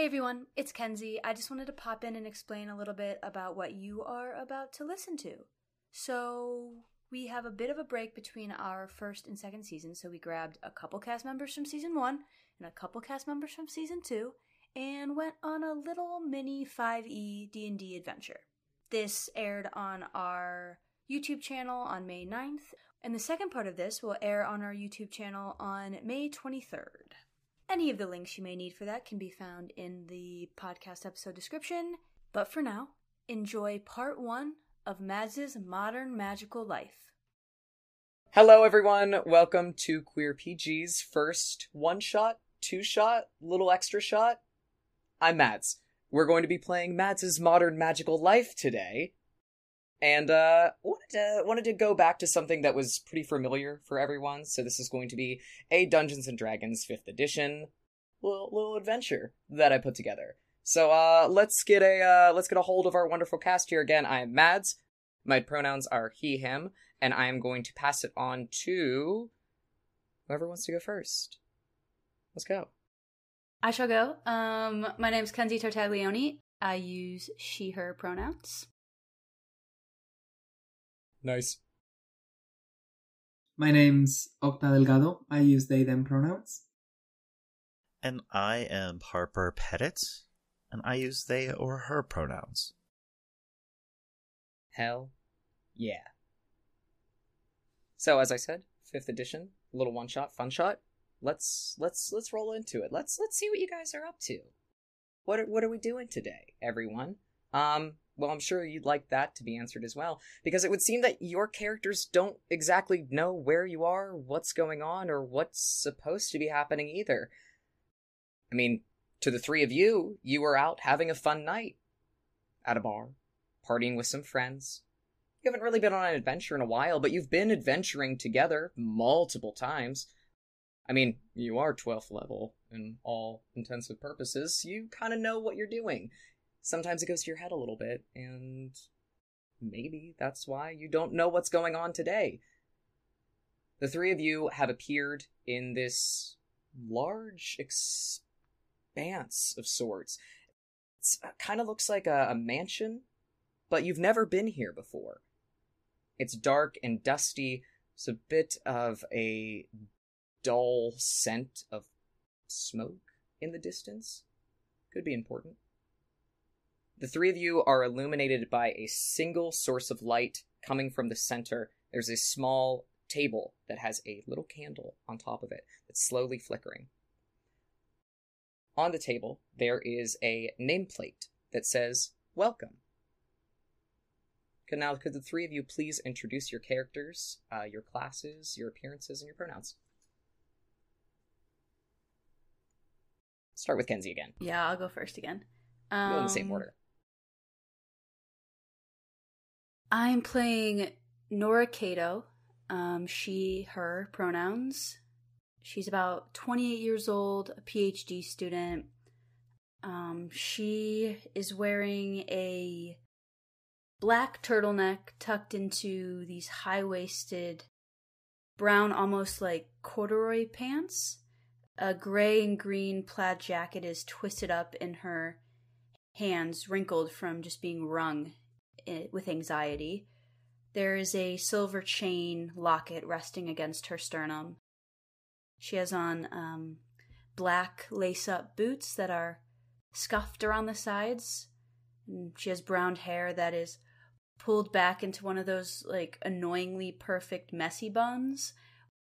Hey everyone, it's Kenzie. I just wanted to pop in and explain a little bit about what you are about to listen to. So, we have a bit of a break between our first and second season, so we grabbed a couple cast members from season 1 and a couple cast members from season 2 and went on a little mini 5e D&D adventure. This aired on our YouTube channel on May 9th, and the second part of this will air on our YouTube channel on May 23rd. Any of the links you may need for that can be found in the podcast episode description. But for now, enjoy part one of Mads' modern magical life. Hello, everyone. Welcome to Queer PG's first one shot, two shot, little extra shot. I'm Mads. We're going to be playing Mads's modern magical life today. And uh wanted to wanted to go back to something that was pretty familiar for everyone. So this is going to be a Dungeons and Dragons 5th edition little, little adventure that I put together. So uh let's get a uh let's get a hold of our wonderful cast here again. I am Mads. My pronouns are he him and I am going to pass it on to whoever wants to go first. Let's go. I shall go. Um, my name's Kenzie Tartaglione. I use she, her pronouns. Nice. My name's Octa Delgado. I use they, them pronouns. And I am Harper Pettit, and I use they or her pronouns. Hell yeah. So as I said, fifth edition, little one shot, fun shot. Let's let's let's roll into it. Let's let's see what you guys are up to. What are, what are we doing today, everyone? Um, well, I'm sure you'd like that to be answered as well, because it would seem that your characters don't exactly know where you are, what's going on, or what's supposed to be happening either. I mean, to the three of you, you were out having a fun night at a bar, partying with some friends. You haven't really been on an adventure in a while, but you've been adventuring together multiple times. I mean, you are 12th level in all intensive purposes. You kind of know what you're doing. Sometimes it goes to your head a little bit, and maybe that's why you don't know what's going on today. The three of you have appeared in this large expanse of sorts. It uh, kind of looks like a, a mansion, but you've never been here before. It's dark and dusty. There's a bit of a dull scent of smoke in the distance. Could be important. The three of you are illuminated by a single source of light coming from the center. There's a small table that has a little candle on top of it that's slowly flickering. On the table, there is a nameplate that says, Welcome. Could now, could the three of you please introduce your characters, uh, your classes, your appearances, and your pronouns? Start with Kenzie again. Yeah, I'll go first again. Um, go in the same Um, order. I'm playing Nora Cato. Um, she, her pronouns. She's about 28 years old, a PhD student. Um, she is wearing a black turtleneck tucked into these high waisted brown, almost like corduroy pants. A gray and green plaid jacket is twisted up in her hands, wrinkled from just being wrung with anxiety. There is a silver chain locket resting against her sternum. She has on um, black lace up boots that are scuffed around the sides. And she has brown hair that is pulled back into one of those like annoyingly perfect messy buns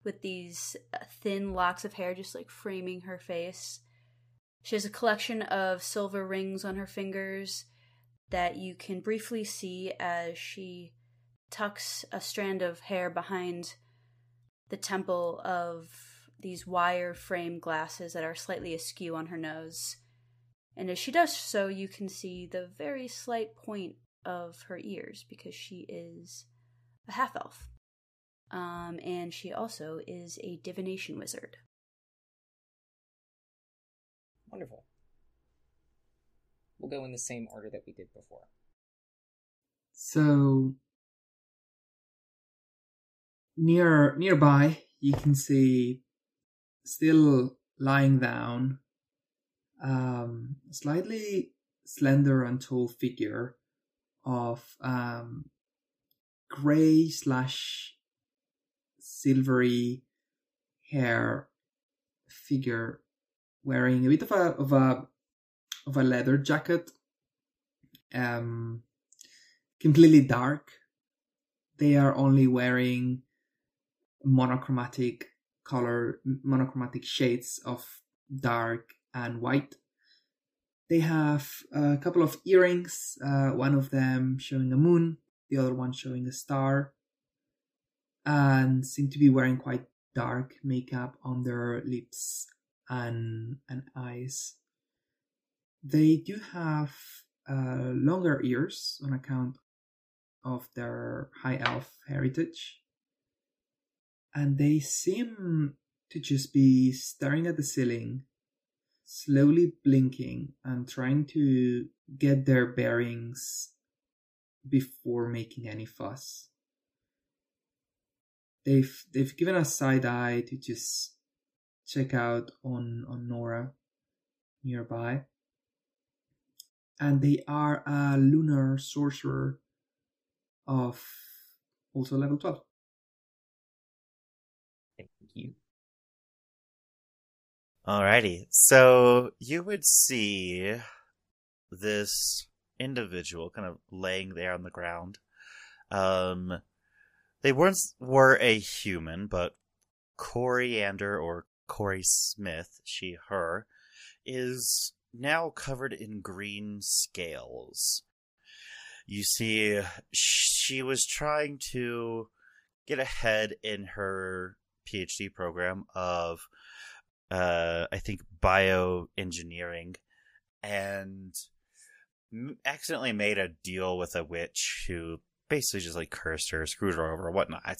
with these uh, thin locks of hair just like framing her face. She has a collection of silver rings on her fingers that you can briefly see as she tucks a strand of hair behind the temple of these wire frame glasses that are slightly askew on her nose. And as she does so, you can see the very slight point of her ears because she is a half elf. Um, and she also is a divination wizard. Wonderful. We'll go in the same order that we did before. So near nearby, you can see still lying down. Um, slightly slender and tall figure of um, gray slash silvery hair figure wearing a bit of a of a of a leather jacket um completely dark they are only wearing monochromatic color monochromatic shades of dark and white they have a couple of earrings uh, one of them showing a moon the other one showing a star and seem to be wearing quite dark makeup on their lips and and eyes. They do have uh, longer ears on account of their high elf heritage, and they seem to just be staring at the ceiling, slowly blinking and trying to get their bearings before making any fuss. They've they've given a side eye to just check out on on Nora nearby. And they are a lunar sorcerer of also level 12. Thank you. Alrighty. So you would see this individual kind of laying there on the ground. Um, they once were a human, but Coriander or Cori Smith, she, her, is now covered in green scales. You see, she was trying to get ahead in her PhD program of, uh, I think, bioengineering, and accidentally made a deal with a witch who basically just like cursed her, screwed her over, whatnot.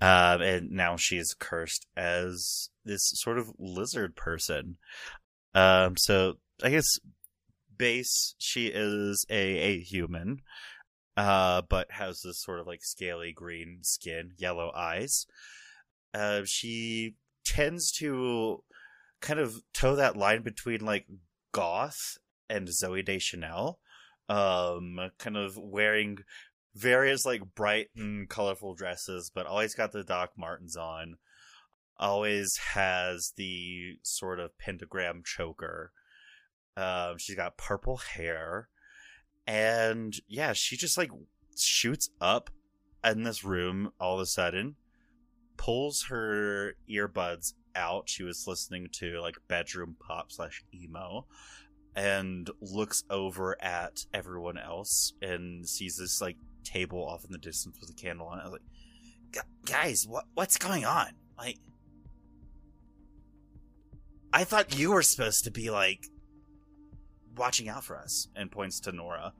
Um, and now she's cursed as this sort of lizard person. Um, so I guess base she is a, a human, uh, but has this sort of like scaly green skin, yellow eyes. Uh, she tends to kind of toe that line between like goth and Zooey Deschanel, um, kind of wearing various like bright and colorful dresses, but always got the Doc Martens on. Always has the sort of pentagram choker. Um, she's got purple hair, and yeah, she just like shoots up in this room all of a sudden, pulls her earbuds out. She was listening to like bedroom pop slash emo, and looks over at everyone else and sees this like table off in the distance with a candle on it. I was like, guys, what what's going on? Like, I thought you were supposed to be like watching out for us. And points to Nora.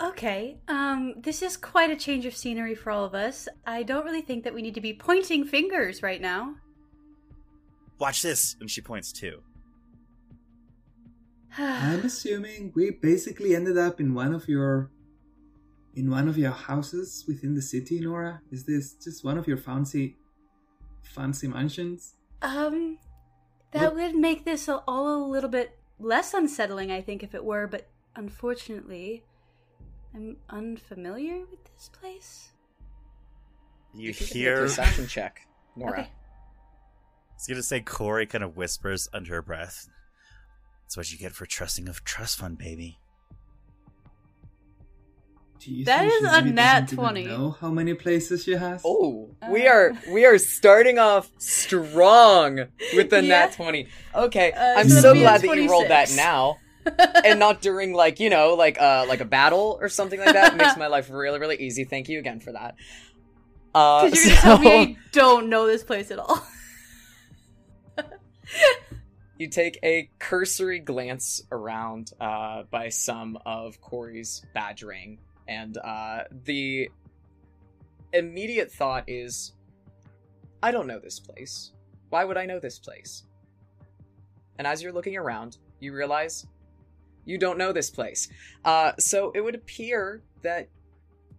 Okay, um, this is quite a change of scenery for all of us. I don't really think that we need to be pointing fingers right now. Watch this, and she points too. I'm assuming we basically ended up in one of your in one of your houses within the city, Nora. Is this just one of your fancy fancy mansions? Um, that would make this all a little bit less unsettling, I think, if it were. But unfortunately, I'm unfamiliar with this place. You, can make a hear. perception check, Nora. Okay. I was gonna say Cori kind of whispers under her breath. That's what you get for trusting a trust fund, baby. Do you That think is she a nat 20. Know how many places she has? Oh, we Uh. are we are starting off strong with the Yeah. nat twenty. Okay, Uh, I'm so so it'll be a glad that you rolled that now and not during like you know like uh like a battle or something like that. It makes my life really really easy. Thank you again for that. Uh, Because you're gonna tell me I don't know this place at all. You take a cursory glance around uh, by some of Cori's badgering, and uh, the immediate thought is I don't know this place. Why would I know this place? And as you're looking around, you realize you don't know this place. Uh, so it would appear that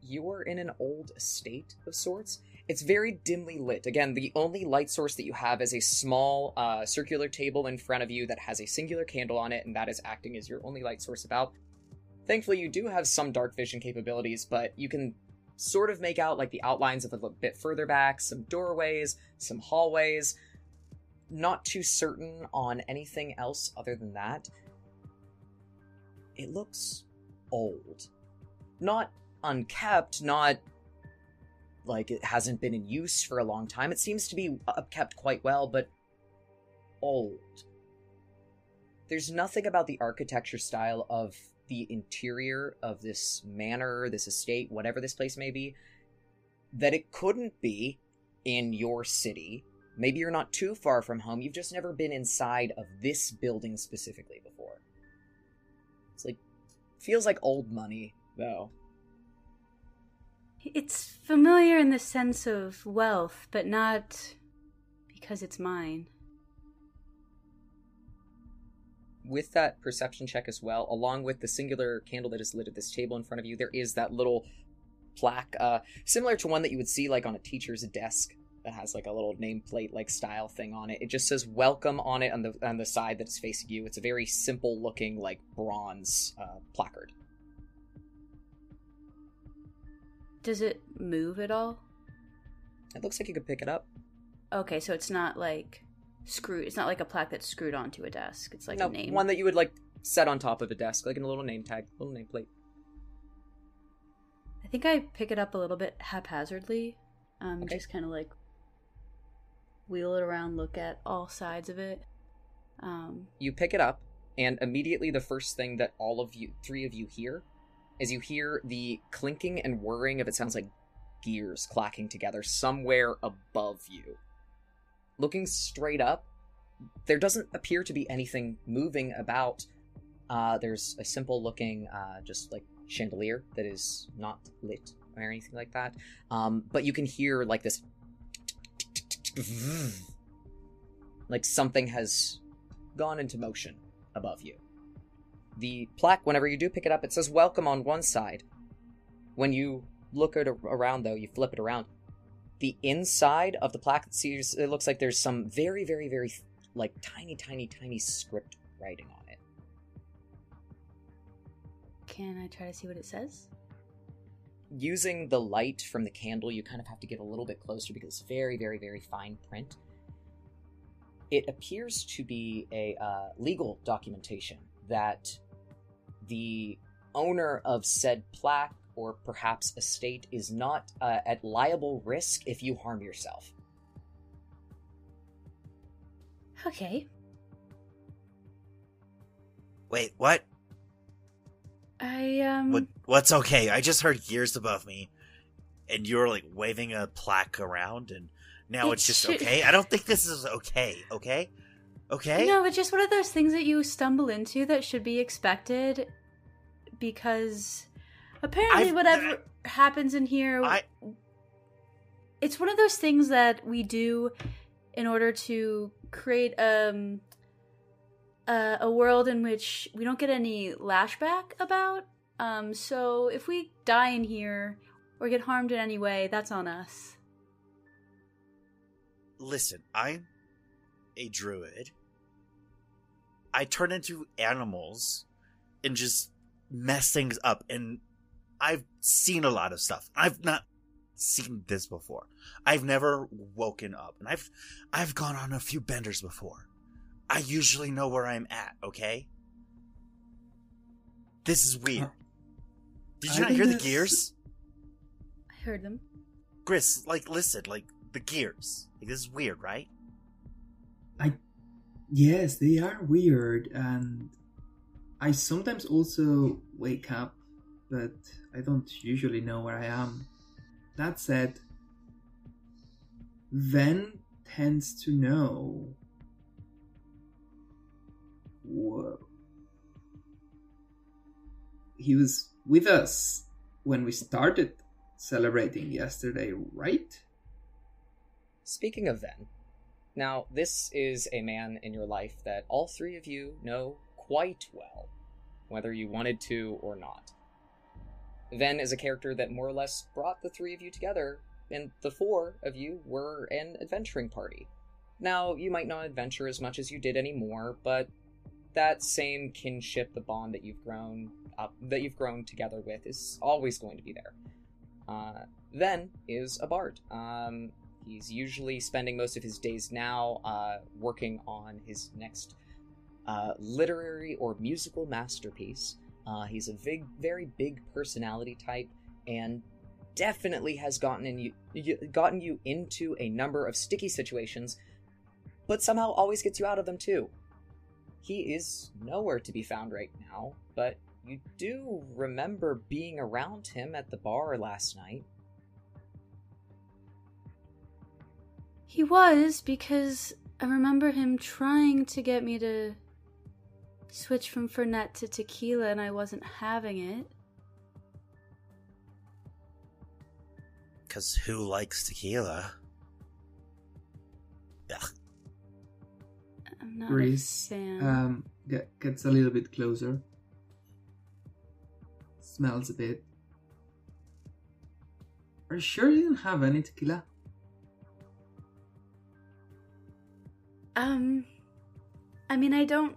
you're in an old estate of sorts. It's very dimly lit. Again, the only light source that you have is a small uh, circular table in front of you that has a singular candle on it, and that is acting as your only light source about. Thankfully, you do have some dark vision capabilities, but you can sort of make out like the outlines of a bit further back, some doorways, some hallways. Not too certain on anything else other than that. It looks old. Not unkept, not like it hasn't been in use for a long time. It seems to be kept quite well, but old. There's nothing about the architecture style of the interior of this manor, this estate, whatever this place may be, that it couldn't be in your city. Maybe you're not too far from home, you've just never been inside of this building specifically before. It's like, feels like old money, though. It's familiar in the sense of wealth, but not because it's mine. With that perception check as well, along with the singular candle that is lit at this table in front of you, there is that little plaque, uh, similar to one that you would see like on a teacher's desk that has like a little nameplate like style thing on it. It just says welcome on it on the on the side that is facing you. It's a very simple looking like bronze uh, placard. Does it move at all? It looks like you could pick it up. Okay, so it's not like screwed. It's not like a plaque that's screwed onto a desk. It's like no, a name. one that you would like set on top of a desk, like in a little name tag, little nameplate. I think I pick it up a little bit haphazardly. Um, Okay. just kind of like wheel it around, look at all sides of it. Um, You pick it up, and immediately the first thing that all of you, three of you, hear is you hear the clinking and whirring of it sounds like gears clacking together somewhere above you. Looking straight up, there doesn't appear to be anything moving about. Uh, there's a simple looking, uh, just like chandelier that is not lit or anything like that. Um, but you can hear like this, like something has gone into motion above you. The plaque, whenever you do pick it up, it says welcome on one side. When you look at around, though, you flip it around. The inside of the plaque, it, sees, it looks like there's some very, very, very, like, tiny, tiny, tiny script writing on it. can I try to see what it says? Using the light from the candle, you kind of have to get a little bit closer because it's very, very, very fine print. It appears to be a uh, legal documentation that the owner of said plaque or perhaps estate is not uh, at liable risk if you harm yourself. Okay. Wait, what? I um. What? What's okay? I just heard gears above me, and you were like waving a plaque around, and now It it's just should- okay. I don't think this is okay. Okay, okay. No, it's just one of those things that you stumble into that should be expected because apparently I've- whatever happens in here I it's one of those things that we do in order to create um a, a world in which we don't get any lashback about um so if we die in here or get harmed in any way that's on us listen. I'm a druid. I turn into animals and just mess things up, and I've seen a lot of stuff. I've not seen this before. I've never woken up, and I've I've gone on a few benders before. I usually know where I'm at. Okay. This is weird. Did you I not think hear the that's- gears? i heard them Griss, like, listen, like, the gears. Like, this is weird, right? I yes, they are weird, and I sometimes also wake up, but I don't usually know where I am. That said, Ven tends to know. Whoa. He was with us when we started celebrating yesterday, right? Speaking of Ven, now this is a man in your life that all three of you know quite well, whether you wanted to or not. Ven is a character that more or less brought the three of you together and the four of you were an adventuring party. Now, you might not adventure as much as you did anymore, but that same kinship, the bond that you've grown up, that you've grown together with, is always going to be there. Uh, Ven is a bard. Um, he's usually spending most of his days now uh, working on his next uh, literary or musical masterpiece. Uh, he's a big, very big personality type, and definitely has gotten in you, gotten you into a number of sticky situations but somehow always gets you out of them too. He is nowhere to be found right now, but you do remember being around him at the bar last night. He was, because I remember him trying to get me to switch from Fernet to tequila, and I wasn't having it. Because who likes tequila? Ugh. I'm not Griss a fan. um, get, gets a little bit closer. Smells a bit. Are you sure you didn't have any tequila? Um, I mean, I don't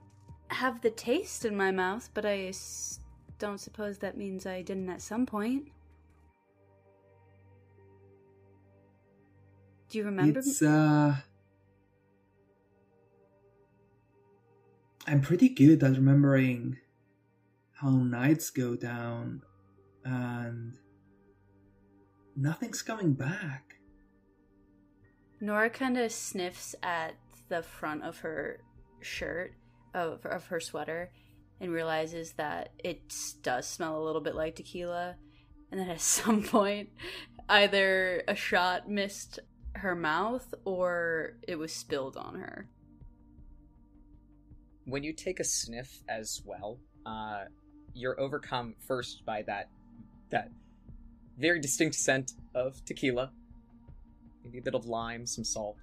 have the taste in my mouth, but I s- don't suppose that means I didn't at some point. Do you remember? It's uh I'm pretty good at remembering how nights go down and nothing's coming back. Nora kind of sniffs at the front of her shirt, of, of her sweater, and realizes that it does smell a little bit like tequila. And then at some point, either a shot missed her mouth or it was spilled on her. When you take a sniff as well, uh, you're overcome first by that that very distinct scent of tequila, maybe a bit of lime, some salt,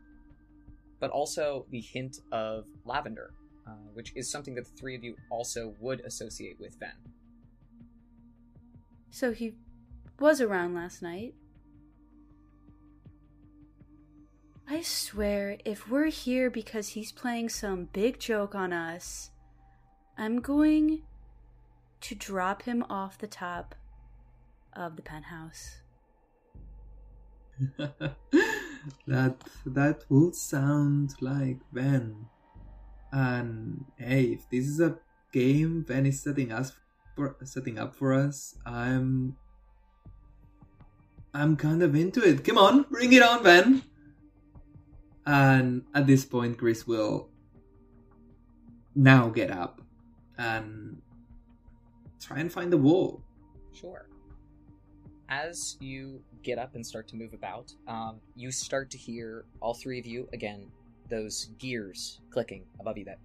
but also the hint of lavender, uh, which is something that the three of you also would associate with Ven. So he was around last night. I swear, if we're here because he's playing some big joke on us, I'm going to drop him off the top of the penthouse. that that would sound like Ven. And hey, if this is a game Ven is setting us for setting up for us, I'm I'm kind of into it. Come on, bring it on, Ven. And at this point, Griss will now get up and try and find the wall. Sure. As you get up and start to move about, um, you start to hear all three of you again those gears clicking above you. That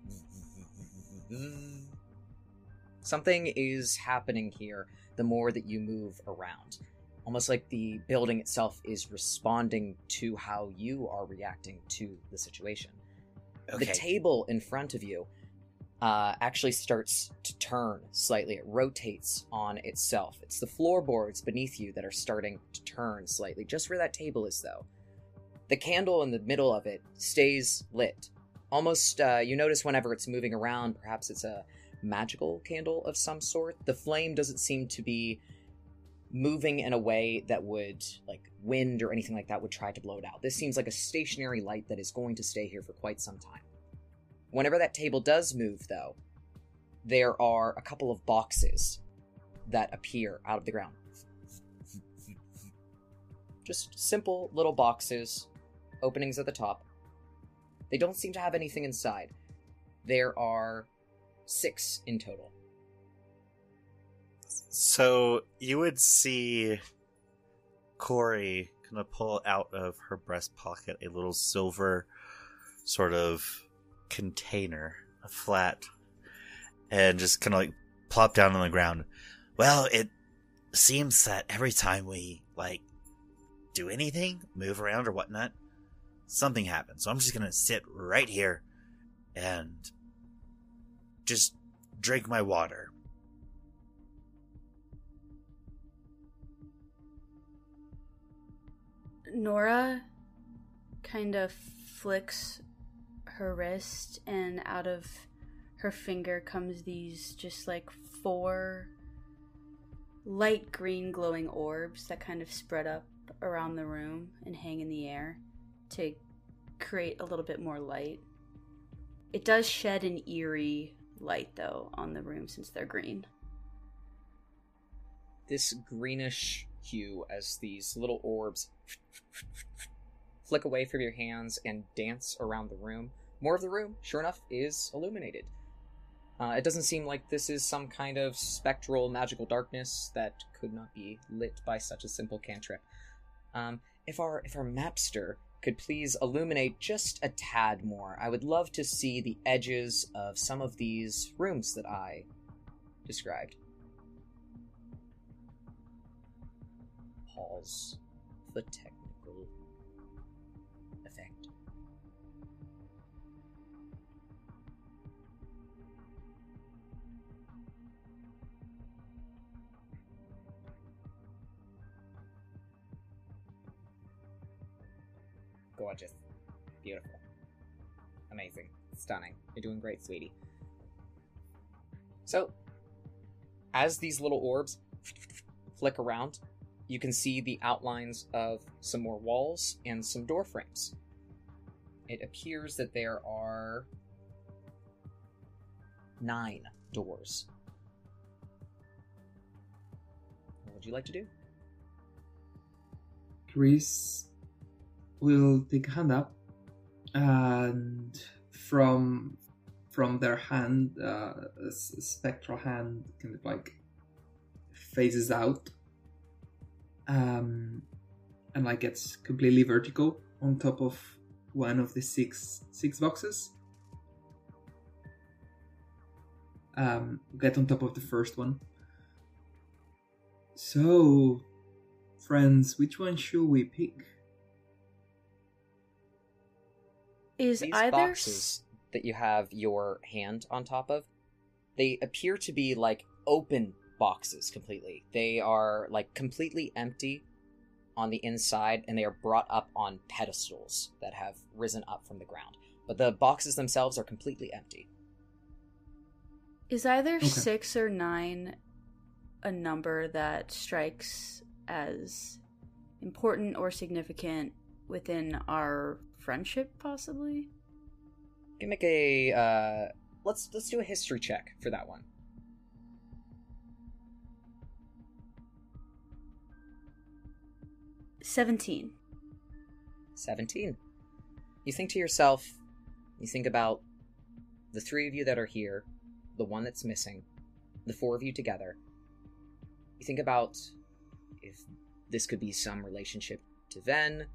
something is happening here. The more that you move around, almost like the building itself is responding to how you are reacting to the situation. Okay. The table in front of you uh, actually starts to turn slightly. It rotates on itself. It's the floorboards beneath you that are starting to turn slightly, just where that table is, though. The candle in the middle of it stays lit. Almost, uh, you notice whenever it's moving around, perhaps it's a magical candle of some sort. The flame doesn't seem to be moving in a way that would, like, wind or anything like that would try to blow it out. This seems like a stationary light that is going to stay here for quite some time. Whenever that table does move, though, there are a couple of boxes that appear out of the ground. Just simple little boxes, openings at the top. They don't seem to have anything inside. There are six in total. So you would see Cori kind of pull out of her breast pocket a little silver sort of container, a flat, and just kind of like plop down on the ground. Well, it seems that every time we like do anything, move around or whatnot, something happens. So I'm just gonna sit right here and just drink my water. Nora kind of flicks her wrist, and out of her finger comes these just like four light green glowing orbs that kind of spread up around the room and hang in the air to create a little bit more light. It does shed an eerie light though on the room since they're green. This greenish hue as these little orbs flick away from your hands and dance around the room. More of the room, sure enough, is illuminated. Uh, it doesn't seem like this is some kind of spectral magical darkness that could not be lit by such a simple cantrip. Um, if our if our mapster could please illuminate just a tad more, I would love to see the edges of some of these rooms that I described. Pause for technical effect. Stunning. You're doing great, sweetie. So, as these little orbs flick around, you can see the outlines of some more walls and some door frames. It appears that there are nine doors. What would you like to do? Griss will take a hand up, and from from their hand, uh, spectral hand, kind of like phases out, um, and like gets completely vertical on top of one of the six six boxes. Um, get on top of the first one. So, friends, which one should we pick? Is These either boxes that you have your hand on top of, they appear to be like open boxes completely. They are like completely empty on the inside and they are brought up on pedestals that have risen up from the ground. But the boxes themselves are completely empty. Is either Okay. six or nine a number that strikes as important or significant within our friendship, possibly? You can make a uh let's let's do a history check for that one. Seventeen. 17. You think to yourself, you think about the three of you that are here, the one that's missing, the four of you together. You think about if this could be some relationship to Ven,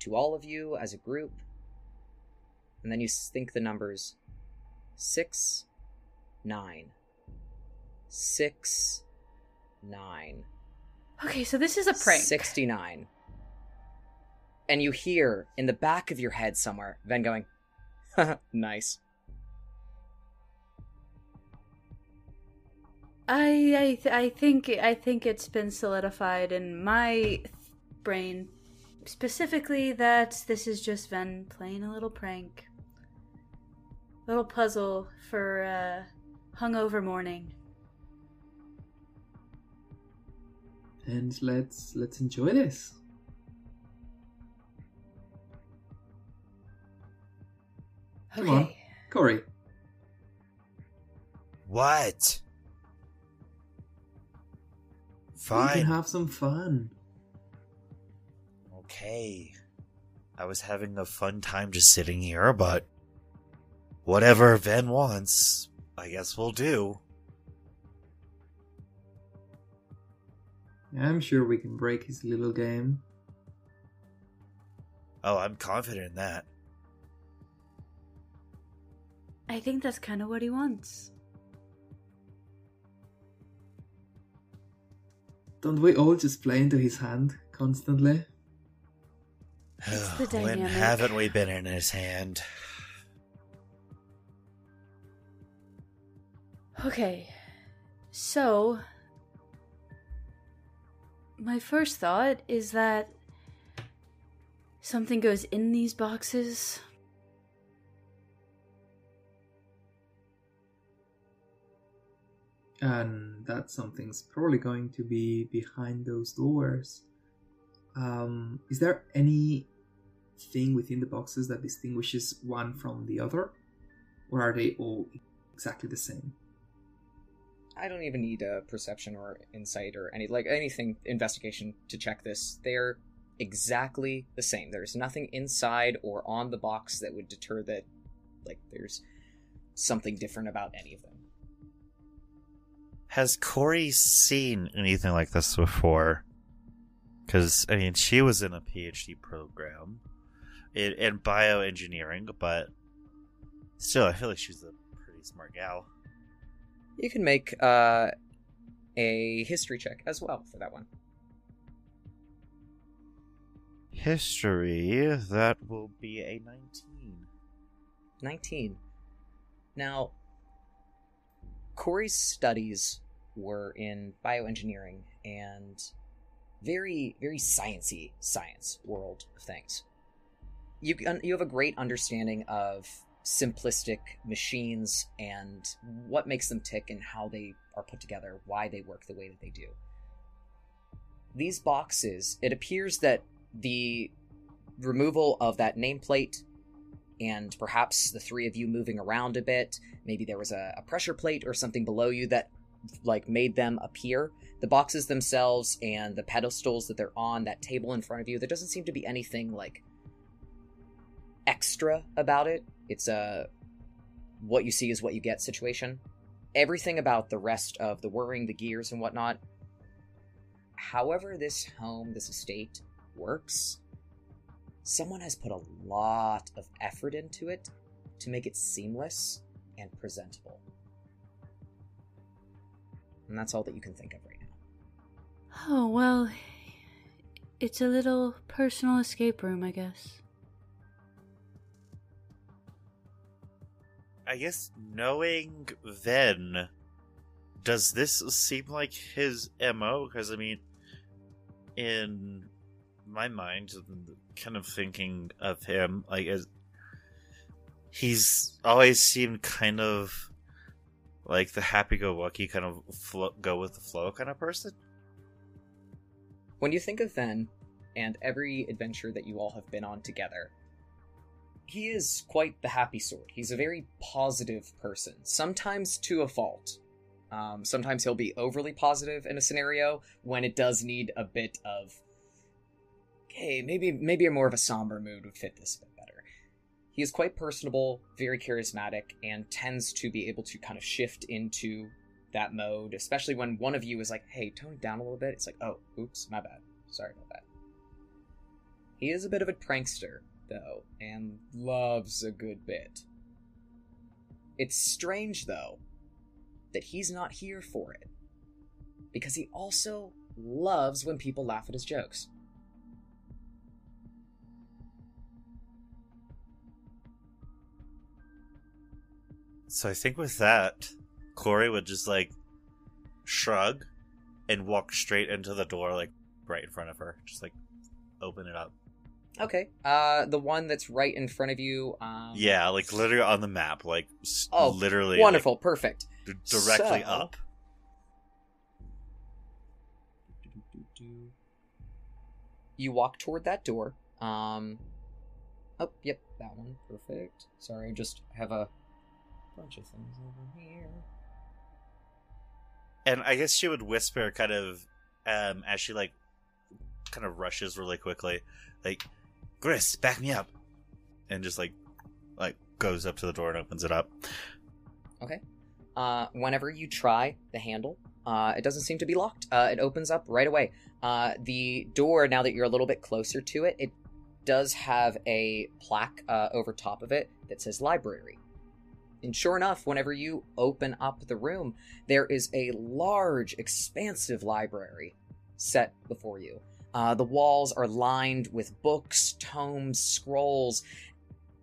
to all of you as a group. And then you think the numbers six, nine, six, nine. Okay, so this is a prank. 69. And you hear in the back of your head somewhere Ven going, nice. I I th- I think I think it's been solidified in my brain specifically that this is just Ven playing a little prank. Little puzzle for uh hungover morning. And let's let's enjoy this. Come on. Cori, What? Fine. we can have some fun. Okay. I was having a fun time just sitting here, but whatever Ven wants, I guess we'll do. I'm sure we can break his little game. Oh, I'm confident in that. I think that's kind of what he wants. Don't we all just play into his hand constantly? It's the when haven't we been in his hand? Okay. So my first thought is that something goes in these boxes. and that something's probably going to be behind those doors. Um, is there any thing within the boxes that distinguishes one from the other, or are they all exactly the same? I don't even need a perception or insight or any like anything investigation to check this. They're exactly the same. There's nothing inside or on the box that would deter that like there's something different about any of them. Has Cori seen anything like this before? Because I mean, she was in a PhD program in, in bioengineering, but still, I feel like she's a pretty smart gal. You can make uh, a history check as well for that one. History, that will be a 19. 19. Now, Cori's studies were in bioengineering and very, very sciency science world of things. You you have a great understanding of simplistic machines and what makes them tick and how they are put together, why they work the way that they do. These boxes, it appears that the removal of that nameplate and perhaps the three of you moving around a bit, maybe there was a, a pressure plate or something below you that like made them appear. The boxes themselves and the pedestals that they're on, that table in front of you, there doesn't seem to be anything like extra about it. It's a what you see is what you get situation. Everything about the rest of the whirring, the gears, and whatnot. However, this home, this estate works, someone has put a lot of effort into it to make it seamless and presentable. And that's all that you can think of right now. Oh, well, it's a little personal escape room, I guess. I guess knowing Ven, does this seem like his MO? Because, I mean, in my mind, kind of thinking of him, like, as he's always seemed kind of like the happy-go-lucky kind of go with the flow kind of person. When you think of Ven and every adventure that you all have been on together, he is quite the happy sort. He's a very positive person, sometimes to a fault. Um, sometimes he'll be overly positive in a scenario when it does need a bit of, okay, maybe maybe a more of a somber mood would fit this a bit better. He is quite personable, very charismatic, and tends to be able to kind of shift into that mode, especially when one of you is like, hey, tone it down a little bit. It's like, oh, oops, my bad. Sorry about that. He is a bit of a prankster, though, and loves a good bit. It's strange, though, that he's not here for it. Because he also loves when people laugh at his jokes. So I think with that, Cori would just like shrug and walk straight into the door, like right in front of her. Just like open it up. Okay. Uh, the one that's right in front of you. Um, Yeah, like literally on the map, like s- Oh, literally like, Wonderful. Perfect. d- directly So- up. You walk toward that door. Um. Oh, yep, that one. Perfect. Sorry, I just have a bunch of things over here. And I guess she would whisper, kind of, um, as she like, kind of rushes really quickly, like, "Griss, back me up," and just like, like goes up to the door and opens it up. Okay. Uh, whenever you try the handle, uh, it doesn't seem to be locked. Uh, it opens up right away. Uh, the door, now that you're a little bit closer to it, it does have a plaque uh, over top of it that says library. And sure enough, whenever you open up the room, there is a large, expansive library set before you. Uh, the walls are lined with books, tomes, scrolls,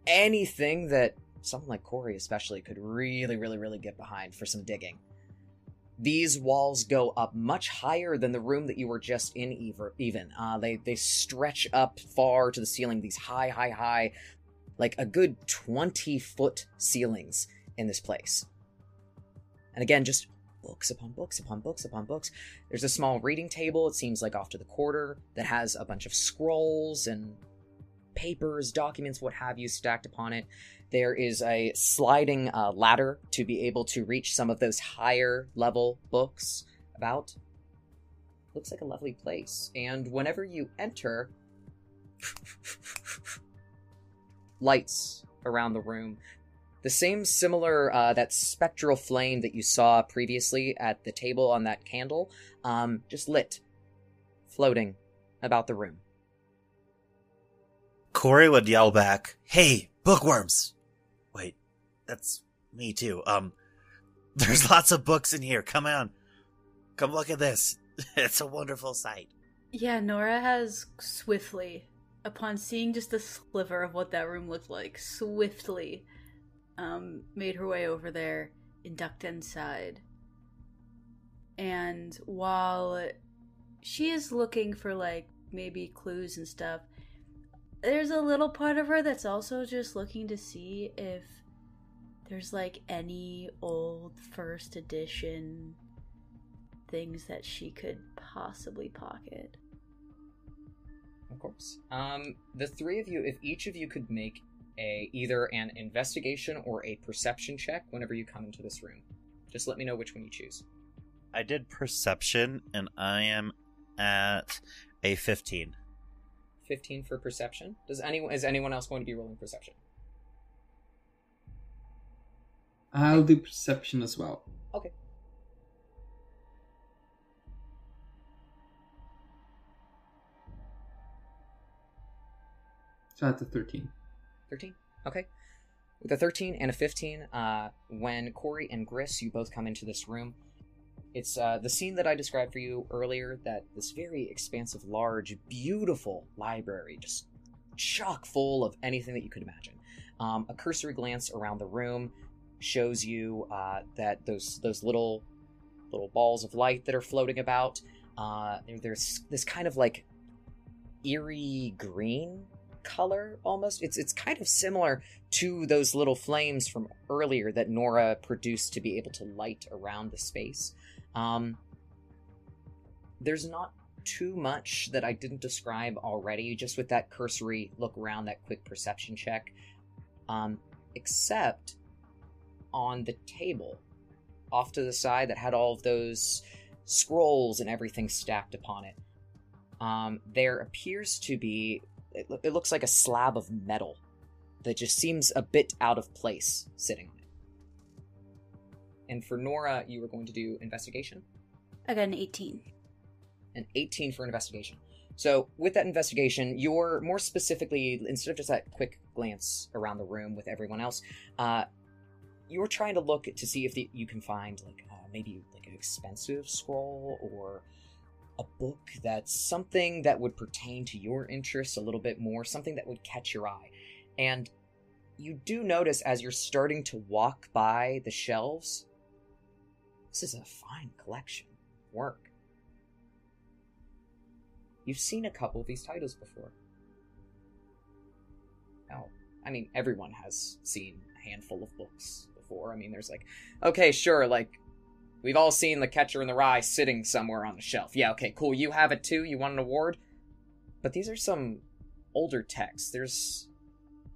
anything that someone like Cori, especially, could really, really, really get behind for some digging. These walls go up much higher than the room that you were just in, even. Uh, they, they stretch up far to the ceiling, these high, high, high, like a good 20 foot ceilings in this place. And again, just books upon books upon books upon books. There's a small reading table, it seems like off to the quarter, that has a bunch of scrolls and papers, documents, what have you, stacked upon it. There is a sliding uh, ladder to be able to reach some of those higher level books about. Looks like a lovely place. And whenever you enter, lights around the room. The same similar, uh, that spectral flame that you saw previously at the table on that candle, um, just lit, floating about the room. Cori would yell back, "Hey, bookworms!" Wait, that's me too. Um, there's lots of books in here. Come on, come look at this. It's a wonderful sight. Yeah, Nora has swiftly, upon seeing just a sliver of what that room looked like, swiftly um, made her way over there and ducked inside. And while she is looking for like maybe clues and stuff, there's a little part of her that's also just looking to see if there's like any old first edition things that she could possibly pocket. Of course. Um, the three of you, if each of you could make a either an investigation or a perception check whenever you come into this room, just let me know which one you choose. I did perception, and I am at a fifteen. Fifteen for perception. Does anyone is anyone else going to be rolling perception? I'll do perception as well. Okay. So that's a 13. 13 okay. With a 13 and a 15 uh, when Cori and Griss you both come into this room it's uh, the scene that i described for you earlier that this very expansive large beautiful library just chock full of anything that you could imagine. Um, a cursory glance around the room shows you uh, that those those little little balls of light that are floating about uh, there's this kind of like eerie green color almost. It's it's kind of similar to those little flames from earlier that Nora produced to be able to light around the space. Um, there's not too much that I didn't describe already, just with that cursory look around, that quick perception check. Um, except on the table off to the side that had all of those scrolls and everything stacked upon it. Um, there appears to be it, it looks like a slab of metal that just seems a bit out of place sitting on it. And for Nora, you were going to do investigation, I got an 18. an 18 for investigation. So with that investigation, you're more specifically instead of just that quick glance around the room with everyone else, uh, you're trying to look to see if the, you can find like uh, maybe like an expensive scroll or a book that's something that would pertain to your interests a little bit more, something that would catch your eye. And you do notice as you're starting to walk by the shelves, this is a fine collection work. You've seen a couple of these titles before. Now, I mean, everyone has seen a handful of books before. I mean, there's like, okay, sure, like, we've all seen The Catcher in the Rye sitting somewhere on the shelf. Yeah, okay, cool, you have it too, you want an award? But these are some older texts. There's.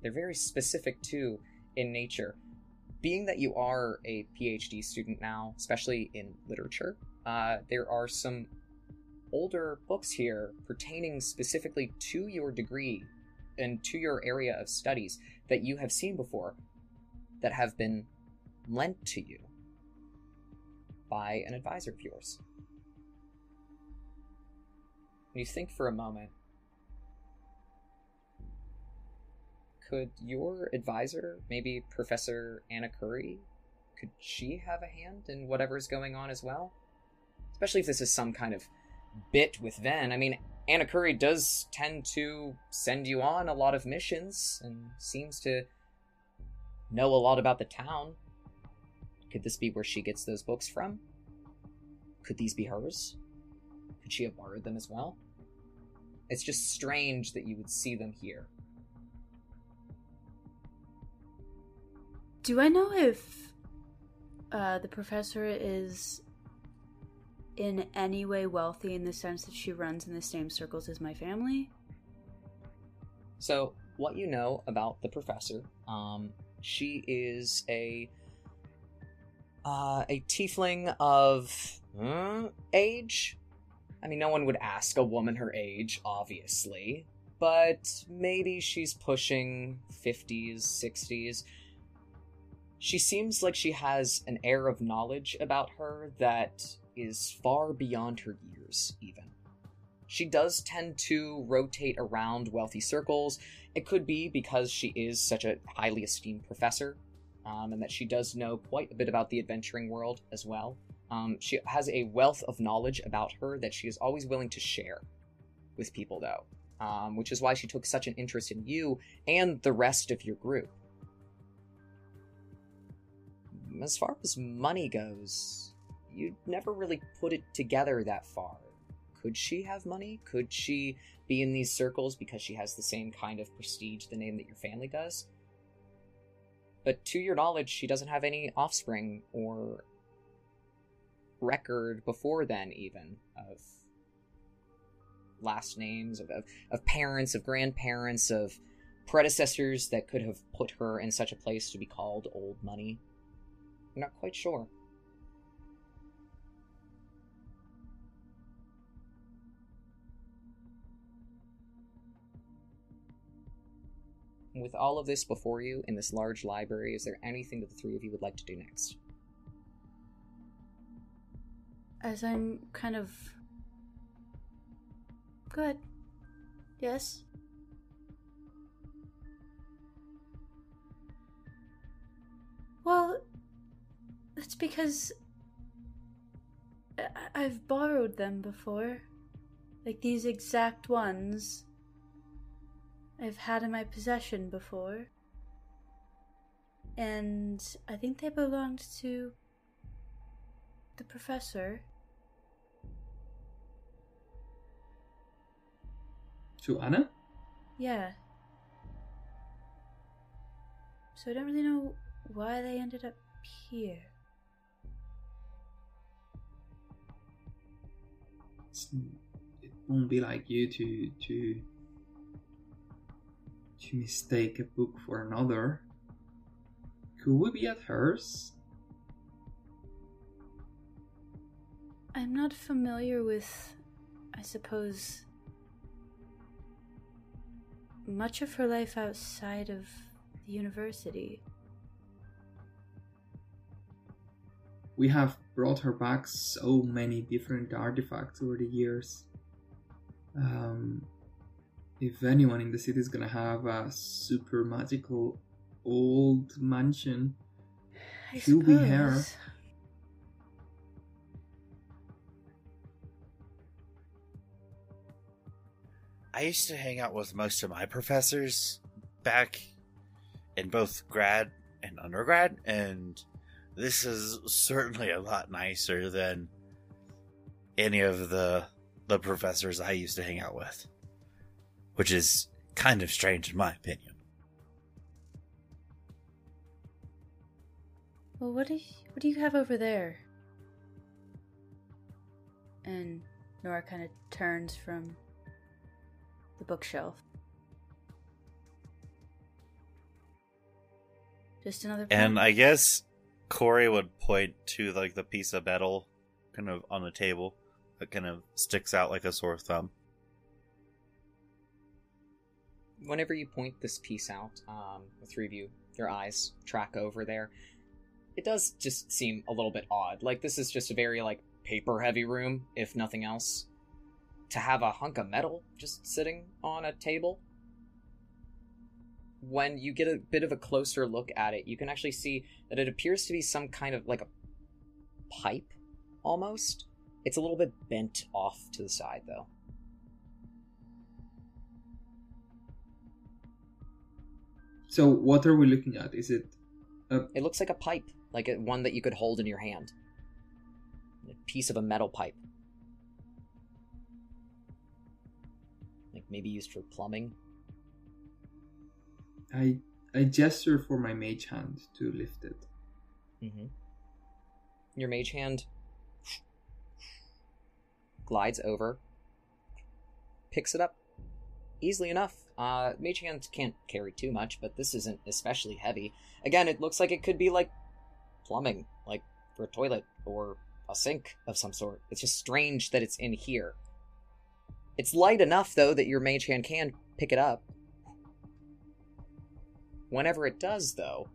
They're very specific too in nature. Being that you are a PhD student now, especially in literature, uh, there are some older books here pertaining specifically to your degree and to your area of studies that you have seen before that have been lent to you by an advisor of yours. When you think for a moment, could your advisor, maybe Professor Anna Curry, could she have a hand in whatever's going on as well? Especially if this is some kind of bit with Ven. I mean, Anna Curry does tend to send you on a lot of missions and seems to know a lot about the town. Could this be where she gets those books from? Could these be hers? Could she have borrowed them as well? It's just strange that you would see them here. Do I know if uh, the professor is in any way wealthy in the sense that she runs in the same circles as my family? So, what you know about the professor, um, she is a uh, a tiefling of uh, age. I mean, no one would ask a woman her age, obviously, but maybe she's pushing 50s, 60s. She seems like she has an air of knowledge about her that is far beyond her years, even. She does tend to rotate around wealthy circles. It could be because she is such a highly esteemed professor, um, and that she does know quite a bit about the adventuring world as well. Um, she has a wealth of knowledge about her that she is always willing to share with people, though, um, which is why she took such an interest in you and the rest of your group. As far as money goes, you never really put it together that far. Could she have money? Could she be in these circles because she has the same kind of prestige, the name that your family does? But to your knowledge, she doesn't have any offspring or record before then, even of last names, of, of, of parents, of grandparents, of predecessors that could have put her in such a place to be called old money. I'm not quite sure. With all of this before you in this large library, is there anything that the three of you would like to do next? As I'm kind of. Good. Yes. Well, that's because I- I've borrowed them before. Like these exact ones I've had in my possession before. And I think they belonged to the professor. To Anna? Yeah. So I don't really know why they ended up here. It's, it won't be like you to to to mistake a book for another. Could we be at hers? I'm not familiar with, I suppose, much of her life outside of the university. We have brought her back so many different artifacts over the years. Um, if anyone in the city is gonna have a super magical old mansion, I She'll be here. suppose. I used to hang out with most of my professors back in both grad and undergrad, and this is certainly a lot nicer than any of the the professors I used to hang out with, which is kind of strange in my opinion. Well, what do you, what do you have over there? And Nora kind of turns from the bookshelf. Just another. And? I guess Cori would point to like the piece of metal kind of on the table that kind of sticks out like a sore thumb. Whenever you point this piece out, um, the three of you, your eyes track over there. It does just seem a little bit odd. Like this is just a very like paper heavy room, if nothing else. To have a hunk of metal just sitting on a table. When you get a bit of a closer look at it, you can actually see that it appears to be some kind of like a pipe almost. It's a little bit bent off to the side though. So what are we looking at? Is it It looks like a pipe, like a, one that you could hold in your hand. a piece of a metal pipe. Like maybe used for plumbing. I I gesture for my mage hand to lift it. Mm-hmm. Your mage hand glides over, picks it up easily enough. Uh, mage hands can't carry too much, but this isn't especially heavy. Again, it looks like it could be like plumbing, like for a toilet or a sink of some sort. It's just strange that it's in here. It's light enough, though, that your mage hand can pick it up. Whenever it does, though,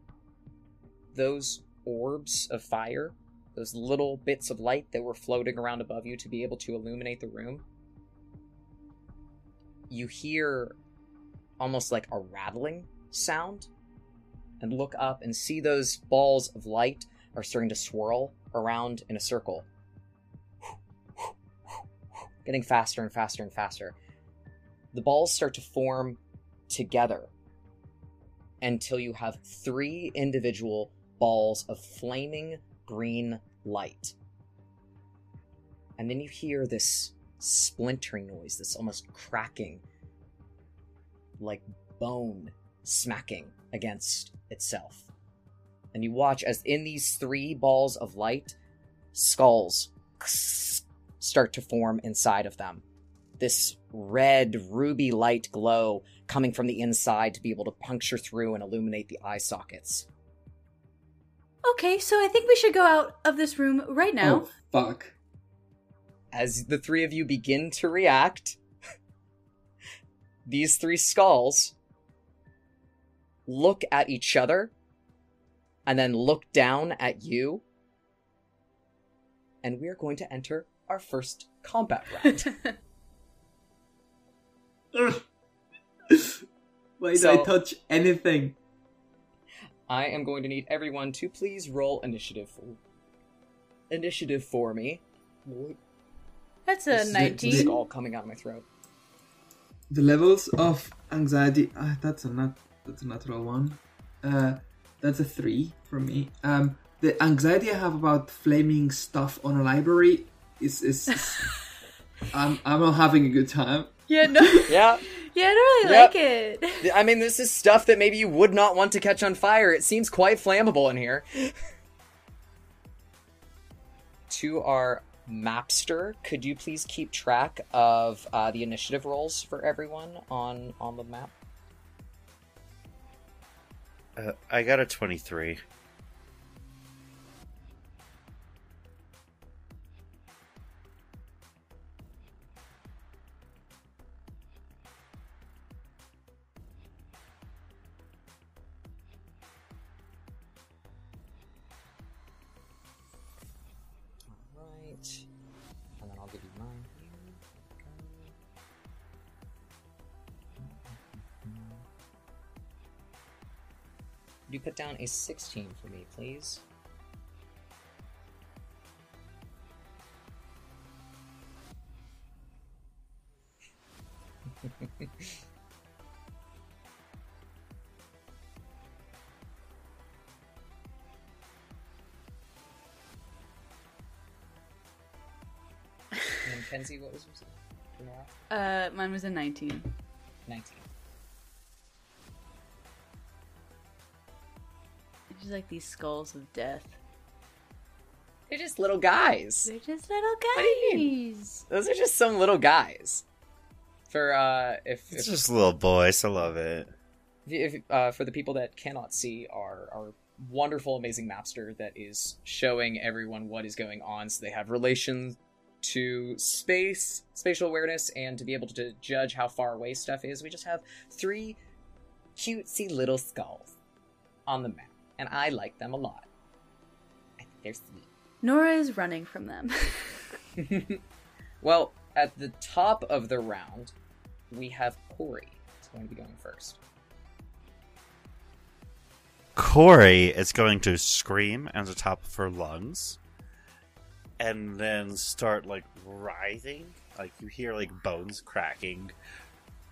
those orbs of fire, those little bits of light that were floating around above you to be able to illuminate the room, you hear almost like a rattling sound and look up and see those balls of light are starting to swirl around in a circle. Getting faster and faster and faster. The balls start to form together until you have three individual balls of flaming green light. And then you hear this splintering noise this almost cracking like bone smacking against itself. And you watch as in these three balls of light, skulls start to form inside of them. This red, ruby light glow coming from the inside to be able to puncture through and illuminate the eye sockets. Okay, so I think we should go out of this room right now. Oh fuck. As the three of you begin to react, these three skulls look at each other and then look down at you. And we are going to enter our first combat round. Why did So- I touch anything? I am going to need everyone to please roll initiative. Initiative for me. That's a This is it. This 19. is all coming out of my throat. The levels of anxiety. Uh, that's a nat. That's a natural one. Uh, that's a three for me. Um, the anxiety I have about flaming stuff on a library is is. is I'm I'm not having a good time. Yeah, no. Yeah, Yeah, I don't really Yep. like it. I mean, this is stuff that maybe you would not want to catch on fire. It seems quite flammable in here. to our mapster, could you please keep track of uh, the initiative rolls for everyone on on the map? Uh, I got a 23. You put down a 16 for me, please? And Kenzie, what was yours? Uh, mine was a 19. 19. It's just like these skulls of death. They're just little guys. They're just little do you guys. Those are just some little guys. For uh, if, It's if, just little boys. I love it. if uh, for the people that cannot see our our wonderful, amazing mapster that is showing everyone what is going on, so they have relation to space, spatial awareness, and to be able to judge how far away stuff is. We just have three cutesy little skulls on the map, and I like them a lot. I think they're sweet. Nora is running from them. well, at the top of the round, we have Cori. It's going to be going first. Cori is going to scream at the top of her lungs and then start like writhing. Like you hear like bones cracking.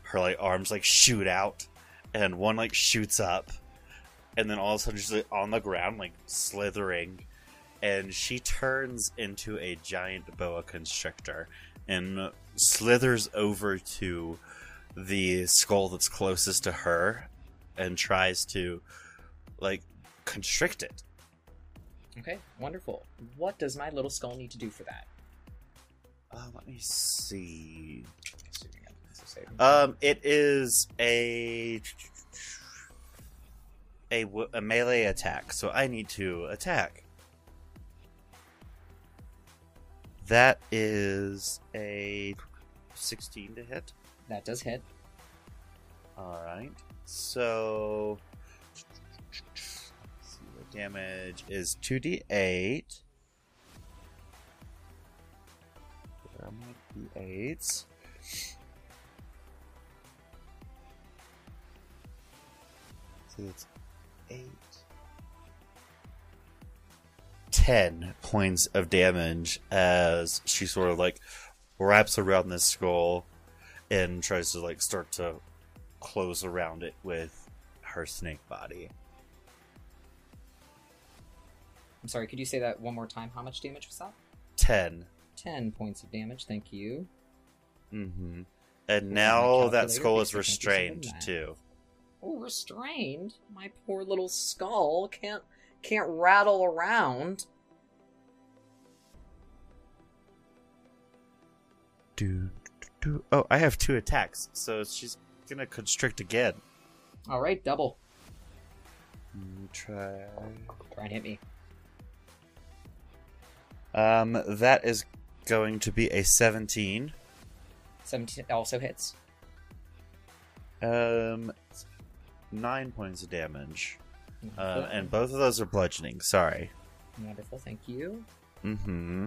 Her like arms like shoot out and one like shoots up and then all of a sudden she's like on the ground like slithering and she turns into a giant boa constrictor and slithers over to the skull that's closest to her and tries to like constrict it. Okay, wonderful. What does my little skull need to do for that? Uh, let me see. Assuming it's a saving. Um, it is a a, a melee attack, so I need to attack. That is a sixteen to hit. that does hit. All right. So see the damage is two d eight. Where are my d eights? So it's eight. Ten points of damage as she sort of like wraps around this skull and tries to like start to close around it with her snake body. I'm sorry, could you say that one more time? How much damage was that? 10. 10 points of damage, thank you. Mm-hmm. And now that skull is because I think you said restrained too. Oh, restrained? My poor little skull can't can't rattle around. Do, do, do. Oh, I have two attacks, so she's gonna constrict again. All right, double. Try. Try and hit me. Um, that is going to be a 17. 17 also hits. Um, nine points of damage. Uh, and both of those are bludgeoning. Sorry. Wonderful, thank you. Mm-hmm.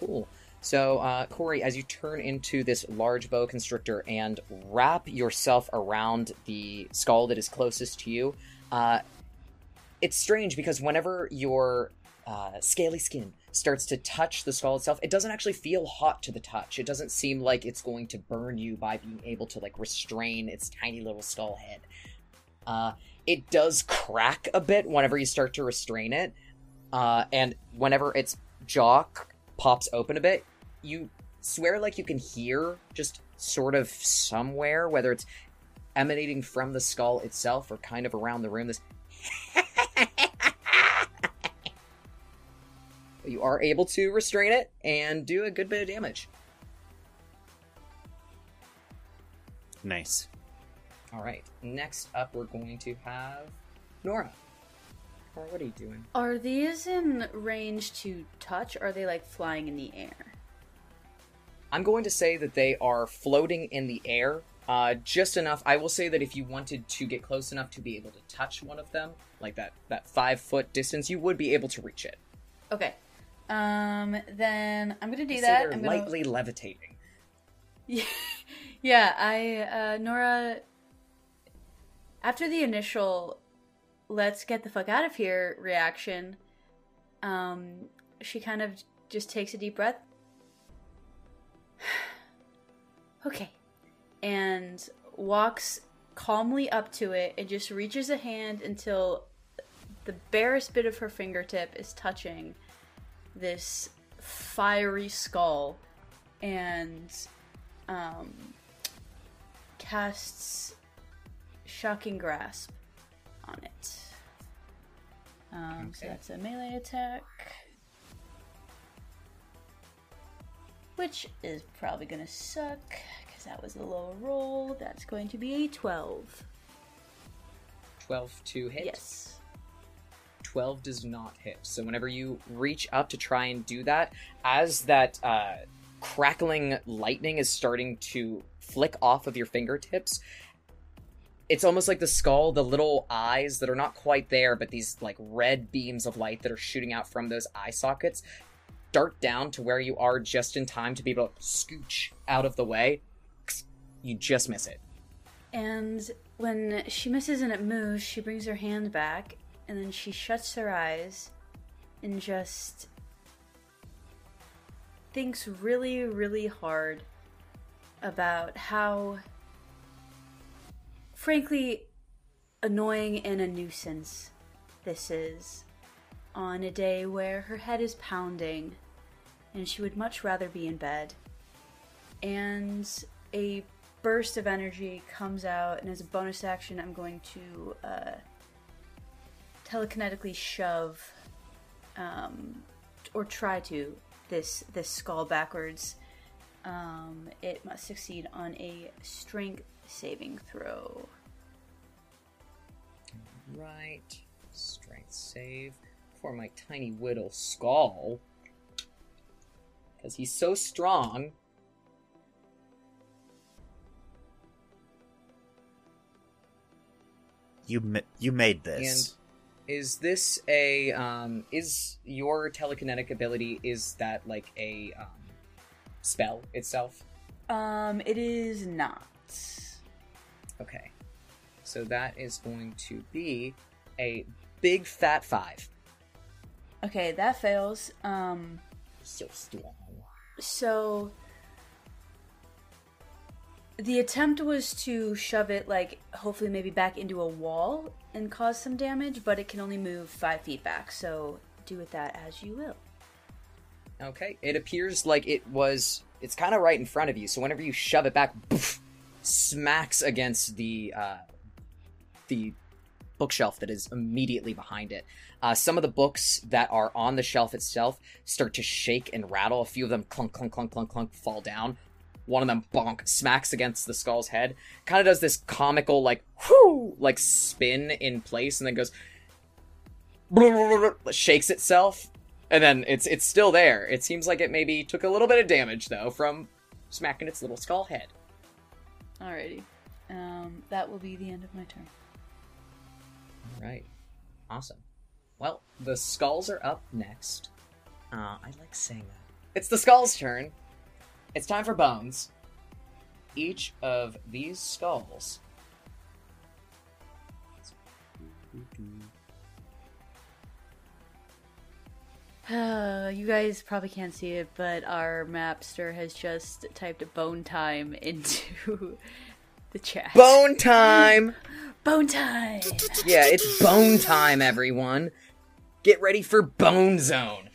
Cool. So, uh, Cori, as you turn into this large boa constrictor and wrap yourself around the skull that is closest to you, uh, it's strange because whenever your uh, scaly skin starts to touch the skull itself, it doesn't actually feel hot to the touch. It doesn't seem like it's going to burn you by being able to like restrain its tiny little skull head. Uh, it does crack a bit whenever you start to restrain it, uh, and whenever its jaw pops open a bit, you swear like you can hear just sort of somewhere, whether it's emanating from the skull itself or kind of around the room, this. You are able to restrain it and do a good bit of damage. Nice. All right. Next up, we're going to have Nora. Nora, what are you doing? Are these in range to touch? Or are they like flying in the air? I'm going to say that they are floating in the air, uh, just enough. I will say that if you wanted to get close enough to be able to touch one of them, like that that five foot distance, you would be able to reach it. Okay. Um. Then I'm gonna do that. I'm gonna. lightly levitating. Yeah, yeah. I uh, Nora. After the initial "let's get the fuck out of here" reaction, um, she kind of just takes a deep breath. okay, and walks calmly up to it and just reaches a hand until the barest bit of her fingertip is touching this fiery skull and um, casts Shocking Grasp on it. Um, So that's a melee attack. Which is probably going to suck because that was a lower roll. That's going to be a 12. Twelve to hit. Yes. 12 does not hit. So whenever you reach up to try and do that, as that uh, crackling lightning is starting to flick off of your fingertips, it's almost like the skull, the little eyes that are not quite there, but these like red beams of light that are shooting out from those eye sockets dart down to where you are just in time to be able to scooch out of the way. You just miss it. And when she misses and it moves, she brings her hand back and then she shuts her eyes and just thinks really, really hard about how, frankly, annoying and a nuisance this is on a day where her head is pounding and she would much rather be in bed. And a burst of energy comes out, and as a bonus action, I'm going to uh, telekinetically shove um, or try to this this skull backwards. Um, it must succeed on a strength saving throw. Right. Strength save for my tiny whittle skull. Because he's so strong. You ma- you made this. Is this a um is your telekinetic ability is that like a um spell itself? Um, it is not. Okay. So that is going to be a big fat 5. Okay, that fails. Um, So strong. so the attempt was to shove it like hopefully maybe back into a wall and cause some damage, but it can only move five feet back. So do with that as you will. Okay. It appears like it was it's kind of right in front of you. So whenever you shove it back, poof, smacks against the uh the bookshelf that is immediately behind it. Uh, some of the books that are on the shelf itself start to shake and rattle. A few of them clunk, clunk, clunk, clunk, clunk, fall down. One of them bonk smacks against the skull's head. Kind of does this comical like whoo like spin in place and then goes shakes itself and then it's it's still there. It seems like it maybe took a little bit of damage though from smacking its little skull head. Alrighty. Um, that will be the end of my turn. All right, awesome. Well, the skulls are up next. Uh, I like saying that. It's the skulls' turn. It's time for bones. Each of these skulls. Uh, you guys probably can't see it, but our mapster has just typed bone time into the chat. Bone time! Bone time! Yeah, it's bone time, everyone. Get ready for Bone Zone.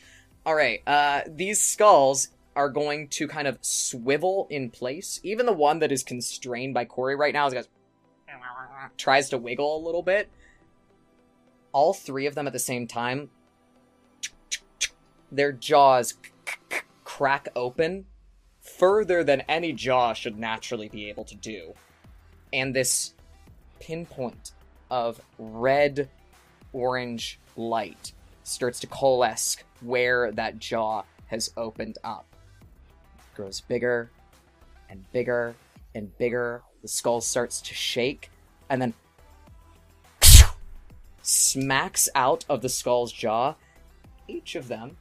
All right, uh, these skulls are going to kind of swivel in place. Even the one that is constrained by Cori right now is goes tries to wiggle a little bit. All three of them at the same time, their jaws crack open further than any jaw should naturally be able to do. And this pinpoint of red orange light starts to coalesce where that jaw has opened up. It grows bigger and bigger and bigger. The skull starts to shake and then smacks out of the skull's jaw. Each of them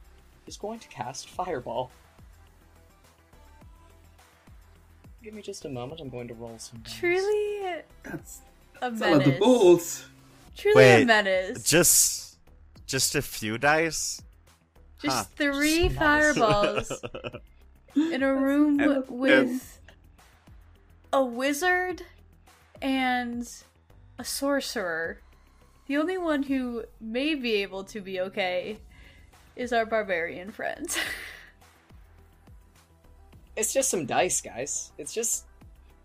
is going to cast Fireball. Give me just a moment. I'm going to roll some. dice. Truly That's, a that's a lot of menace. balls. Truly a menace. Just just a few dice. Just Huh. three Nice. fireballs in a room And- with a wizard and a sorcerer. The only one who may be able to be okay is our barbarian friend. It's just some dice, guys. It's just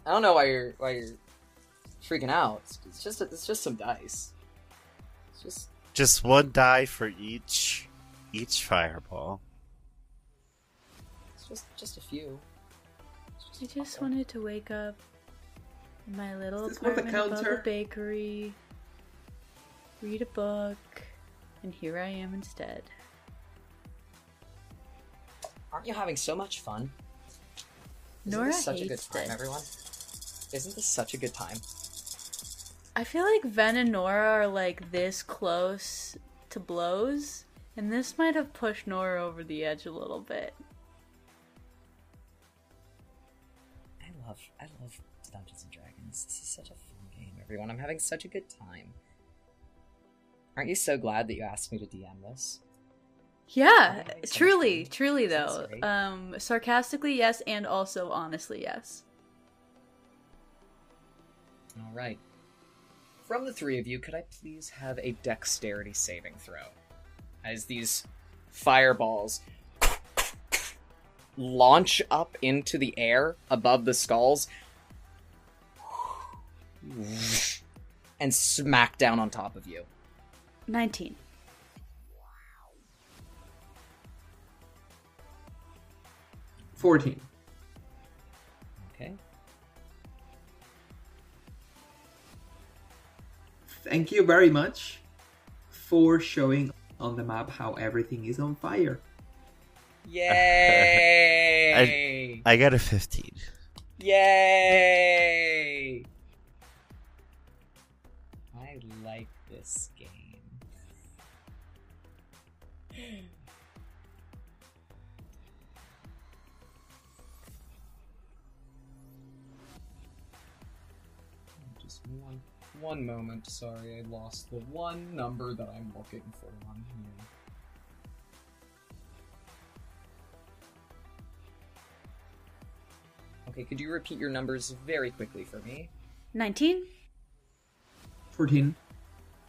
I don't know why you're why you're freaking out. It's, it's just it's just some dice. It's just Just one die for each each fireball. It's just just a few. It's I a just couple. wanted to wake up in my little Is this the apartment above the bakery, read a book, and here I am instead. Aren't you having so much fun? Isn't Nora this such a good hates time, this. everyone? Isn't this such a good time? I feel like Ven and Nora are like this close to blows, and this might have pushed Nora over the edge a little bit. Love I love Dungeons and Dragons. This is such a fun game, everyone. I'm having such a good time. Aren't you so glad that you asked me to DM this? Yeah, truly, truly though. Um, sarcastically, yes, and also honestly, yes. All right. from the three of you, could I please have a dexterity saving throw? As these fireballs launch up into the air above the skulls and smack down on top of you. 19. Fourteen. Okay. Thank you very much for showing on the map how everything is on fire. Yay! I got a 15. Yay! I like this game. Just one one moment, sorry, I lost the one number that I'm looking for on here. Okay, could you repeat your numbers very quickly for me? 19? Fourteen.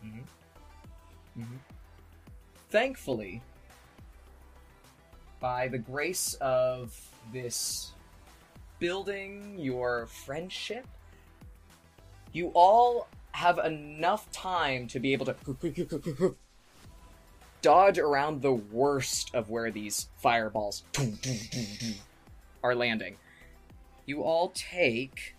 Mm-hmm. Mm-hmm. Thankfully, by the grace of this building your friendship, you all have enough time to be able to dodge around the worst of where these fireballs are landing. You all take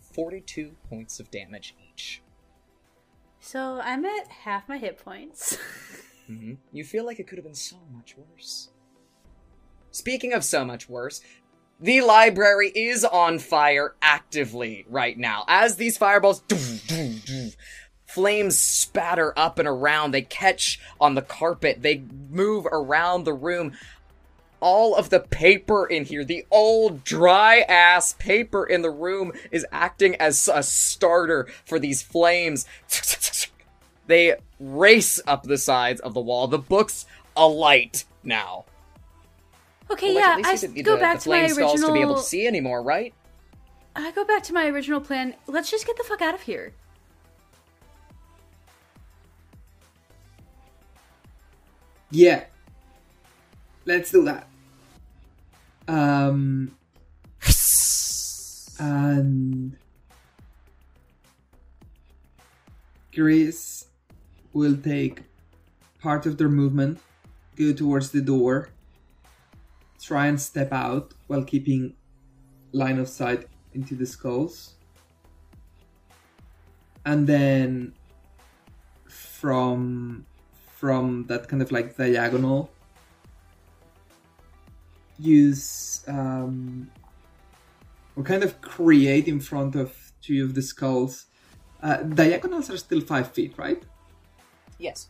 forty-two points of damage each. So I'm at half my hit points. hmm You feel like it could have been so much worse. Speaking of so much worse, the library is on fire actively right now. As these fireballs, flames spatter up and around. They catch on the carpet. They move around the room. All of the paper in here, the old dry ass paper in the room, is acting as a starter for these flames. They race up the sides of the wall. The book's alight now. okay, Well, yeah, I you s- didn't need go the, back the to my original. to be able to see anymore, right? I go back to my original plan. Let's just get the fuck out of here. Yeah. Let's do that. Um and Griss will take part of their movement, go towards the door, try and step out while keeping line of sight into the skulls. And then from from that kind of like diagonal use um, or kind of create in front of two of the skulls. Uh, diagonals are still five feet, right? Yes.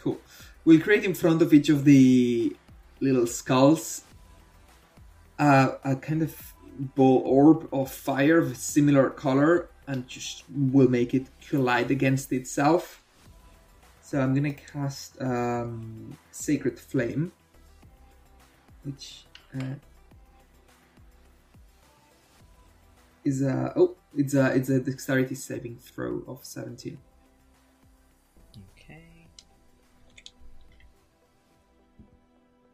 Cool. We'll create in front of each of the little skulls uh, a kind of ball orb of fire of similar color and just will make it collide against itself. So I'm gonna cast um, Sacred Flame, which uh, is a oh, it's a it's a Dexterity saving throw of 17. Okay.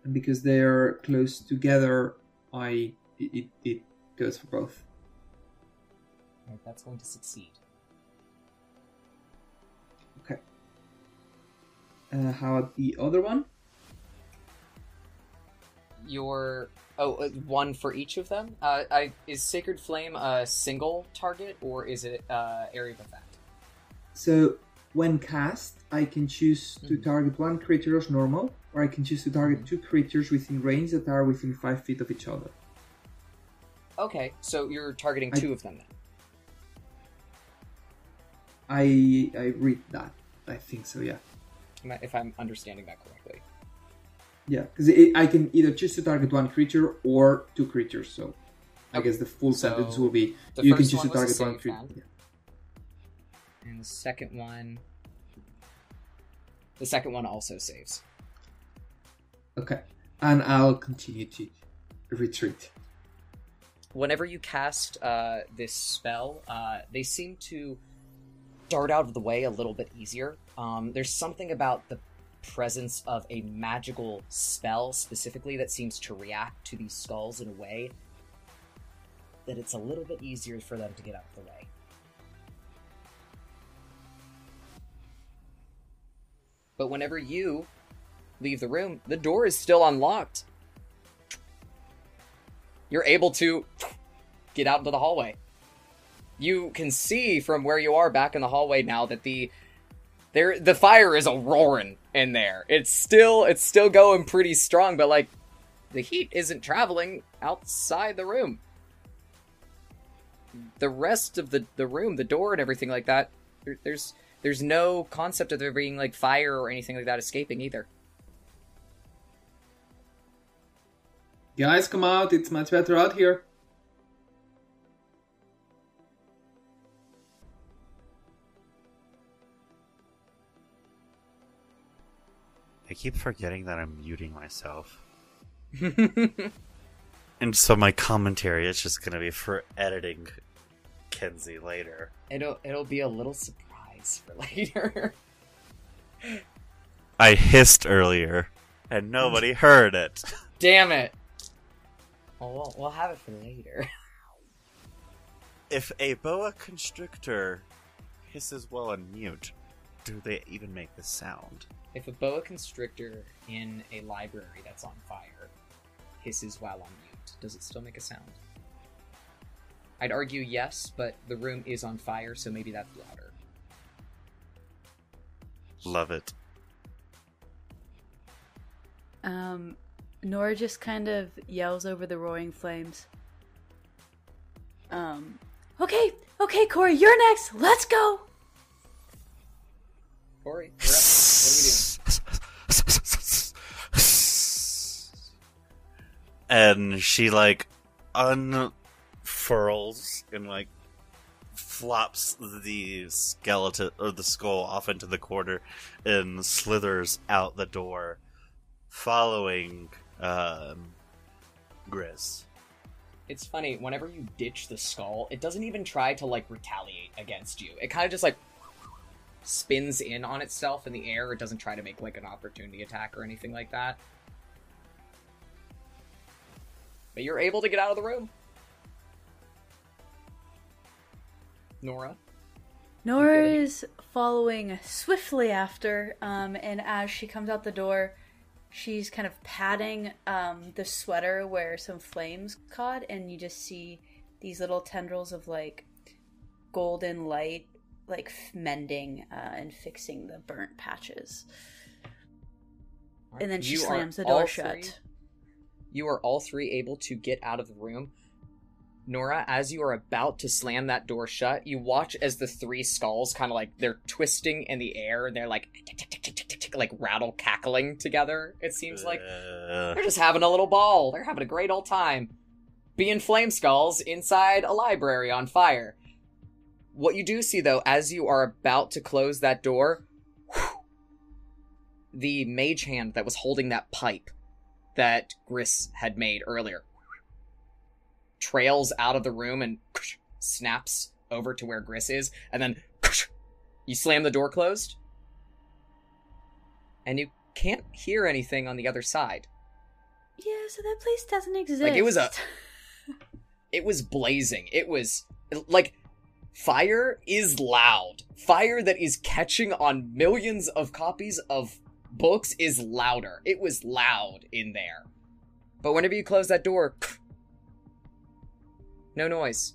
and because they're close together, I it, it, it goes for both. Alright, that's going to succeed. Uh, how about the other one? Your oh, uh, one for each of them. Uh, I is Sacred Flame a single target or is it uh, area of effect? So when cast, I can choose to Mhm. target one creature as normal, or I can choose to target two creatures within range that are within five feet of each other. Okay, so you're targeting I- two of them then. I I read that. I think so. Yeah. If I'm understanding that correctly. Yeah, because I can either choose to target one creature or two creatures. So I guess the full so sentence will be you can choose to target one creature. then. And the second one. The second one also saves. Okay, and I'll continue to retreat. whenever you cast uh, this spell, uh, they seem to dart out of the way a little bit easier. Um, there's something about the presence of a magical spell specifically that seems to react to these skulls in a way that it's a little bit easier for them to get out of the way. But whenever you leave the room, the door is still unlocked. You're able to get out into the hallway. You can see from where you are back in the hallway now that the there the fire is a roaring in there. It's still it's still going pretty strong, but like the heat isn't traveling outside the room. The rest of the the room, the door and everything like that, there, there's there's no concept of there being like fire or anything like that escaping either. Guys, come out. It's much better out here. I keep forgetting that I'm muting myself. and so my commentary is just gonna be for editing Kenzie later. It'll it'll be a little surprise for later. I hissed earlier, and nobody heard it. Damn it. Well, we'll we'll have it for later. If a boa constrictor hisses while on mute, do they even make the sound? If a boa constrictor in a library that's on fire hisses while on mute, does it still make a sound? I'd argue yes, but the room is on fire, so maybe that's louder. Love it. Um, Nora just kind of yells over the roaring flames. Um, okay, okay, Cori, you're next. Let's go. Cori, you're up. What are we And she like unfurls and like flops the skeleton or the skull off into the corner and slithers out the door, following um, Griss. It's funny, whenever you ditch the skull, it doesn't even try to like retaliate against you. It kind of just like spins in on itself in the air. It doesn't try to make like an opportunity attack or anything like that. But you're able to get out of the room. Nora, Nora is following swiftly after, um, and as she comes out the door, she's kind of patting um, the sweater where some flames caught, and you just see these little tendrils of like golden light, like f- mending uh, and fixing the burnt patches. And then she You slams the all door three- shut. You are all three able to get out of the room. Nora, as you are about to slam that door shut, you watch as the three skulls kind of like they're twisting in the air and they're like like rattle cackling together. It seems like Uh, they're just having a little ball. They're having a great old time. Being flame skulls inside a library on fire. What you do see though, as you are about to close that door, the mage hand that was holding that pipe that Griss had made earlier trails out of the room and snaps over to where Griss is, and then you slam the door closed, and you can't hear anything on the other side. Yeah, so that place doesn't exist. Like, it was a- it was blazing. It was like fire is loud. Fire that is catching on millions of copies of books is louder. It was loud in there. But whenever you close that door, no noise.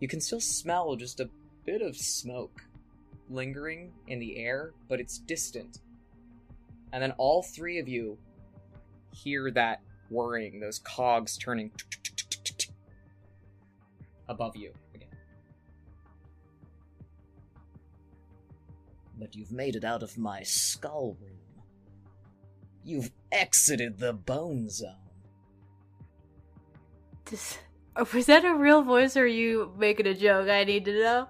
You can still smell just a bit of smoke lingering in the air, but it's distant. And then all three of you hear that whirring, those cogs turning above you But you've made it out of my skull room. You've exited the bone zone. Just- oh, was that a real voice or are you making a joke? I need to know.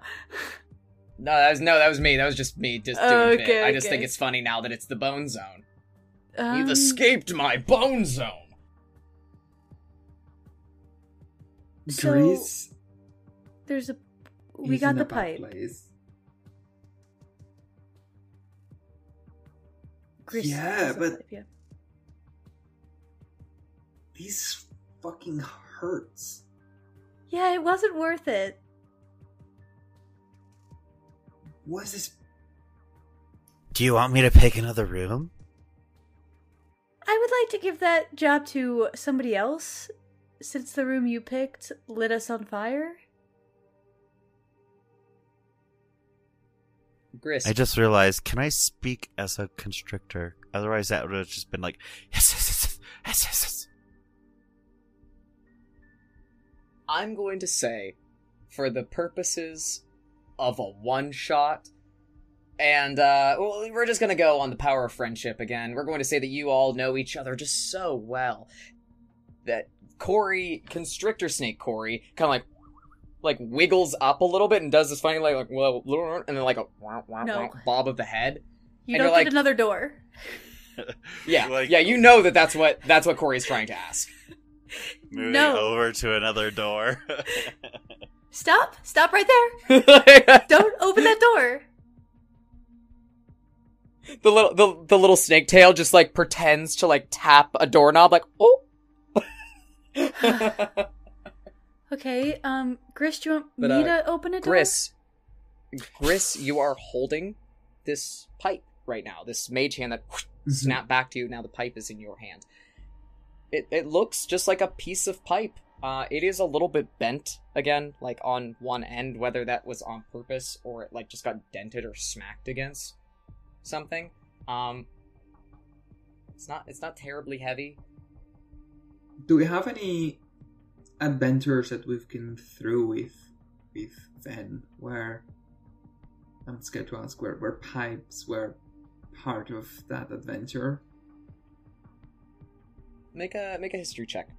No, that was no, that was me. That was just me just doing Oh, it. I just okay. think it's funny now that it's the bone zone. Um, You've escaped my bone zone. So Grease there's a we is got in the a bad pipe. place. Griss Yeah, but- pipe, yeah. This fucking hurts. Yeah, it wasn't worth it. What is this? Do you want me to pick another room? I would like to give that job to somebody else since the room you picked lit us on fire. Griss, I just realized, can I speak as a constrictor? Otherwise, that would have just been like, yes, yes, yes, yes, yes, yes. I'm going to say, for the purposes of a one shot, and uh, well, we're just gonna go on the power of friendship again. We're going to say that you all know each other just so well that Cori, Constrictor Snake Cori, kind of like like wiggles up a little bit and does this funny like like well, and then like a wah, wah, No. wah, bob of the head. You And don't you're get like- another door. Yeah, Like- yeah, you know that that's what that's what Cori's trying to ask. Moving No. over to another door. Stop! Stop right there! Don't open that door! the little the, the little snake tail just like pretends to like tap a doorknob like oh Okay, um, Griss, do you want But, me uh, to open a door? Griss Griss you are holding this pipe right now this mage hand that Mm-hmm. snapped back to you. Now the pipe is in your hand. It, it looks just like a piece of pipe. Uh, it is a little bit bent again like on one end whether that was on purpose or it like just got dented or smacked against something. Um it's not it's not terribly heavy. Do we have any adventures that we've been through with with Ven where I'm scared to ask where where pipes were part of that adventure? Make a make a history check.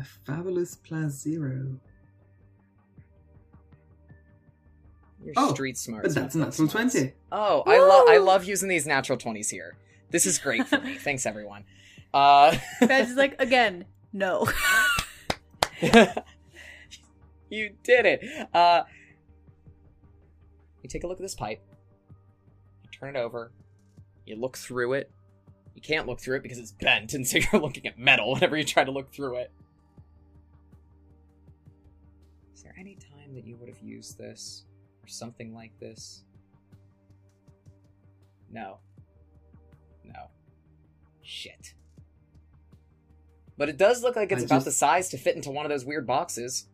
A fabulous plus zero. You're Oh, street smart. But that's natural twenty. Oh, I love I love using these natural twenties here. This is great for me. Thanks everyone. Uh, Guys, is like, again, no. you did it. Uh, you take a look at this pipe. You turn it over. You look through it. You can't look through it because it's bent, and so you're looking at metal whenever you try to look through it. Is there any time that you would have used this or something like this? No. Shit. But it does look like it's I about just- the size to fit into one of those weird boxes.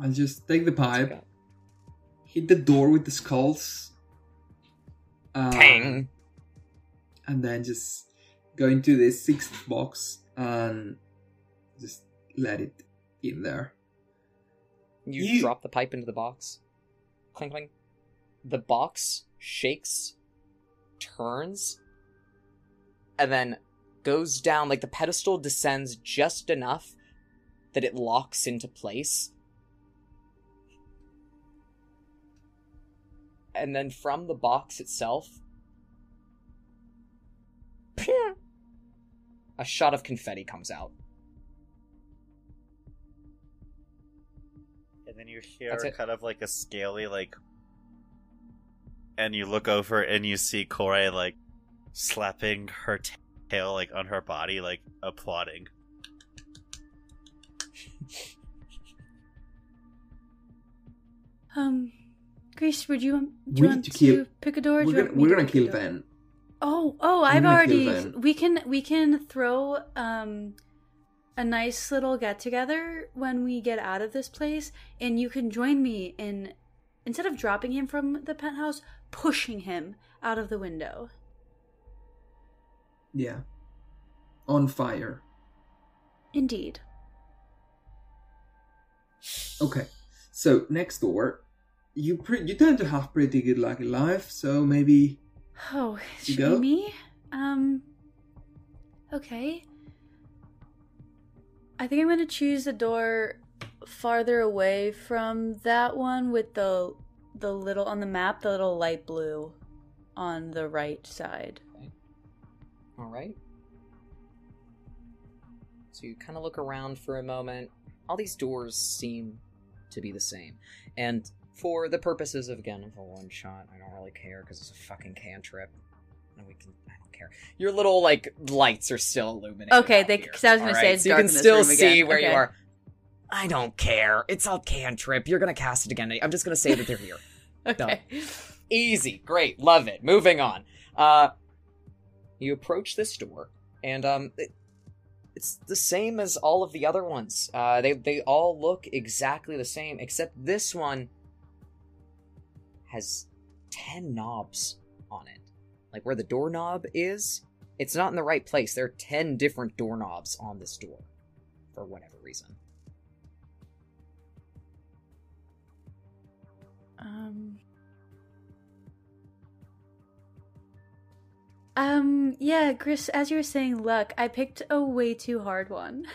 I'll just take the pipe, hit the door with the skulls. um, Tang. and then just go into the sixth box and just let it in there. You, You- drop the pipe into the box. Clink, clink. The box shakes, turns, and then goes down. Like the pedestal descends just enough that it locks into place. And then from the box itself, a shot of confetti comes out. And then you hear kind of like a scaly, like. And you look over and you see Cori, like, slapping her t- tail, like, on her body, like, applauding. Um, Grace, would you, do you need want to to, kill- pick a door? We're you gonna, we're gonna pick kill door? Ven. Oh, oh, I've gonna already. We can we can throw um a nice little get together when we get out of this place, and you can join me in instead of dropping him from the penthouse, pushing him out of the window. Yeah. On fire. Indeed. Okay. So next door, you pre- you tend to have pretty good luck in life, so maybe Oh, You go? be me? Um. Okay. I think I'm gonna choose the door farther away from that one with the the little on the map, the little light blue on the right side. All right. So you kind of look around for a moment. All these doors seem to be the same. And for the purposes of, again, of a one shot, I don't really care because it's a fucking cantrip. And we can, I don't care. Your little, like, lights are still illuminated. Okay, they- 'cause I was gonna say it's so you can still see where you are. I don't care. It's all cantrip. You're gonna cast it again. I'm just gonna say that they're here. Okay. Easy, great, love it. Moving on. Uh, you approach this door, and um, it, it's the same as all of the other ones. Uh, they they all look exactly the same, except this one has ten knobs on it. Like where the doorknob is, it's not in the right place. There are ten different doorknobs on this door, for whatever reason. Um. Um, yeah, Chris, as you were saying luck, I picked a way too hard one.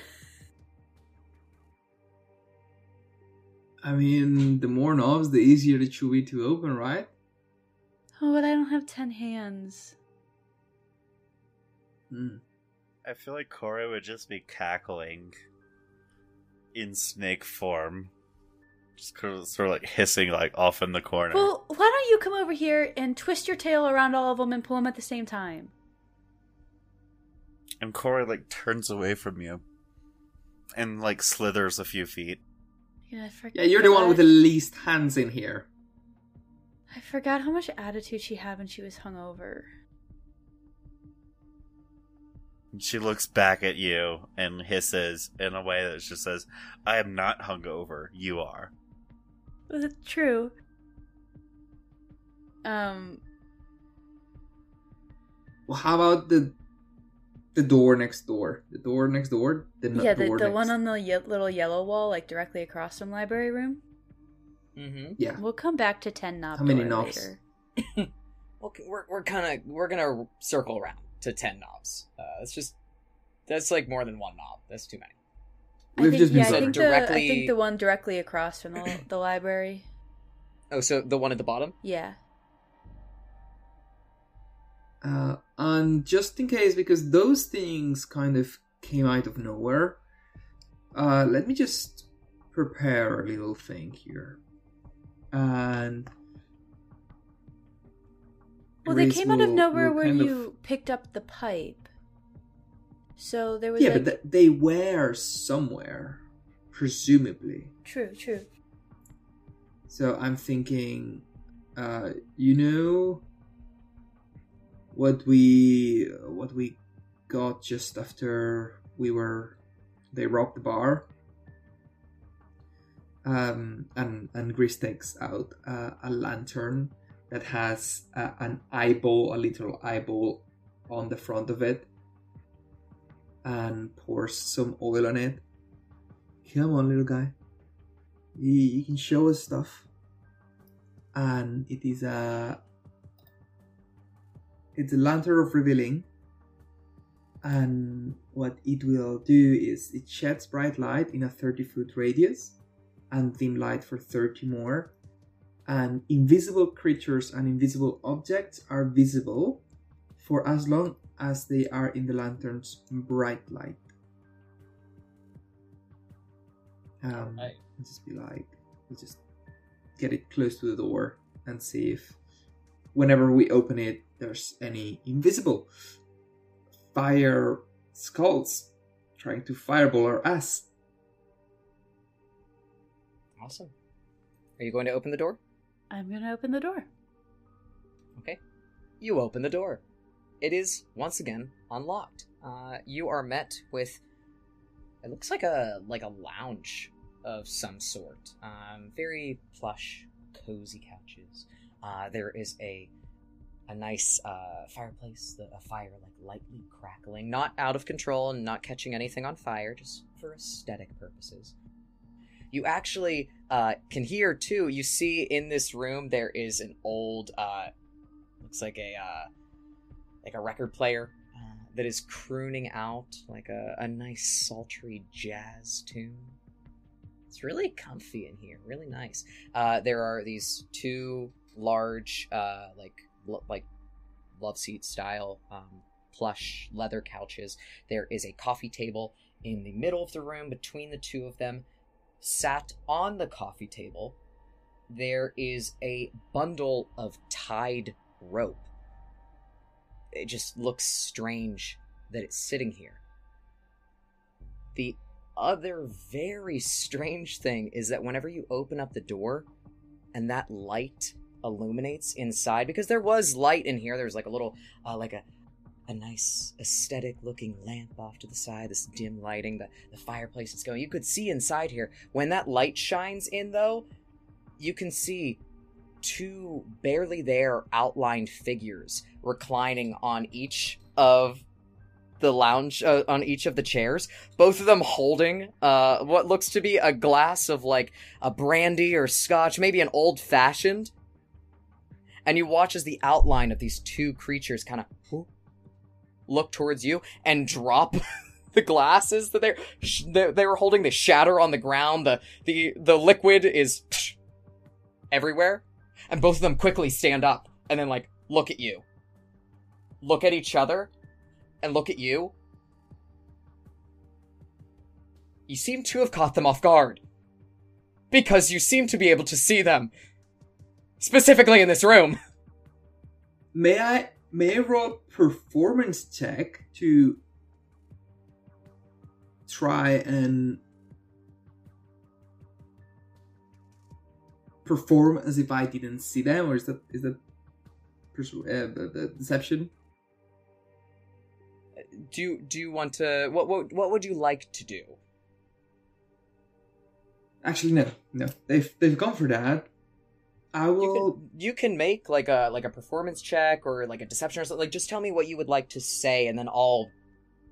I mean, the more knobs, the easier it should be to open, right? Oh, but I don't have 10 hands. Hmm. I feel like Cori would just be cackling in snake form. Just kind of sort of like hissing like off in the corner. Well, why don't you come over here and twist your tail around all of them and pull them at the same time? and Cori like turns away from you. And like slithers a few feet. Yeah, I forgot. Yeah, you're the one with the least hands in here. I forgot how much attitude she had when she was hungover. And she looks back at you and hisses in a way that just says, I am not hungover, you are. Was it true? Um, Well, how about the the door next door? The door next door. The yeah, the, door the next... one on the ye- little yellow wall, like directly across from library room. Mm-hmm. Yeah. We'll come back to ten knob How many door knobs? later. Okay, we're we're kind of we're gonna circle around to ten knobs. Uh, that's just that's like more than one knob. That's too many. I We've think, just been yeah, I so think, the, I think the one directly across from the, the library. Oh, so the one at the bottom. Yeah. Uh, and just in case, because those things kind of came out of nowhere, uh, let me just prepare a little thing here. And Well, they Grace came out of nowhere where kind of- you picked up the pipe. So there was yeah, like but th- they were somewhere, presumably. true, true. So I'm thinking, uh, you know, what we what we got just after we were they robbed the bar. Um, and and Griss takes out uh, a lantern that has uh, an eyeball, a literal eyeball, on the front of it, and pours some oil on it. Come on, little guy. You, you can show us stuff. And it is a it's a lantern of revealing. And what it will do is it sheds bright light in a 30 foot radius and dim light for 30 more. And invisible creatures and invisible objects are visible for as long as they are in the lantern's bright light. Um, Right. just be like, we'll just get it close to the door and see if, whenever we open it, there's any invisible fire skulls trying to fireball our ass. Awesome. Are you going to open the door? I'm gonna open the door. Okay. You open the door. It is once again unlocked. Uh, you are met with. It looks like a like a lounge of some sort. Um, very plush, cozy couches. Uh, there is a a nice uh, fireplace, the, a fire like lightly crackling, not out of control and not catching anything on fire, just for aesthetic purposes. You actually uh, can hear too. You see in this room there is an old, uh, looks like a uh, like a record player uh, that is crooning out like a, a nice sultry jazz tune. It's really comfy in here, really nice. Uh, there are these two large, uh, like lo- like love seat style um, plush leather couches. There is a coffee table in the middle of the room between the two of them. Sat on the coffee table, there is a bundle of tied rope. It just looks strange that it's sitting here. The other very strange thing is that whenever you open up the door and that light illuminates inside, because there was light in here, there's like a little, uh, like a, a nice aesthetic looking lamp off to the side, this dim lighting, the, the fireplace is going. You could see inside here. When that light shines in, though, you can see two barely there outlined figures reclining on each of the lounge uh, on each of the chairs both of them holding uh what looks to be a glass of like a brandy or scotch maybe an old fashioned and you watch as the outline of these two creatures kind of look towards you and drop the glasses that they're sh- they they were holding. They shatter on the ground. The the the liquid is everywhere and both of them quickly stand up and then like look at you. Look at each other and look at you. You seem to have caught them off guard because you seem to be able to see them specifically in this room. May I may I roll performance check to try and perform as if I didn't see them, or is that is that uh, deception? do you do you want to what what what would you like to do Actually, no, no. They've they've gone for that. I you will. can you can make like a like a performance check or like a deception or something like just tell me what you would like to say and then i'll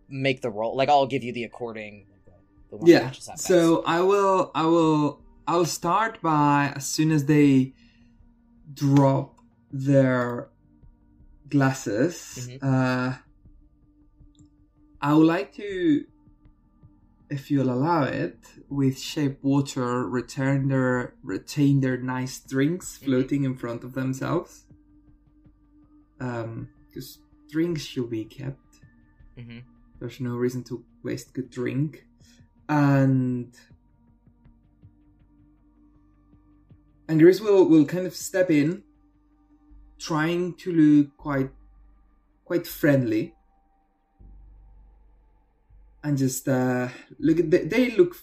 make the roll like i'll give you the according the one yeah so i will i will i will start by as soon as they drop their glasses Mhm. uh i would like to if you'll allow it with shape water return their retain their nice drinks Mhm. floating in front of themselves um because drinks should be kept. Mhm. there's no reason to waste good drink. And and Gris will will kind of step in, trying to look quite quite friendly. And just uh look they, they look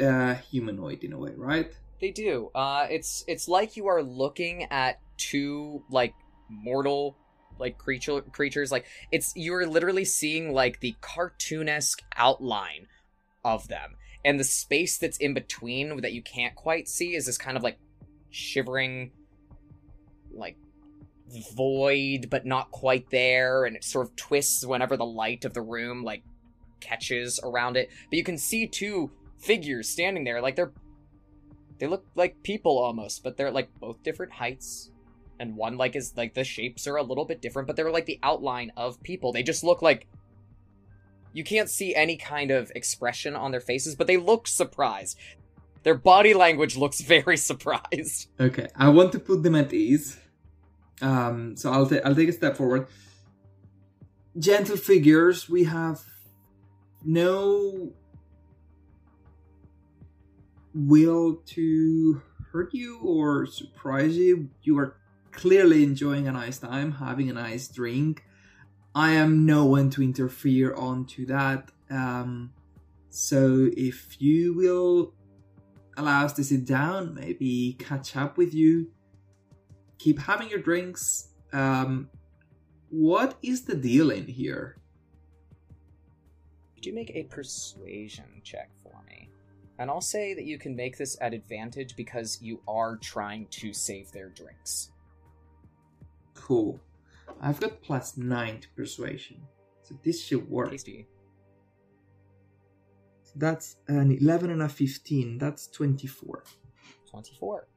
uh humanoid in a way, right? they do uh it's it's like you are looking at two like mortal like creature creatures like it's you're literally seeing like the cartoonesque outline of them and the space that's in between that you can't quite see is this kind of like shivering like void but not quite there and it sort of twists whenever the light of the room like catches around it. But you can see two figures standing there like they're they look like people almost but they're like both different heights. And one like is like the shapes are a little bit different but they're like the outline of people. They just look like you can't see any kind of expression on their faces but they look surprised their body language looks very surprised Okay, I want to put them at ease. Um, so I'll ta- I'll take a step forward. Gentle figures, we have no will to hurt you or surprise you. You are clearly enjoying a nice time, having a nice drink. I am no one to interfere onto that. Um, so if you will allow us to sit down, maybe catch up with you, keep having your drinks. Um, what is the deal in here? Could you make a persuasion check for me? And I'll say that you can make this at advantage because you are trying to save their drinks. Cool. I've got plus nine to persuasion, so this should work. Tasty. That's an 11 and a 15. That's 24. 24.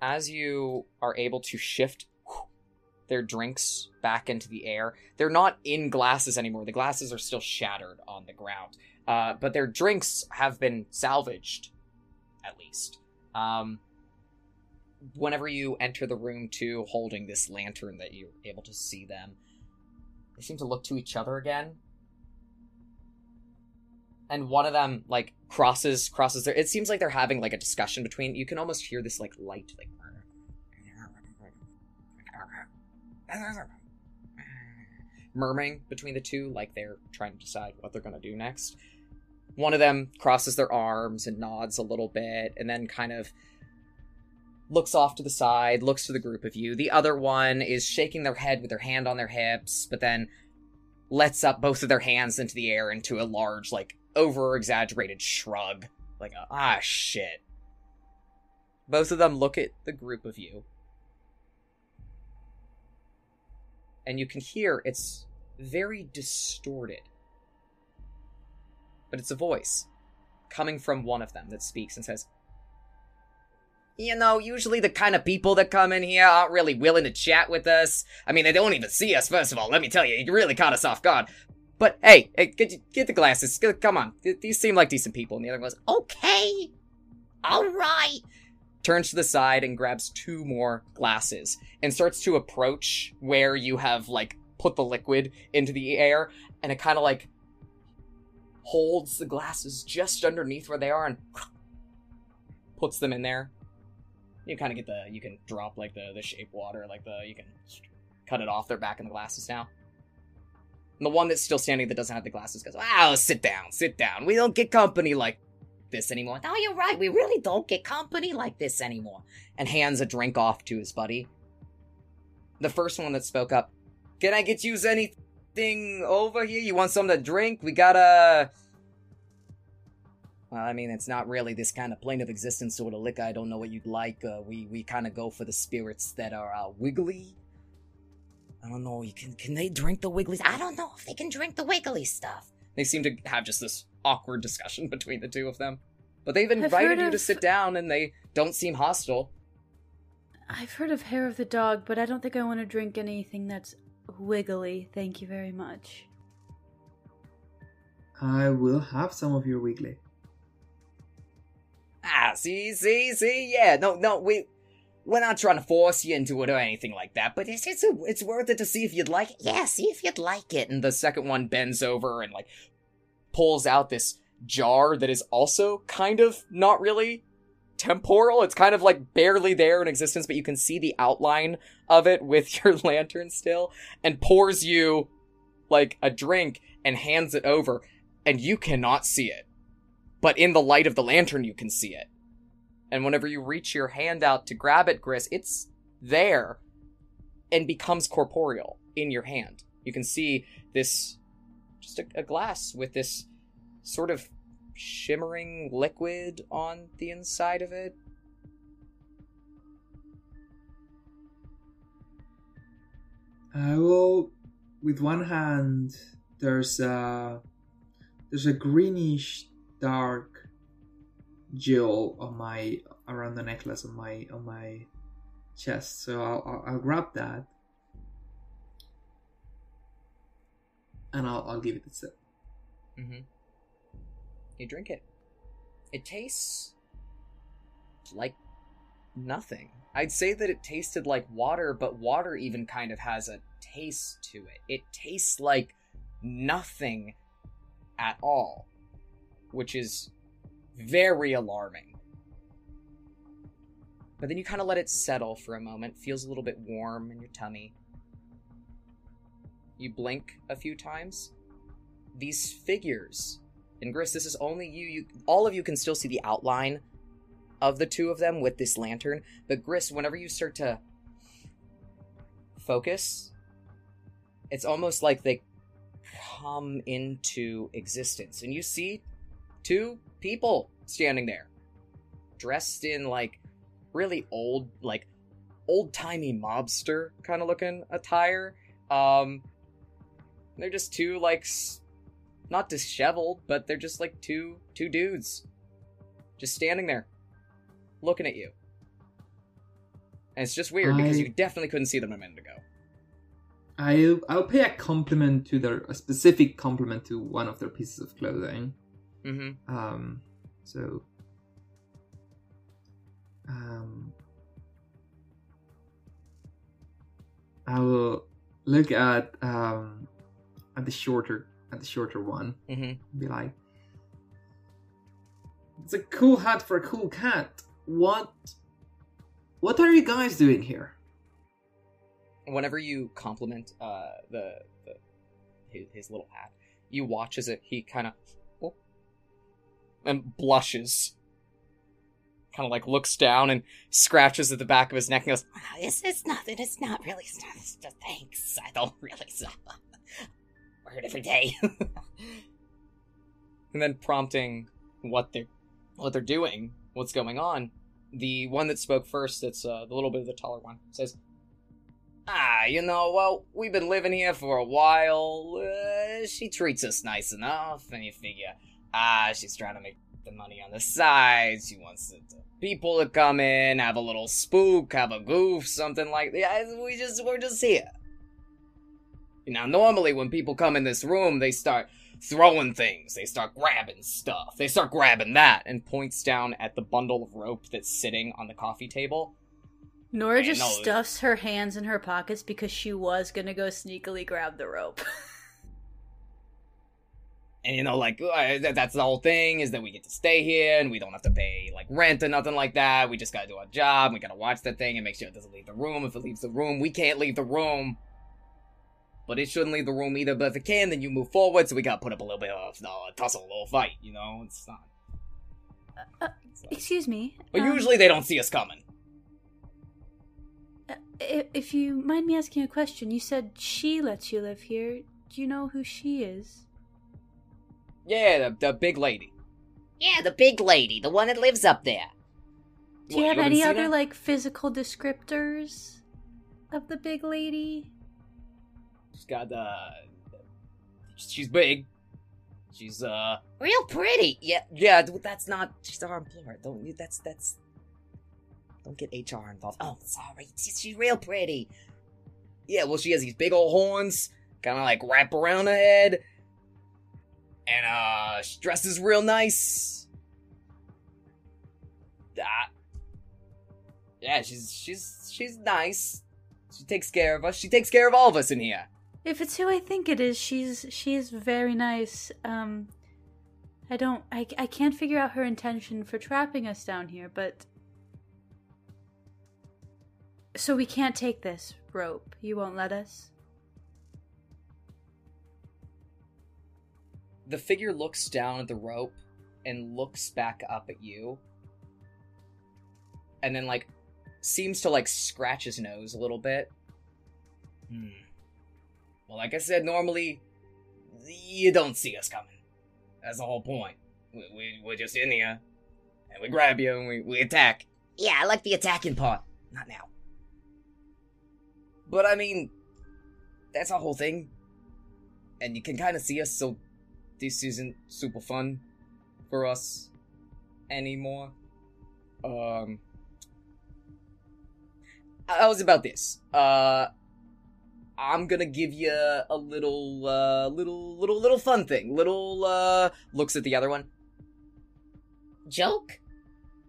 As you are able to shift their drinks back into the air, they're not in glasses anymore. The glasses are still shattered on the ground. Uh, but their drinks have been salvaged, at least. Um, whenever you enter the room, too, holding this lantern that you're able to see them, They seem to look to each other again. And one of them like crosses crosses their it seems like they're having like a discussion between you can almost hear this like light like murmuring between the two like they're trying to decide what they're to do next. One of them crosses their arms and nods a little bit and then kind of looks off to the side, looks to the group of you. The other one is shaking their head with their hand on their hips, but then lets up both of their hands into the air into a large, like, over exaggerated shrug. Like, a, ah, shit. Both of them look at the group of you. And you can hear it's very distorted. But it's a voice coming from one of them that speaks and says, you know, usually the kind of people that come in here aren't really willing to chat with us. I mean, they don't even see us, first of all. Let me tell you, you really caught us off guard. But hey, hey get, get the glasses. Come on. These seem like decent people. And the other goes, okay. All right. Turns to the side and grabs two more glasses and starts to approach where you have, like, put the liquid into the air. And it kind of, like, holds the glasses just underneath where they are and puts them in there you kind of get the you can drop like the the shape water like the you can cut it off they're back in the glasses now and the one that's still standing that doesn't have the glasses goes wow sit down sit down. We don't get company like this anymore. No you're right. We really don't get company like this anymore. And hands a drink off to his buddy. The first one that spoke up can i get you anything over here? You want something to drink? We got a well, I mean, it's not really this kind of plane of existence sort of liquor. I don't know what you'd like. Uh, we we kind of go for the spirits that are uh, wiggly. I don't know. You can can they drink the wigglies? I don't know if they can drink the wiggly stuff. They seem to have just this awkward discussion between the two of them. But they've invited you of... to sit down, and they don't seem hostile. I've heard of hair of the dog, but I don't think I want to drink anything that's wiggly. Thank you very much. I will have some of your wiggly. Ah, see, see, see, yeah, no, no, we, we're not trying to force you into it or anything like that, but it's it's a, it's worth it to see if you'd like it. Yeah, see if you'd like it. And the second one bends over and like pulls out this jar that is also kind of not really temporal. It's kind of like barely there in existence, but you can see the outline of it with your lantern still, and pours you like a drink and hands it over, and you cannot see it but in the light of the lantern you can see it. And whenever you reach your hand out to grab it, Griss, it's there and becomes corporeal in your hand. You can see this just a, a glass with this sort of shimmering liquid on the inside of it. I will, with one hand, there's a there's a greenish dark jewel on my around the necklace on my on my chest. So I'll, I'll, I'll grab that and I'll, I'll give it a sip. Mm-hmm. You drink it. It tastes like nothing. I'd say that it tasted like water, but water even kind of has a taste to it. It tastes like nothing at all which is very alarming. But then you kind of let it settle for a moment, feels a little bit warm in your tummy. You blink a few times. These figures, and Griss, this is only you, you all of you can still see the outline of the two of them with this lantern, but Griss, whenever you start to focus, it's almost like they come into existence. And you see two people standing there, dressed in like really old, like old timey mobster kind of looking attire. Um, they're just two like not disheveled, but they're just like two two dudes, just standing there, looking at you. And it's just weird I... because you definitely couldn't see them a minute ago. I'll I'll pay a compliment to their a specific compliment to one of their pieces of clothing. Mm-hmm. Um, so, um, I will look at um, at the shorter at the shorter one. Mm-hmm. Be like, it's a cool hat for a cool cat. What? What are you guys doing here? Whenever you compliment uh, the, the his, his little hat, you watch as it he kind of and blushes, kind of like looks down and scratches at the back of his neck and goes, "Ah, It's, it's nothing. It's not really. It's not, it's just, thanks. I don't really. Wear it every day. and then prompting what they're what they're doing, what's going on. The one that spoke first, that's uh, the little bit of the taller one, says, "Ah, you know, well, we've been living here for a while. Uh, she treats us nice enough, and you figure, ah, she's trying to make the money on the side. She wants the, the people to come in, have a little spook, have a goof, something like that. Yeah, we just we're just here." Now, normally when people come in this room, they start throwing things. They start grabbing stuff. They start grabbing that, and points down at the bundle of rope that's sitting on the coffee table. Nora I just stuffs her hands in her pockets because she was gonna go sneakily grab the rope. And you know, like uh, that's the whole thing is that we get to stay here and we don't have to pay like rent or nothing like that. We just gotta do our job. We gotta watch that thing and make sure it doesn't leave the room. If it leaves the room, we can't leave the room. But it shouldn't leave the room either. But if it can, then you move forward. So we gotta put up a little bit of uh, tussle, a little fight. You know, it's not. Uh, Excuse me. But um, usually they don't see us coming. uh, if you mind me asking a question, you said she lets you live here. Do you know who she is? Yeah, the, the big lady. yeah, the big lady, the one that lives up there. Do you What, have haven't any other her? like physical descriptors of the big lady? She's got uh, she's big. She's uh, Real pretty. yeah, yeah. That's not. She's our employer. Don't you? That's that's. Don't get HR involved. Oh, Oh, sorry. She's, she's real pretty. yeah. Well, she has these big old horns, kind of like wrap around her head, and uh, she dresses real nice. Ah. Yeah, she's she's she's nice. She takes care of us. She takes care of all of us in here. If it's who I think it is, she's she's very nice. Um, I don't, I, I can't figure out her intention for trapping us down here, but so we can't take this rope. You won't let us. The figure looks down at the rope and looks back up at you. And then like seems to like scratch his nose a little bit. Hmm. Well like i said normally you don't see us coming. That's the whole point. We, we, we're just in here. And we grab you and we, we attack. Yeah, I like the attacking part. Not now. but i mean that's the whole thing. And you can kind of see us so this isn't super fun for us anymore. Um I was about this? Uh i'm gonna give you a little uh little little little fun thing. Little uh looks at the other one. Joke?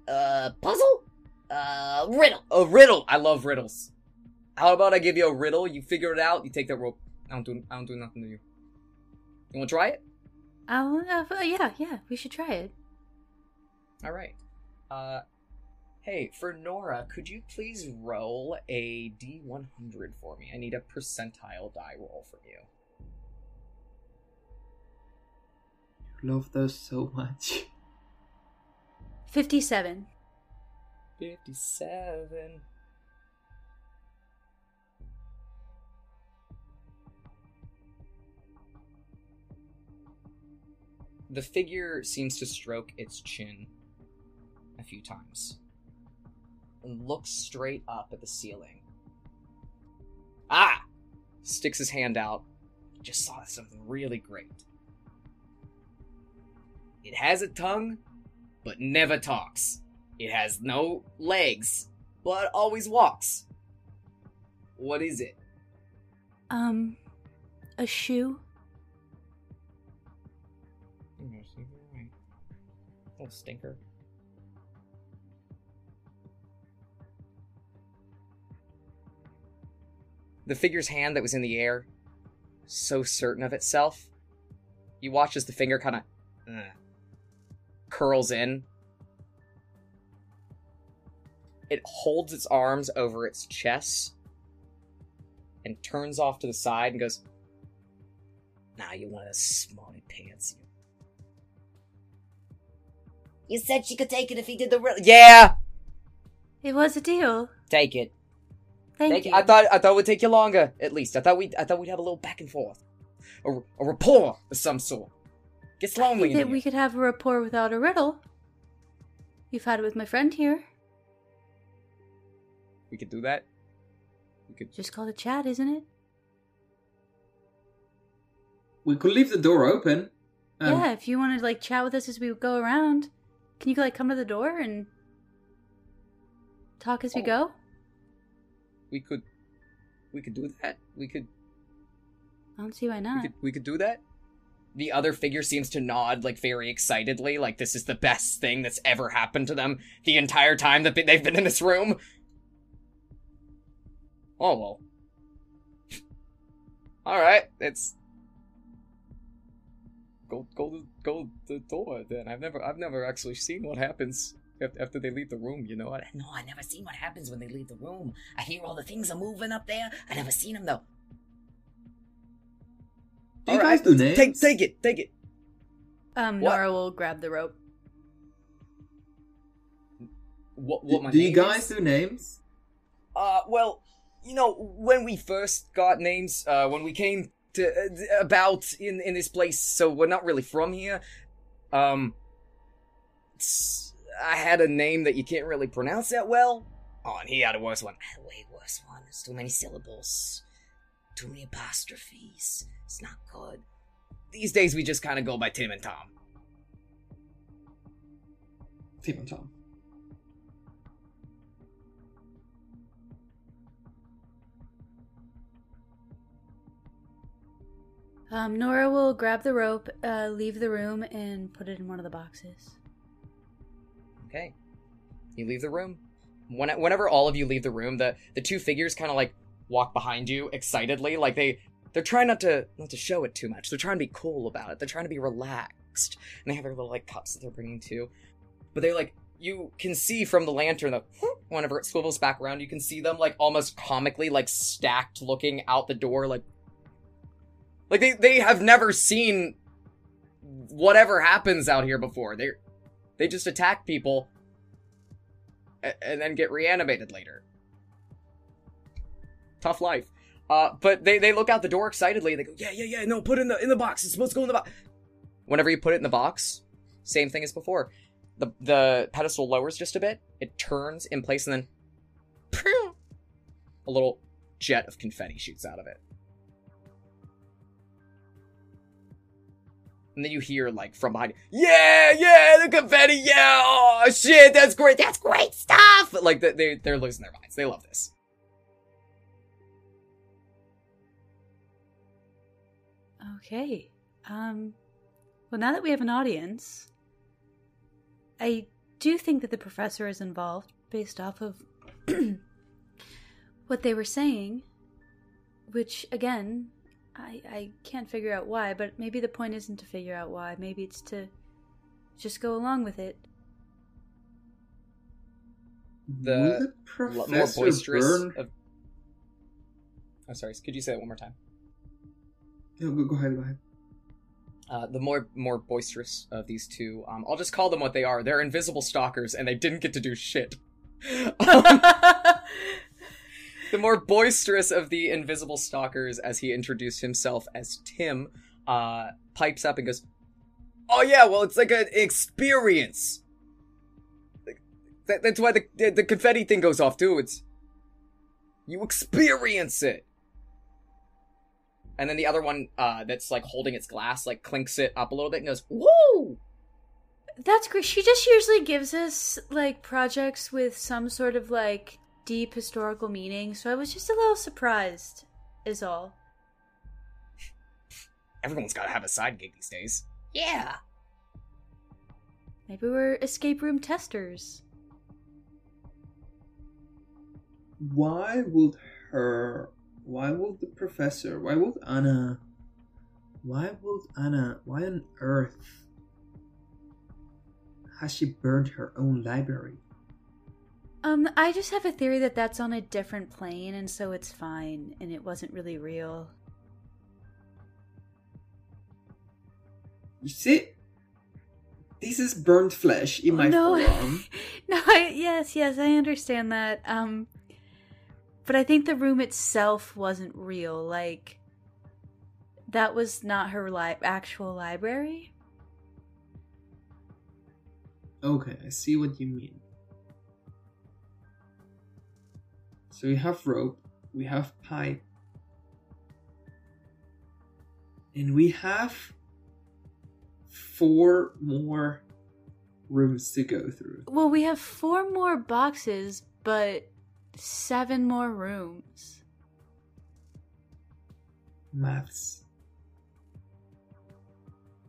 Uh, puzzle? Uh, riddle. a riddle! I love riddles. How about i give you a riddle? You figure it out. You take that rope. I don't do i don't do nothing to you. You want to try it Oh, uh, yeah, yeah, we should try it. All right. Uh, hey, for Nora, could you please roll a D100 for me? I need a percentile die roll from you. Love those so much. 57. 57. The figure seems to stroke its chin a few times and looks straight up at the ceiling. Ah! Sticks his hand out. Just saw something really great. It has a tongue, but never talks. It has no legs, but always walks. What is it? Um, a shoe? Stinker. The figure's hand that was in the air so certain of itself. You watch as the finger kind of eh, curls in. It holds its arms over its chest and turns off to the side and goes, Now you want to smarty pants you. You said she could take it if he did the real. "Yeah, It was a deal. take it. Thank Take you. it. I thought I thought it would take you longer. At least I thought we I thought we'd have a little back and forth, a, a rapport of some sort. Gets I lonely. think in that here. we could have a rapport without a riddle. You've had it with my friend here. we could do that. We could. Just call a chat, isn't it? We could leave the door open. Um, yeah, if you want to like chat with us as we go around, can you like come to the door and talk as we Oh. go? We could. We could do that. We could. I don't see why We not. could, we could do that. The other figure seems to nod like very excitedly, like this is the best thing that's ever happened to them the entire time that they've been in this room. Oh well. All right, it's go go to go the door. Then I've never I've never actually seen what happens after they leave the room. You know, I, No, I never seen what happens when they leave the room. I hear all the things are moving up there. I never seen them though. Do you All guys right, do names? Take take it, take it. Um, What? Nora will grab the rope. What what my do you guys is? do names? Uh, well, you know, when we first got names, uh, when we came to uh, about in in this place, so we're not really from here. Um, I had a name that you can't really pronounce that well. Oh, and he had a worse one. I had a way worse one. There's too many syllables. Too many apostrophes. It's not good. These days, we just kind of go by Tim and Tom. Tim and Tom. Um, Nora will grab the rope, uh, leave the room, and put it in one of the boxes. Okay, you leave the room. When, whenever all of you leave the room, the the two figures kind of like walk behind you excitedly, like they they're trying not to not to show it too much. They're trying to be cool about it. They're trying to be relaxed, and they have their little like cups that they're bringing too. But they're like you can see from the lantern that whenever it swivels back around, you can see them like almost comically like stacked, looking out the door, like like they they have never seen whatever happens out here before. They they just attack people a- and then get reanimated later. Tough life. Uh, but they, they look out the door excitedly. They go, yeah, yeah, yeah. No, put it in the in the box. It's supposed to go in the box. Whenever you put it in the box, same thing as before. The the pedestal lowers just a bit. It turns in place, and then a little jet of confetti shoots out of it. And then you hear like from behind, yeah, yeah, the confetti, yeah, oh shit, that's great, that's great stuff. Like they they- they're losing their minds. They love this. Okay. Um, well, now that we have an audience, I do think that the professor is involved based off of what they were saying, which, again, I, I can't figure out why, but maybe the point isn't to figure out why. Maybe it's to just go along with it. The Will the L- more boisterous. burn? Of... I'm sorry. Could you say that one more time? No, go, go ahead, go ahead. Uh, the more more boisterous of these two, um, I'll just call them what they are. They're invisible stalkers, and they didn't get to do shit. the more boisterous of the invisible stalkers, as he introduced himself as Tim, uh, pipes up and goes, "Oh yeah, well it's like an experience. That, that's why the, the confetti thing goes off too. It's you experience it." And then the other one, uh, that's like holding its glass, like clinks it up a little bit and goes, "Woo!" That's great. She just usually gives us like projects with some sort of like deep historical meaning, so I was just a little surprised, is all. Everyone's got to have a side gig these days. Yeah. Maybe we're escape room testers. Why would her? Why would the professor? Why would Anna Why would Anna? Why on earth has she burned her own library? Um, I just have a theory that that's on a different plane, and so it's fine, and it wasn't really real. You see, this is burnt flesh in my no, forearm. no, I, yes, yes, I understand that. Um, but I think the room itself wasn't real. Like, that was not her li- actual library. Okay, I see what you mean. So we have rope, we have pipe, and we have four more rooms to go through. Well, we have four more boxes, but seven more rooms. Maths.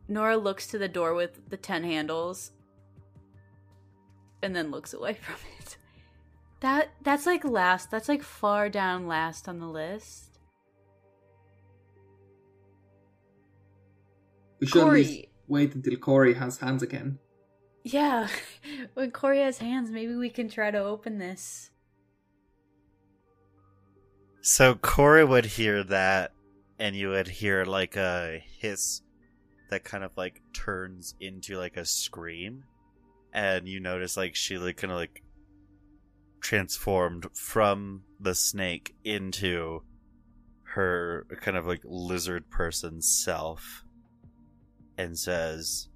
Nora looks to the door with the 10 handles and then looks away from it. That that's like last. That's like far down last on the list. We should at least Cori. wait until Cori has hands again. Yeah. when Cori has hands, maybe we can try to open this. So Cori would hear that, and you would hear like a hiss that kind of like turns into like a scream, and you notice like she like kind of like transformed from the snake into her kind of like lizard person self, and says,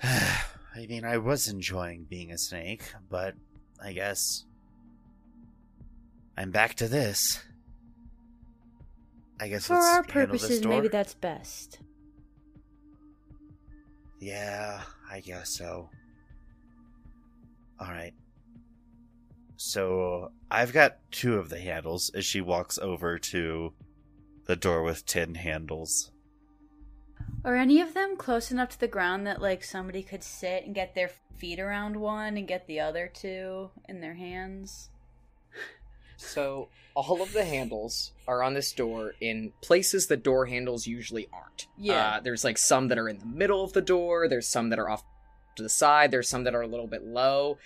"I mean, I was enjoying being a snake, but I guess." I'm back to this. I guess For our purposes, maybe that's best. Yeah, I guess so. All right. So I've got two of the handles as she walks over to the door with ten handles. Are any of them close enough to the ground that like somebody could sit and get their feet around one and get the other two in their hands? So all of the handles are on this door in places that door handles usually aren't. Yeah. Uh, there's like some that are in the middle of the door. There's some that are off to the side. There's some that are a little bit low.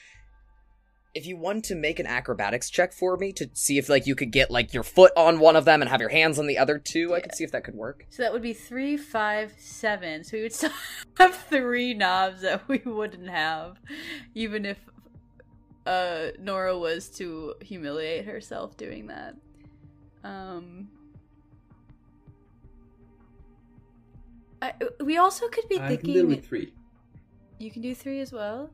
If you want to make an acrobatics check for me to see if like you could get like your foot on one of them and have your hands on the other two, I could see if that could work. So that would be three, five, seven. So we would still have three knobs that we wouldn't have, even if uh Nora was to humiliate herself doing that. Um I, we also could be I thinking deal with three. you can do three as well.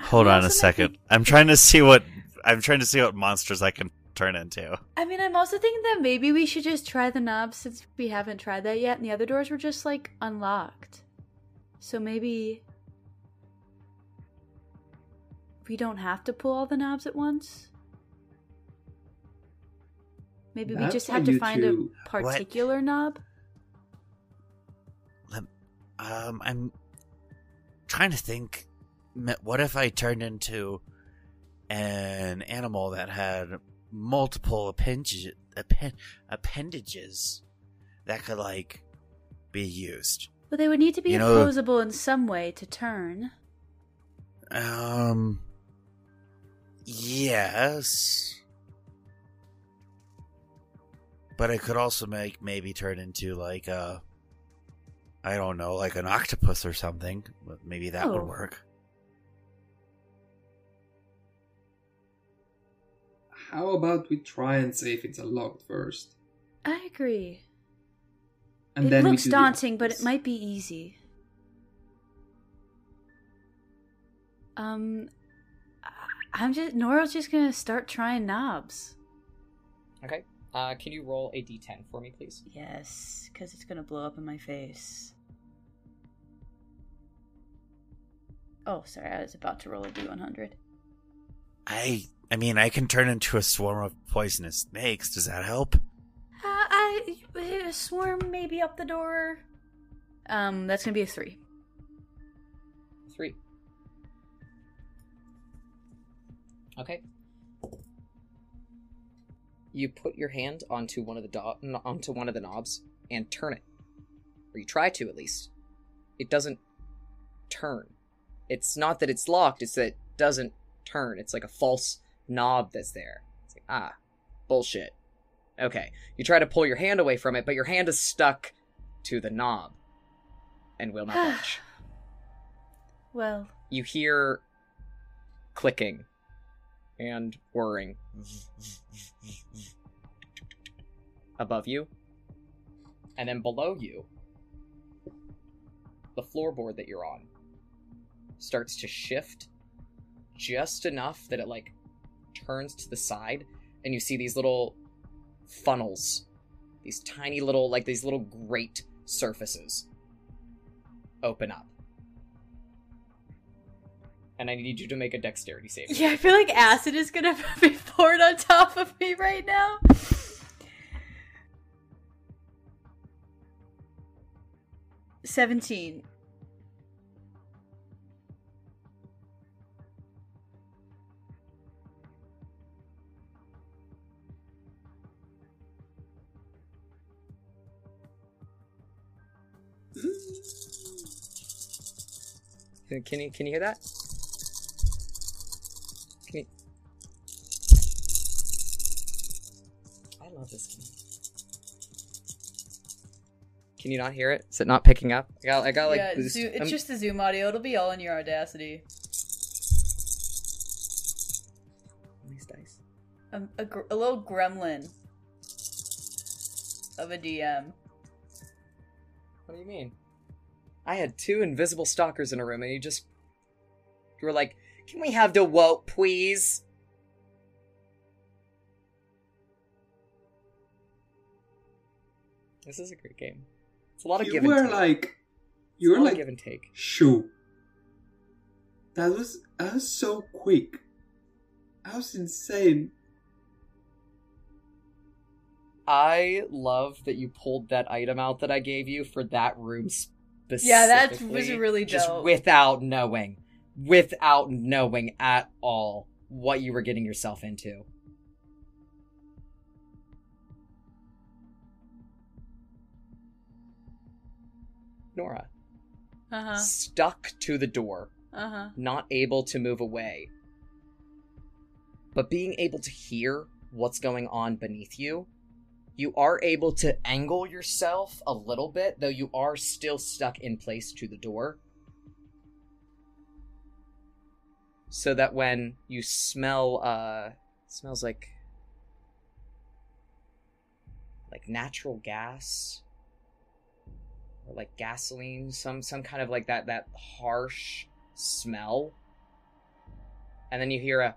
Hold on a second. be- I'm trying to see what I'm trying to see what monsters I can turn into. I mean, I'm also thinking that maybe we should just try the knobs since we haven't tried that yet, and the other doors were just like unlocked. So maybe we don't have to pull all the knobs at once. Maybe we just why have to find two- a particular knob. Um, I'm trying to think. What if I turned into an animal that had multiple appendages, appen- appendages that could like be used? But they would need to be You know- opposable in some way to turn. Um. Yes. But it could also make maybe turn into like a. I don't know, like an octopus or something. Maybe that would Oh. work. How about we try and see if it's unlocked first, I agree. and it then looks do the daunting, but it might be easy. Um, I- I'm just Nora's just gonna start trying knobs. Okay. Uh, can you roll a d10 for me, please? Yes, because it's gonna blow up in my face. Oh, sorry, I was about to roll a d100. I. I mean, I can turn into a swarm of poisonous snakes. Does that help? Uh, I a swarm maybe up the door. Um, that's gonna be a three. Three. Okay. you put your hand onto one of the do- onto one of the knobs and turn it, or you try to at least. It doesn't turn. It's not that it's locked; it's that it doesn't turn. It's like a false knob that's there. It's like ah, bullshit. Okay, you try to pull your hand away from it, but your hand is stuck to the knob and will not budge. Well, You hear clicking and whirring above you, and then below you, the floorboard that you're on starts to shift just enough that it like turns to the side, and you see these little funnels, these tiny little like these little grate surfaces open up. And I need you to make a dexterity save. yeah, I feel like acid is gonna be poured on top of me right now. Seventeen. Can can you can you hear that? Can you... I love this game. Can you not hear it? Is it not picking up? I got I got like yeah, zoo- it's just the Zoom audio. It'll be all in your Audacity. these dice. Um, a, gr- a little gremlin of a DM. What do you mean? I had two invisible stalkers in a room, and you just you were like, "Can we have the woke, please?" This is a great game. It's a lot of You give and were take. like, It's you a were like, give and take. shoo. That was that was so quick. That was insane. I love that you pulled that item out that I gave you for that room specifically. Yeah, that was really just without knowing, without knowing at all what you were getting yourself into. Nora, Uh huh. stuck to the door, Uh huh. not able to move away, but being able to hear what's going on beneath you, you are able to angle yourself a little bit, though you are still stuck in place to the door. So that when you smell, uh, smells like like natural gas or like gasoline, some some kind of like that that harsh smell. And then you hear a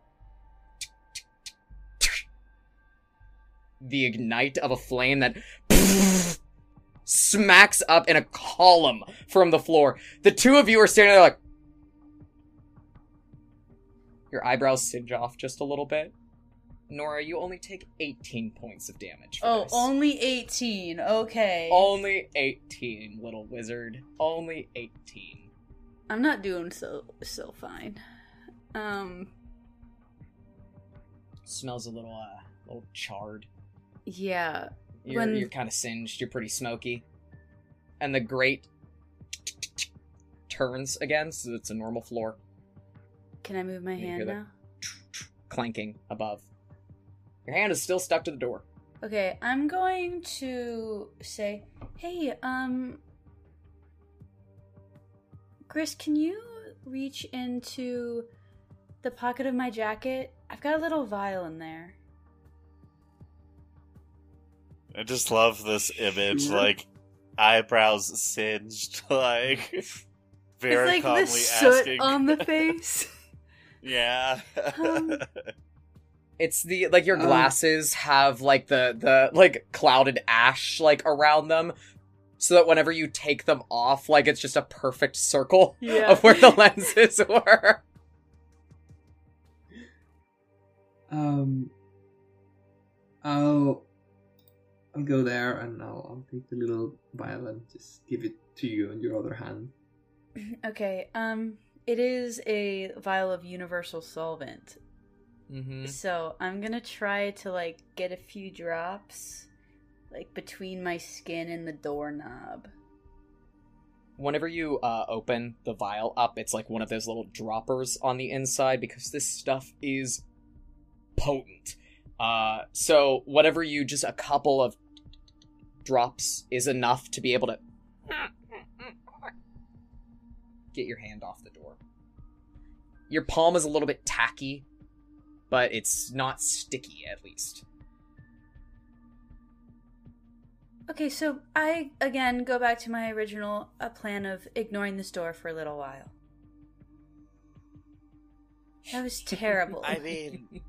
the ignite of a flame that smacks up in a column from the floor. The two of you are standing there like your eyebrows singe off just a little bit. Nora, you only take 18 points of damage. For Oh, this. only 18. Okay. Only 18, little wizard. Only 18. I'm not doing so so fine. Um Smells a little uh little charred. Yeah. You're When- you're kind of singed. You're pretty smoky. And the grate turns again, so it's a normal floor, Can I move my hand now? clanking above. Your hand is still stuck to the door. Okay, I'm going to say, "Hey, um Griss, can you reach into the pocket of my jacket? I've got a little vial in there." I just love this image, Sure. like eyebrows singed, like very it's like calmly the soot asking. on the face. yeah. Um, It's the like your Oh. glasses have like the the like clouded ash like around them, so that whenever you take them off, like it's just a perfect circle Yeah. of where the lenses were. Um, I'll I'll go there and I'll, I'll take the little vial and just give it to you on your other hand. Okay, um, it is a vial of universal solvent. Mm-hmm. So I'm gonna try to like get a few drops, like between my skin and the doorknob. Whenever you uh, open the vial up, it's like one of those little droppers on the inside because this stuff is potent. Uh, so whatever you just a couple of drops is enough to be able to get your hand off the door. Your palm is a little bit tacky, but it's not sticky at least. Okay, so I again go back to my original uh, plan of ignoring this door for a little while. That was terrible. I mean,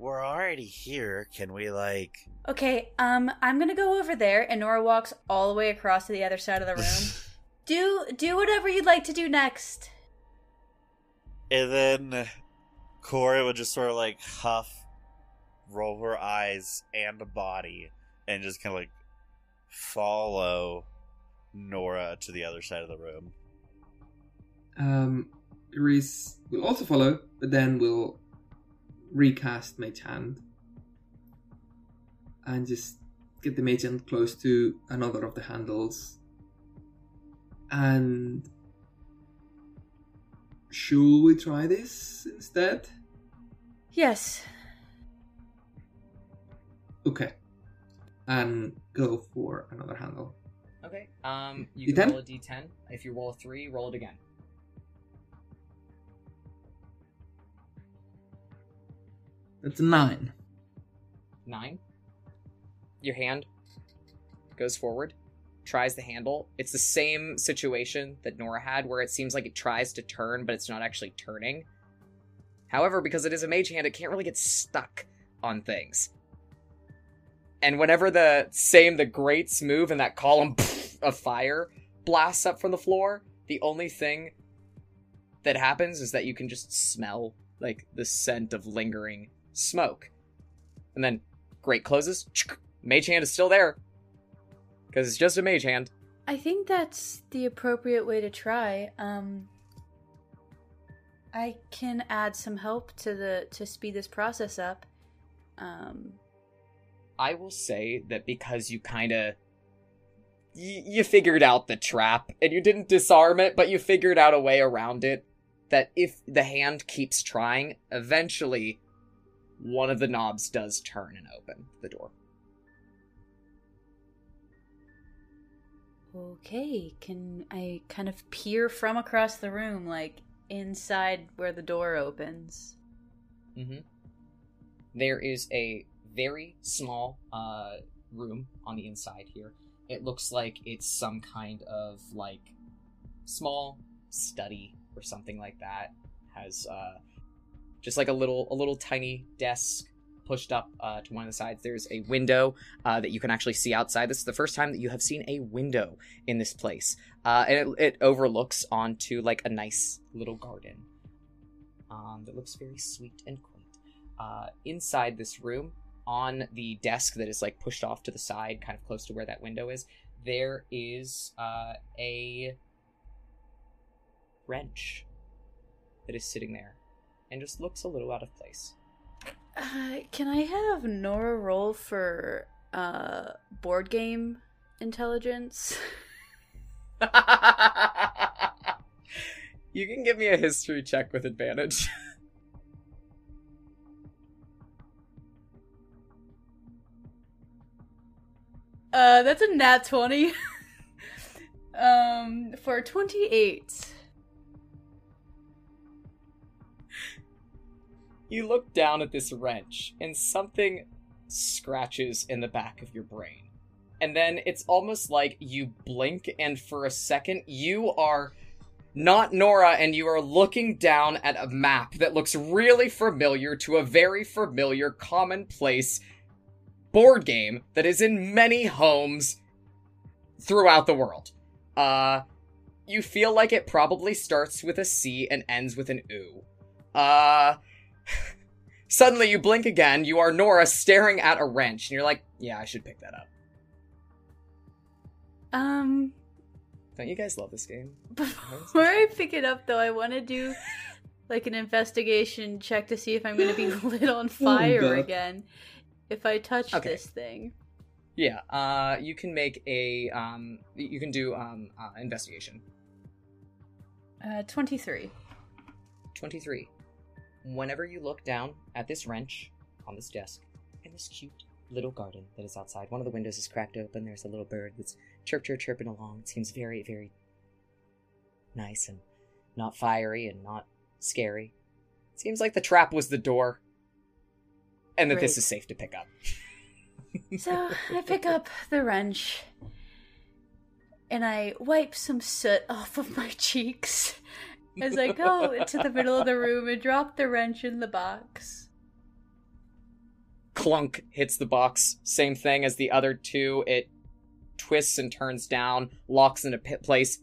we're already here. Can we like? Okay, um, I'm gonna go over there, and Nora walks all the way across to the other side of the room. do do whatever you'd like to do next. And then Cori would just sort of like huff, roll her eyes and a body, and just kind of like follow Nora to the other side of the room. Um, Reese will also follow, but then will recast Mage Hand and just get the Mage Hand close to another of the handles. And should we try this instead? Yes. Okay. And go for another handle. Okay. Um, you can D10? roll a d10. If you roll a three, roll it again. That's a nine. Nine. Your hand goes forward, tries the handle. It's the same situation that Nora had, where it seems like it tries to turn, but it's not actually turning. However, because it is a mage hand, it can't really get stuck on things. And whenever the same the grates move and that column of fire blasts up from the floor, the only thing that happens is that you can just smell like the scent of lingering smoke. And then grate closes. Mage hand is still there. Because it's just a mage hand. I think that's the appropriate way to try. Um I can add some help to the to speed this process up. Um I will say that because you kind of y- you figured out the trap and you didn't disarm it, but you figured out a way around it. That if the hand keeps trying, eventually one of the knobs does turn and open the door. okay, can I kind of peer from across the room like inside where the door opens? Mm-hmm. There is a very small uh, room on the inside here. It looks like it's some kind of like small study or something like that. Has uh, just like a little a little tiny desk pushed up uh, to one of the sides. There's a window uh, that you can actually see outside. This is the first time that you have seen a window in this place, uh, and it, it overlooks onto like a nice little garden um, that looks very sweet and quaint. Uh, inside this room, on the desk that is like pushed off to the side, kind of close to where that window is, there is uh, a wrench that is sitting there and just looks a little out of place. Uh, can I have Nora roll for uh board game intelligence? you can give me a history check with advantage. Uh, that's a nat 20. um, for 28. You look down at this wrench, and something scratches in the back of your brain. And then it's almost like you blink, and for a second, you are not Nora, and you are looking down at a map that looks really familiar to a very familiar, commonplace board game that is in many homes throughout the world. Uh, you feel like it probably starts with a C and ends with an oo. Uh, suddenly you blink again. You are Nora staring at a wrench, and you're like, "Yeah, I should pick that up." Um, Don't you guys love this game? before I pick it up, though, I want to do like an investigation check to see if I'm going to be lit on fire God. again if I touch Okay. this thing. Yeah, uh, you can make a um, you can do um, uh, investigation. Uh, 23. Twenty-three. Whenever you look down at this wrench on this desk in this cute little garden that is outside, one of the windows is cracked open. There's a little bird that's chirp chirp chirping along. It seems very very nice and not fiery and not scary. Seems like the trap was the door, and that this is safe to pick up. So I pick up the wrench and I wipe some soot off of my cheeks as I go oh, into the middle of the room and drop the wrench in the box. clunk hits the box. Same thing as the other two. It twists and turns down, locks into pit place.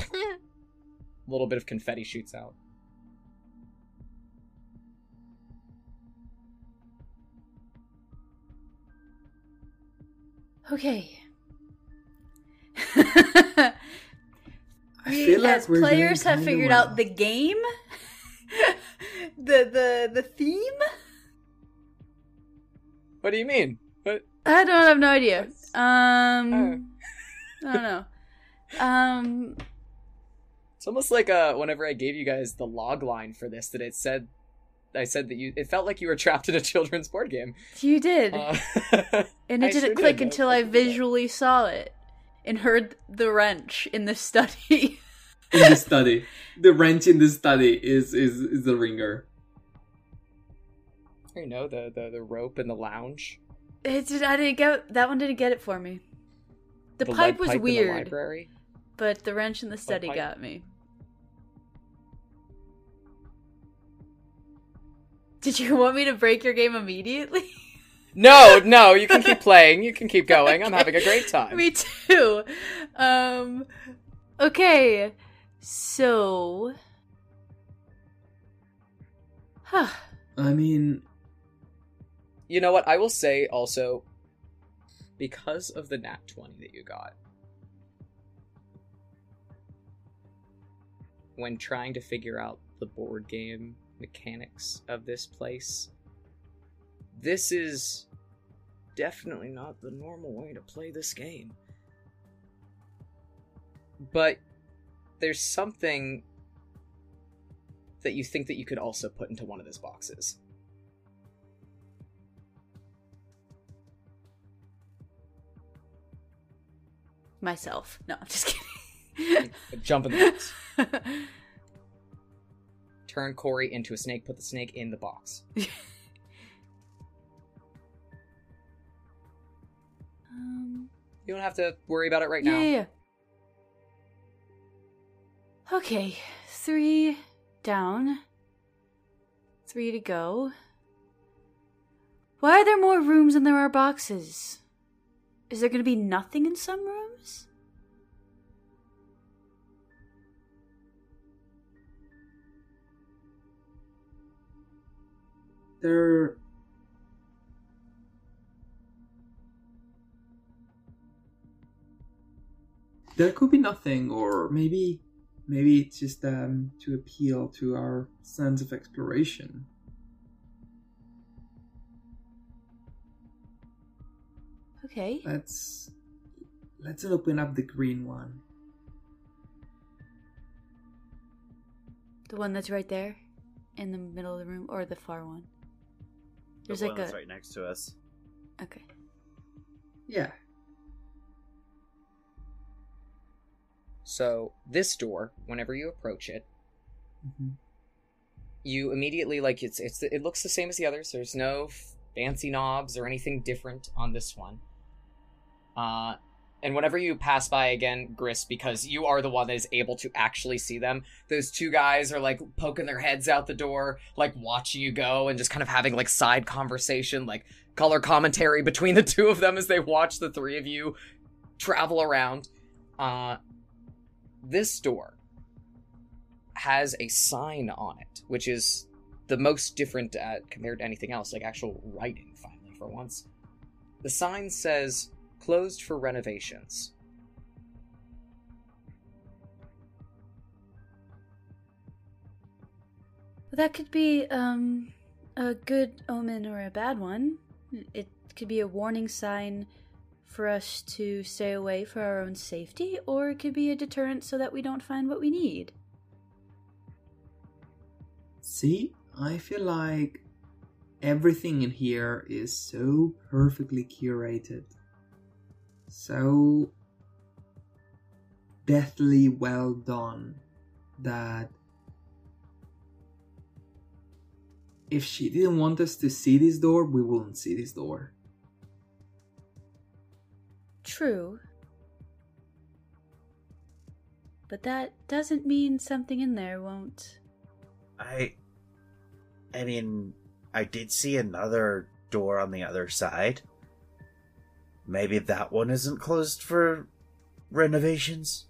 A little bit of confetti shoots out. Okay. I feel yes, like we're players have figured well. out the game, the the the theme. What do you mean? What? I don't have no idea. Um, Oh. I don't know. Um, It's almost like uh, whenever I gave you guys the log line for this, that it said, I said that you. It felt like you were trapped in a children's board game. you did, Uh, and I it didn't sure click did, until I I sure did. visually saw it and heard the wrench in the study. in the study. The wrench in the study is is is the ringer. you know the, the the rope in the lounge. it did, I didn't get that one. Didn't get it for me. The, lead pipe was pipe in the weird, library. but the wrench in the study pipe? got me. Did you want me to break your game immediately? No, no, you can keep playing. You can keep going. I'm having a great time. Me too. Um okay. So Huh. I mean, You know what? I will say also, because of the nat 20 that you got, when trying to figure out the board game mechanics of this place, this is definitely not the normal way to play this game. But there's something that you think that you could also put into one of those boxes. Myself. No, I'm just kidding. Jump in the box. Turn Cori into a snake. Put the snake in the box. um You don't have to worry about it right yeah, now. yeah, yeah. Okay, three down, three to go. Why are there more rooms than there are boxes? Is there going to be nothing in some rooms? there. There could be nothing, or maybe, maybe it's just um to appeal to our sense of exploration. Okay. Let's let's open up the green one. The one that's right there in the middle of the room or the far one? There's the like one that's a right next to us. Okay. Yeah. So this door, whenever you approach it, Mhm. you immediately like it's it's it looks the same as the others. There's no fancy knobs or anything different on this one. Uh, and whenever you pass by again, Griss, because you are the one that is able to actually see them, those two guys are like poking their heads out the door, like watching you go and just kind of having like side conversation, like color commentary between the two of them as they watch the three of you travel around. Uh, this door has a sign on it, which is the most different uh, compared to anything else, like actual writing, finally, for once. The sign says, closed for renovations. That could be um a good omen or a bad one. It could be a warning sign for us to stay away for our own safety, or it could be a deterrent so that we don't find what we need. See, I feel like everything in here is so perfectly curated, so deathly well done that if she didn't want us to see this door, we wouldn't see this door. True. But that doesn't mean something in there won't. I. I mean, I did see another door on the other side. Maybe that one isn't closed for renovations?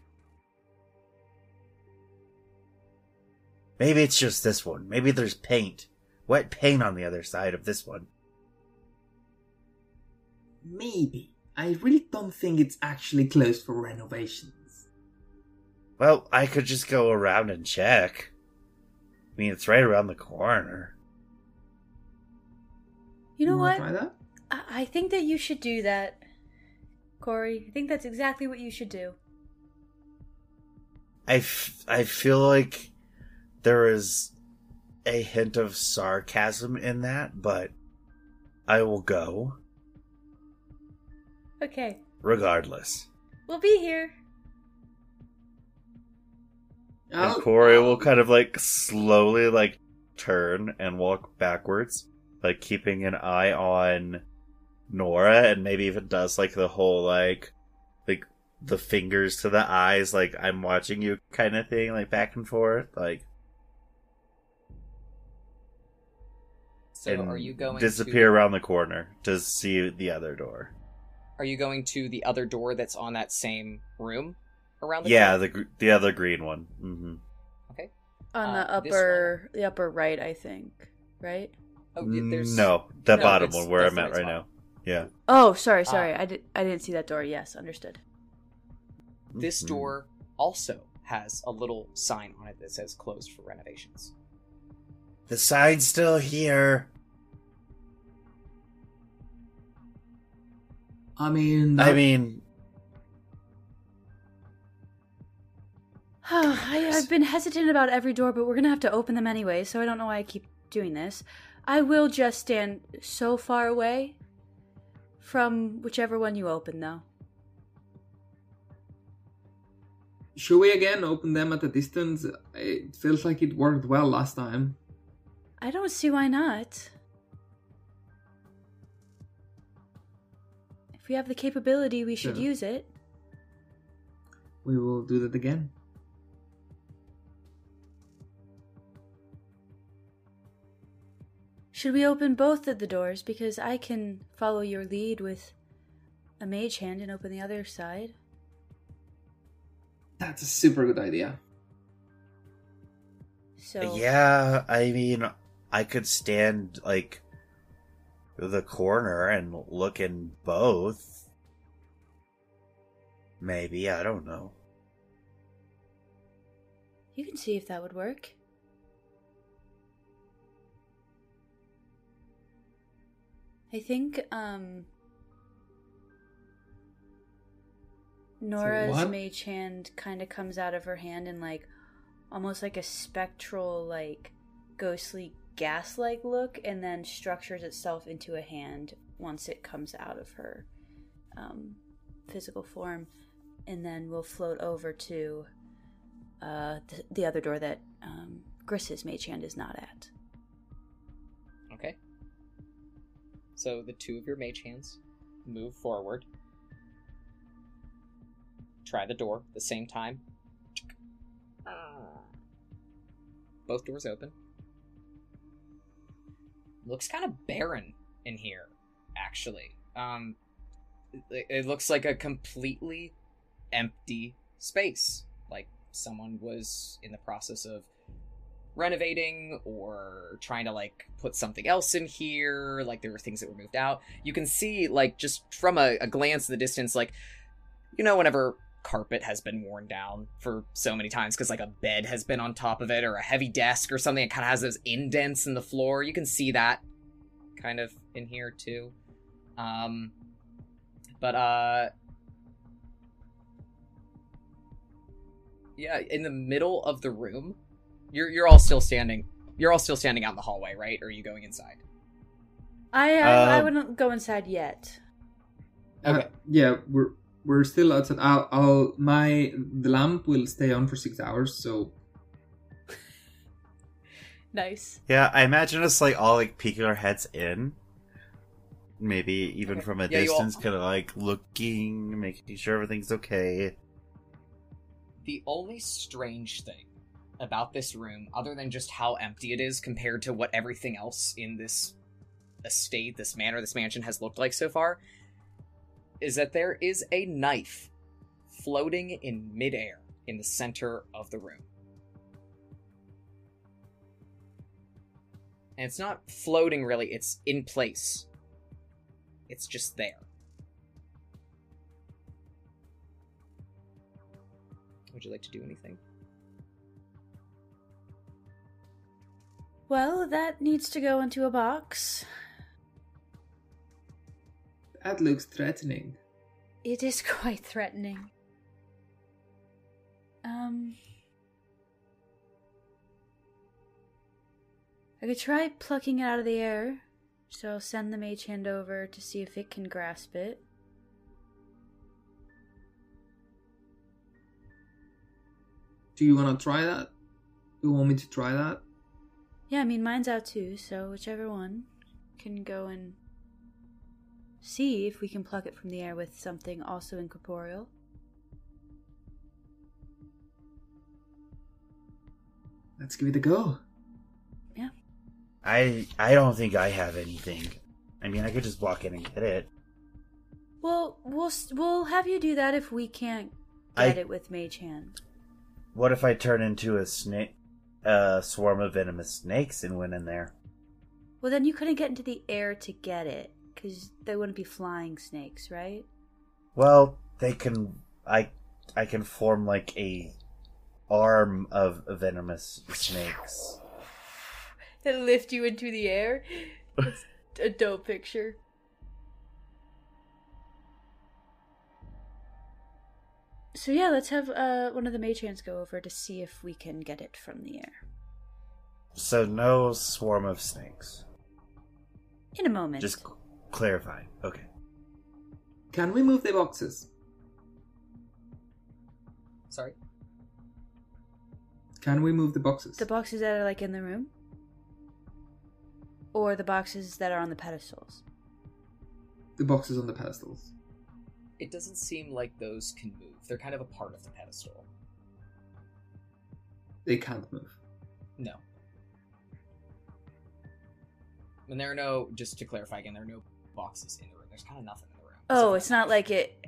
Maybe it's just this one. Maybe there's paint. Wet paint on the other side of this one. Maybe. I really don't think it's actually closed for renovations. Well, I could just go around and check. I mean, it's right around the corner. You know wanna what? Try that? I-, I think that you should do that, Cori. I think that's exactly what you should do. I, f- I feel like there is a hint of sarcasm in that, but I will go Okay, regardless. we'll be here. Oh, and I'll- Cori will kind of like slowly like turn and walk backwards, like keeping an eye on Nora and maybe even does like the whole like like the fingers to the eyes like I'm watching you kind of thing, like back and forth, like So and are you going disappear to, around the corner to see the other door. Are you going to the other door that's on that same room around the Yeah, corner? the the other green one. hmm On the Uh, this upper, the upper right, I think. Right? Oh, there's No, the No, bottom one where I'm at right right spot. now. Yeah. Oh, sorry, Ah. sorry. I did. I didn't see that door. Yes, understood. this Mhm. door also has a little sign on it that says closed for renovations. The sign's still here. I mean, I mean, I, I've been hesitant about every door, but we're gonna have to open them anyway, so I don't know why I keep doing this. I will just stand so far away from whichever one you open, though. should we again open them at a distance? It feels like it worked well last time. I don't see why not. If we have the capability, we should Sure. use it. We will do that again. Should we open both of the doors? Because I can follow your lead with a mage hand and open the other side. That's a super good idea. So yeah, I mean, I could stand like the corner and look in both. Maybe, I don't know. you can see if that would work. I think um Nora's what? mage hand kind of comes out of her hand in like almost like a spectral like ghostly gas-like look and then structures itself into a hand once it comes out of her um, physical form and then will float over to uh, the, the other door that um, Griss's mage hand is not at. Okay. So the two of your mage hands move forward. Try the door at the same time. Both doors open. Looks kind of barren in here, actually. Um, it, it looks like a completely empty space. Like someone was in the process of renovating or trying to like put something else in here like there were things that were moved out you can see like just from a, a glance in the distance like you know whenever carpet has been worn down for so many times because like a bed has been on top of it or a heavy desk or something. It kind of has those indents in the floor. You can see that kind of in here too. Um, but uh, yeah, in the middle of the room, you're you're all still standing. You're all still standing out in the hallway, right? Or are you going inside? I I, I Um, wouldn't go inside yet. Okay. Uh, yeah, we're we're still outside. I'll, I'll my the lamp will stay on for six hours, so Nice. Yeah, I imagine us like all like peeking our heads in. Maybe even Okay. from a Yeah, you all- distance, kind of like looking, making sure everything's okay. The only strange thing about this room, other than just how empty it is compared to what everything else in this estate, this manor, this mansion has looked like so far, is that there is a knife floating in midair in the center of the room. And it's not floating really, it's in place. It's just there. Would you like to do anything? Well, that needs to go into a box. That looks threatening. It is quite threatening. Um. I could try plucking it out of the air. So I'll send the mage hand over to see if it can grasp it. Do you want to try that? Do you want me to try that? Yeah, I mean, mine's out too, so whichever one can go and see if we can pluck it from the air with something also incorporeal. Let's give it a go. Yeah. I I don't think I have anything. I mean, I could just walk in and get it. Well, we'll we'll have you do that if we can't I- get it with mage hand. What if I turn into a snake, a swarm of venomous snakes and went in there? Well, then you couldn't get into the air to get it because they wouldn't be flying snakes, right? Well, they can. I I can form like a arm of venomous snakes. that lift you into the air. It's a dope picture. So yeah, let's have uh, one of the hands go over to see if we can get it from the air. So no swarm of snakes. In a moment. Just clarifying. Okay. Can we move the boxes? Sorry? Can we move the boxes? the boxes that are like in the room, or the boxes that are on the pedestals. the boxes on the pedestals. It doesn't seem like those can move. They're kind of a part of the pedestal. They can't move. No. And there are no, just to clarify again, there are no boxes in the room. There's kind of nothing in the room. Oh, except it's not like it.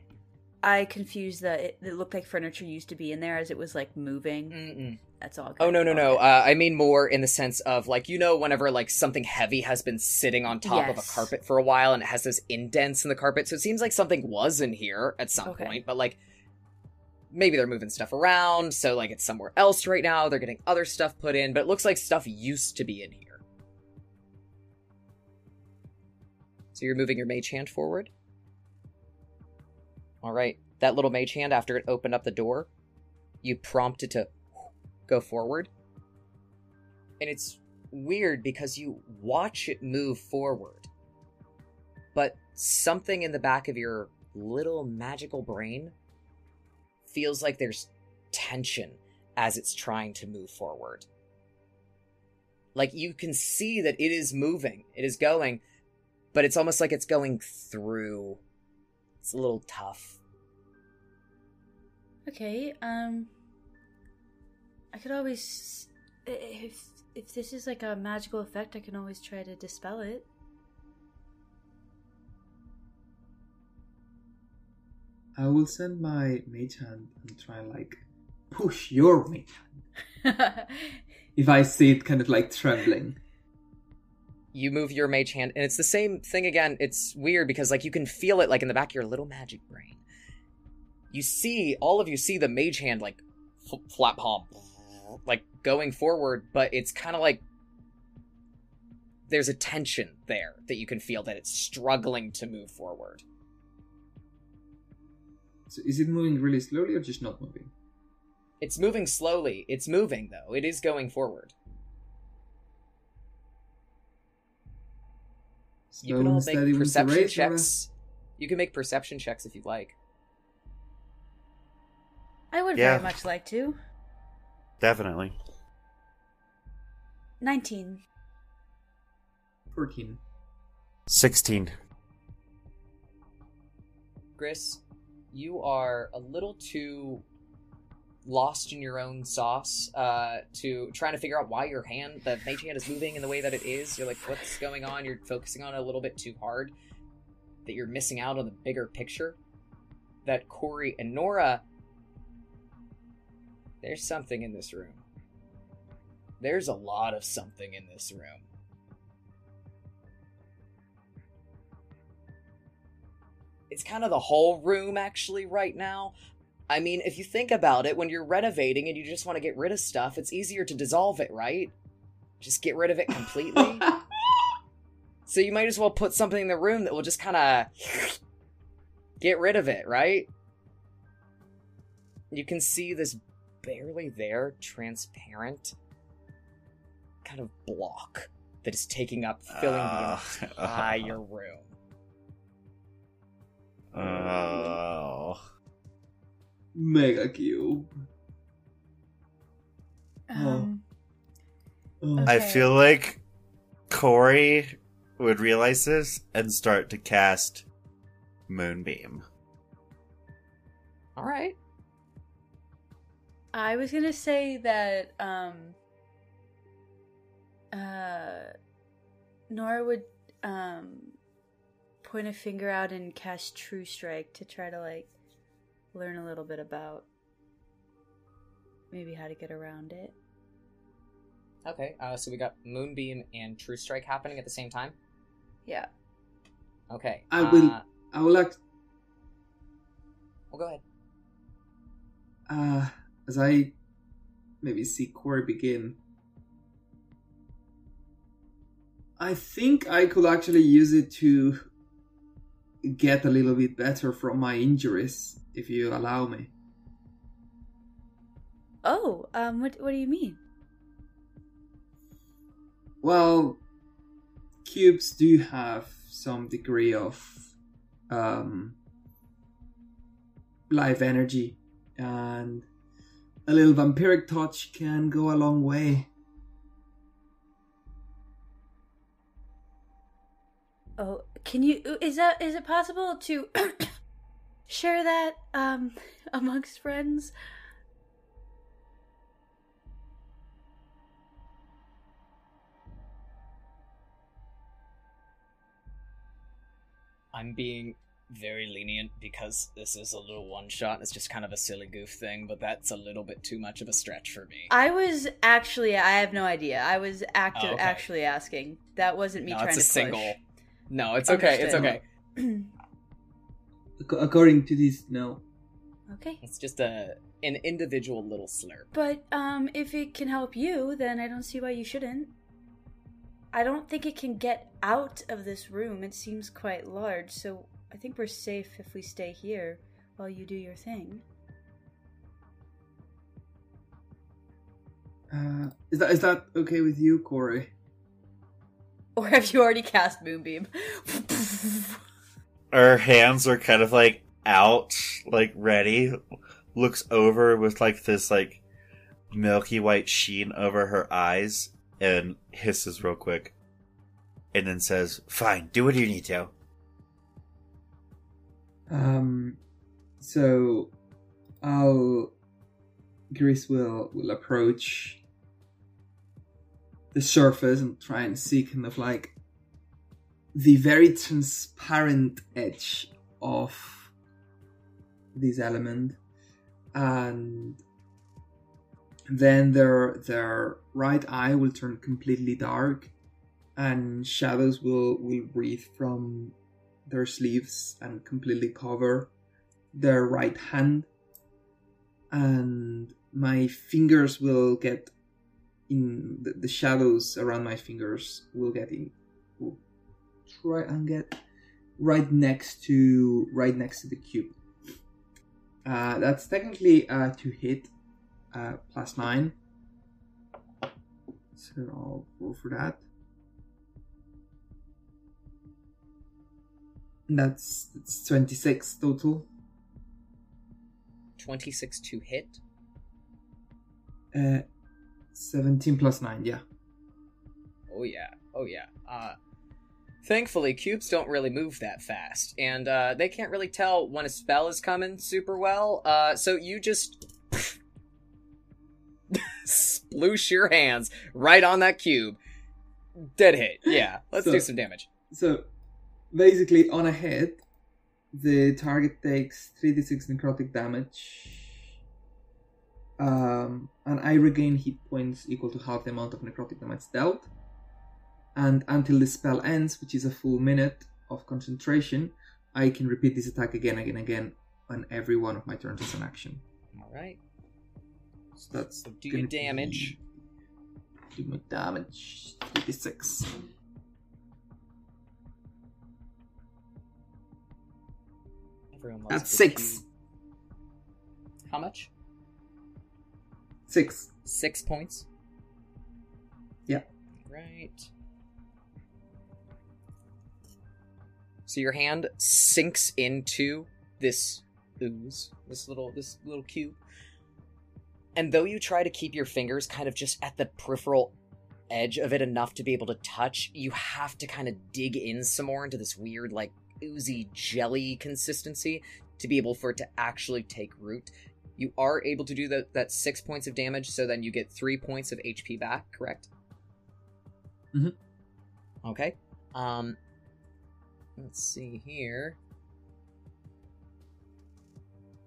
I confused the it, it looked like furniture used to be in there as it was like moving. Mm-mm. That's all. Good. Oh no no no! Uh, I mean more in the sense of like you know whenever like something heavy has been sitting on top of a carpet for a while and it has those indents in the carpet, so it seems like something was in here at some Okay. point, but like maybe they're moving stuff around, so like it's somewhere else right now. They're getting other stuff put in, but it looks like stuff used to be in here. So you're moving your mage hand forward. All right, that little mage hand after it opened up the door, you prompt it to go forward. And it's weird because you watch it move forward. But something in the back of your little magical brain feels like there's tension as it's trying to move forward. Like you can see that it is moving, it is going, but it's almost like it's going through. It's a little tough. Okay. Um. I could always, if if this is like a magical effect, I can always try to dispel it. I will send my mage hand and try and like push your mage hand. If I see it kind of like trembling. You move your mage hand and it's the same thing again it's weird because like you can feel it like in the back of your little magic brain you see all of you see the mage hand like f- flap palm, like going forward, but it's kind of like there's a tension there that you can feel that it's struggling to move forward. So is it moving really slowly or just not moving? It's moving slowly. It's moving though. It is going forward. You can all make perception checks. You can make perception checks if you'd like. I would Yeah. very much like to. Definitely. 19. 14. 16. Griss, you are a little too lost in your own sauce uh, to trying to figure out why your hand, the mage hand, is moving in the way that it is. You're like, what's going on? You're focusing on it a little bit too hard. That you're missing out on the bigger picture. That Cori and Nora, there's something in this room. There's a lot of something in this room. it's kind of the whole room actually right now. I mean, if you think about it, when you're renovating and you just want to get rid of stuff, it's easier to dissolve it, right? Just get rid of it completely. so you might as well put something in the room that will just kind of get rid of it, right? You can see this barely there, transparent kind of block that is taking up, filling Uh, the entire room. Oh. Mega cube. Um, Oh. I Okay. feel like Cori would realize this and start to cast Moonbeam. All right. I was gonna say that um uh Nora would um point a finger out and cast True Strike to try to like learn a little bit about maybe how to get around it. Okay, uh, so we got Moonbeam and True Strike happening at the same time. Yeah. Okay. I will- Uh, I would like, well, go ahead. uh, as I maybe see Cori begin, I think I could actually use it to get a little bit better from my injuries, if you allow me. Oh, um what what do you mean? Well, cubes do have some degree of um, life energy, and a little vampiric touch can go a long way. Oh, can you is that is it possible to share that um amongst friends? I'm being very lenient because this is a little one shot. It's just kind of a silly goof thing, but that's a little bit too much of a stretch for me. I was actually I have no idea. I was Oh, okay. actually asking. That wasn't me no, trying it's a to single. No, it's okay. It's okay. Ac- According to this, no. okay. It's just a an individual little slurp. But um if it can help you, then I don't see why you shouldn't. I don't think it can get out of this room. It seems quite large, so I think we're safe if we stay here while you do your thing. Uh, is that is that okay with you, Cori? Or have you already cast Moonbeam? Her hands are kind of like out, like ready. Looks over with like this like milky white sheen over her eyes and hisses real quick. And then says, Fine, do what you need to. Um, so I'll Griss will will approach the surface and try and see kind of like the very transparent edge of this element, and then their their right eye will turn completely dark, and shadows will will breathe from their sleeves and completely cover their right hand, and my fingers will get in the, the shadows around my fingers will get in. Try and get right next to right next to the cube. Uh, that's technically uh, to hit uh, plus nine. So I'll roll for that. That's, that's 26 total. 26 to hit. Uh, 17 plus 9, yeah. Oh yeah, oh yeah. Uh, thankfully, cubes don't really move that fast, and uh, they can't really tell when a spell is coming super well. Uh, so you just sploosh your hands right on that cube. Dead hit. Yeah, let's So- do some damage. So basically, on a hit, the target takes 3d6 necrotic damage. Um, and I regain hit points equal to half the amount of necrotic damage dealt. And until the spell ends, which is a full minute of concentration, I can repeat this attack again, again, again on every one of my turns as an action. All right. So that's So do your be- damage. Do my damage. 3d6. Everyone That's six. How much? Six. Six points. Yeah. Right. So your hand sinks into this ooze, this little this little cube. And though you try to keep your fingers kind of just at the peripheral edge of it enough to be able to touch, you have to kind of dig in some more into this weird like oozy jelly consistency to be able for it to actually take root. You are able to do that that six points of damage, so then you get three points of HP back, correct? Mhm. Okay. Um let's see here.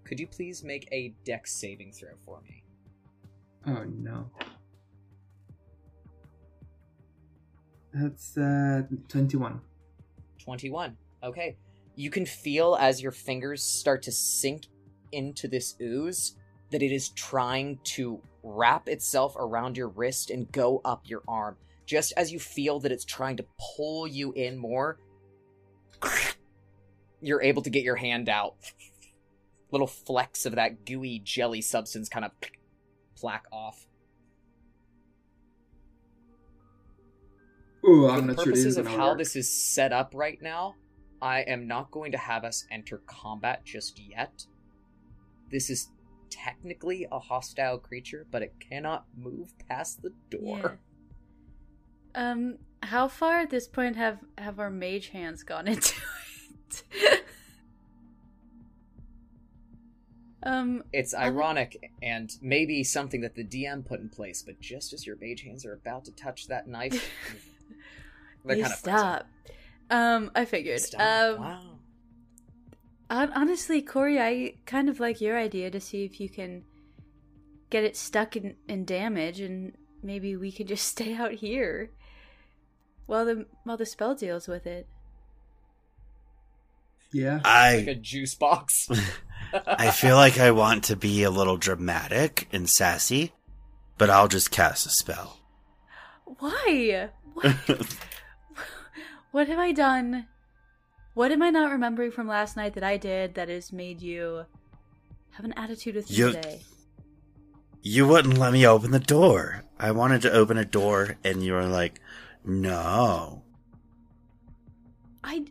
Could you please make a dex saving throw for me? Oh no. That's uh 21. 21. Okay. You can feel as your fingers start to sink into this ooze that it is trying to wrap itself around your wrist and go up your arm. Just as you feel that it's trying to pull you in more, you're able to get your hand out. Little flecks of that gooey jelly substance kind of plaque off. Oh, For I'm the not sure purposes is of how work. this is set up right now, I am not going to have us enter combat just yet. This is technically a hostile creature, but it cannot move past the door. Yeah. Um, how far at this point have have our mage hands gone into it? um, It's ironic and maybe something that the DM put in place, but just as your mage hands are about to touch that knife, they're kind of stop. Um, I figured. Stop. Um, wow. honestly, Cori, I kind of like your idea to see if you can get it stuck in, in damage, and maybe we could just stay out here while the while the spell deals with it. Yeah. Like a I juice box. I feel like I want to be a little dramatic and sassy, but I'll just cast a spell. Why? What? what have I done? What am I not remembering from last night that I did that has made you have an attitude with me You- today? You wouldn't let me open the door. I wanted to open a door, and you were like, "No." I.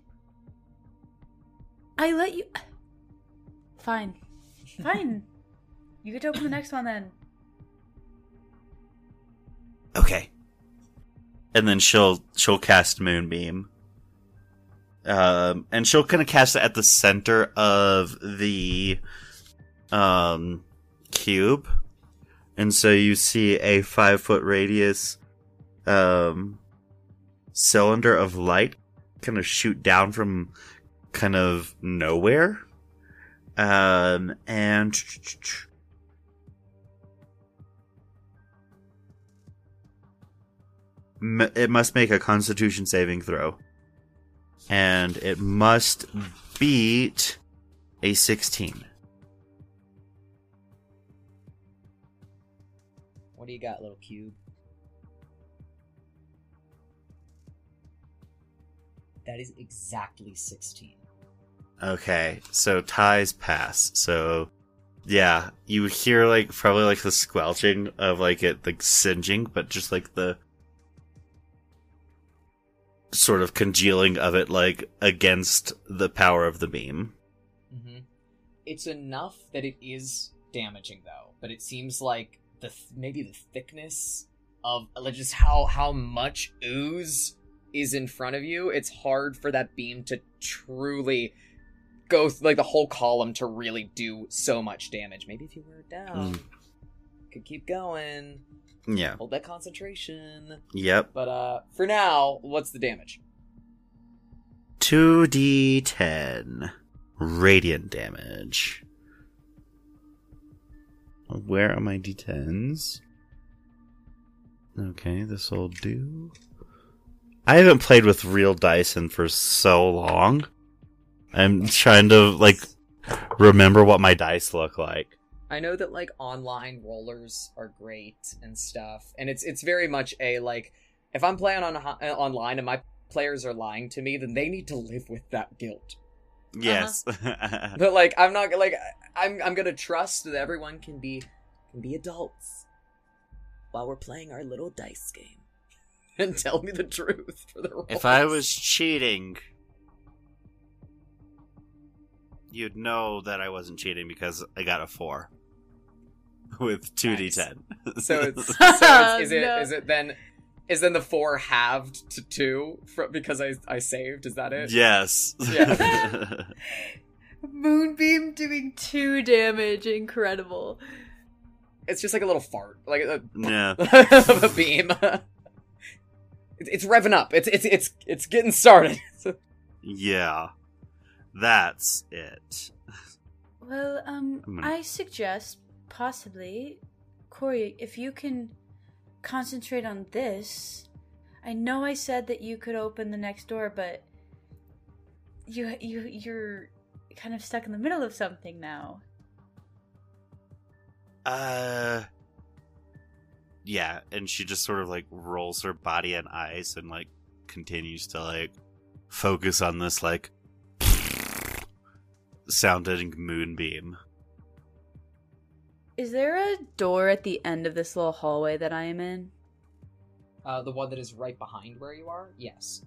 I let you. Fine. Fine. you get to open the next one then. Okay. And then she'll she'll cast Moonbeam. Um, and she'll kind of cast it at the center of the um cube, and so you see a five foot radius um cylinder of light kind of shoot down from kind of nowhere. Um, and it must make a constitution saving throw. And it must beat a 16. What do you got, little cube? That is exactly 16. Okay, so ties pass. So, yeah, you hear like probably like the squelching of like it like singeing, but just like the sort of congealing of it like against the power of the beam. Mm-hmm. It's enough that it is damaging, though. But it seems like the th- maybe the thickness of like just how how much ooze is in front of you. It's hard for that beam to truly go th- like the whole column to really do so much damage. Maybe if you were down, Mm. could keep going, Yeah. hold that concentration. Yep. But uh, for now, what's the damage? 2d10 radiant damage. Where are my d10s? Okay, this will do. I haven't played with real dice in for so long. I'm trying to like remember what my dice look like. I know that like online rollers are great and stuff, and it's it's very much a like if I'm playing on uh, online and my players are lying to me, then they need to live with that guilt. Yes. But like I'm not like I'm I'm gonna trust that everyone can be can be adults while we're playing our little dice game and tell me the truth for the rolls. if I was cheating, you'd know that I wasn't cheating because I got a 4 with 2d10. so it's so it's, is it No. is it then is then the four halved to two fr because I I saved is that it? Yes. Yeah. Moonbeam doing two damage. Incredible. It's just like a little fart, like a, yeah. of a beam. It's, it's revving up. It's it's it's it's getting started. Yeah. That's it. Well, um, gonna- I suggest possibly, Cori, if you can concentrate on this. I know I said that you could open the next door, but you you you're kind of stuck in the middle of something now. Uh. Yeah, and she just sort of like rolls her body and eyes and like continues to like focus on this like sounding moonbeam. Is there a door at the end of this little hallway that I am in? Uh, the one that is right behind where you are. Yes.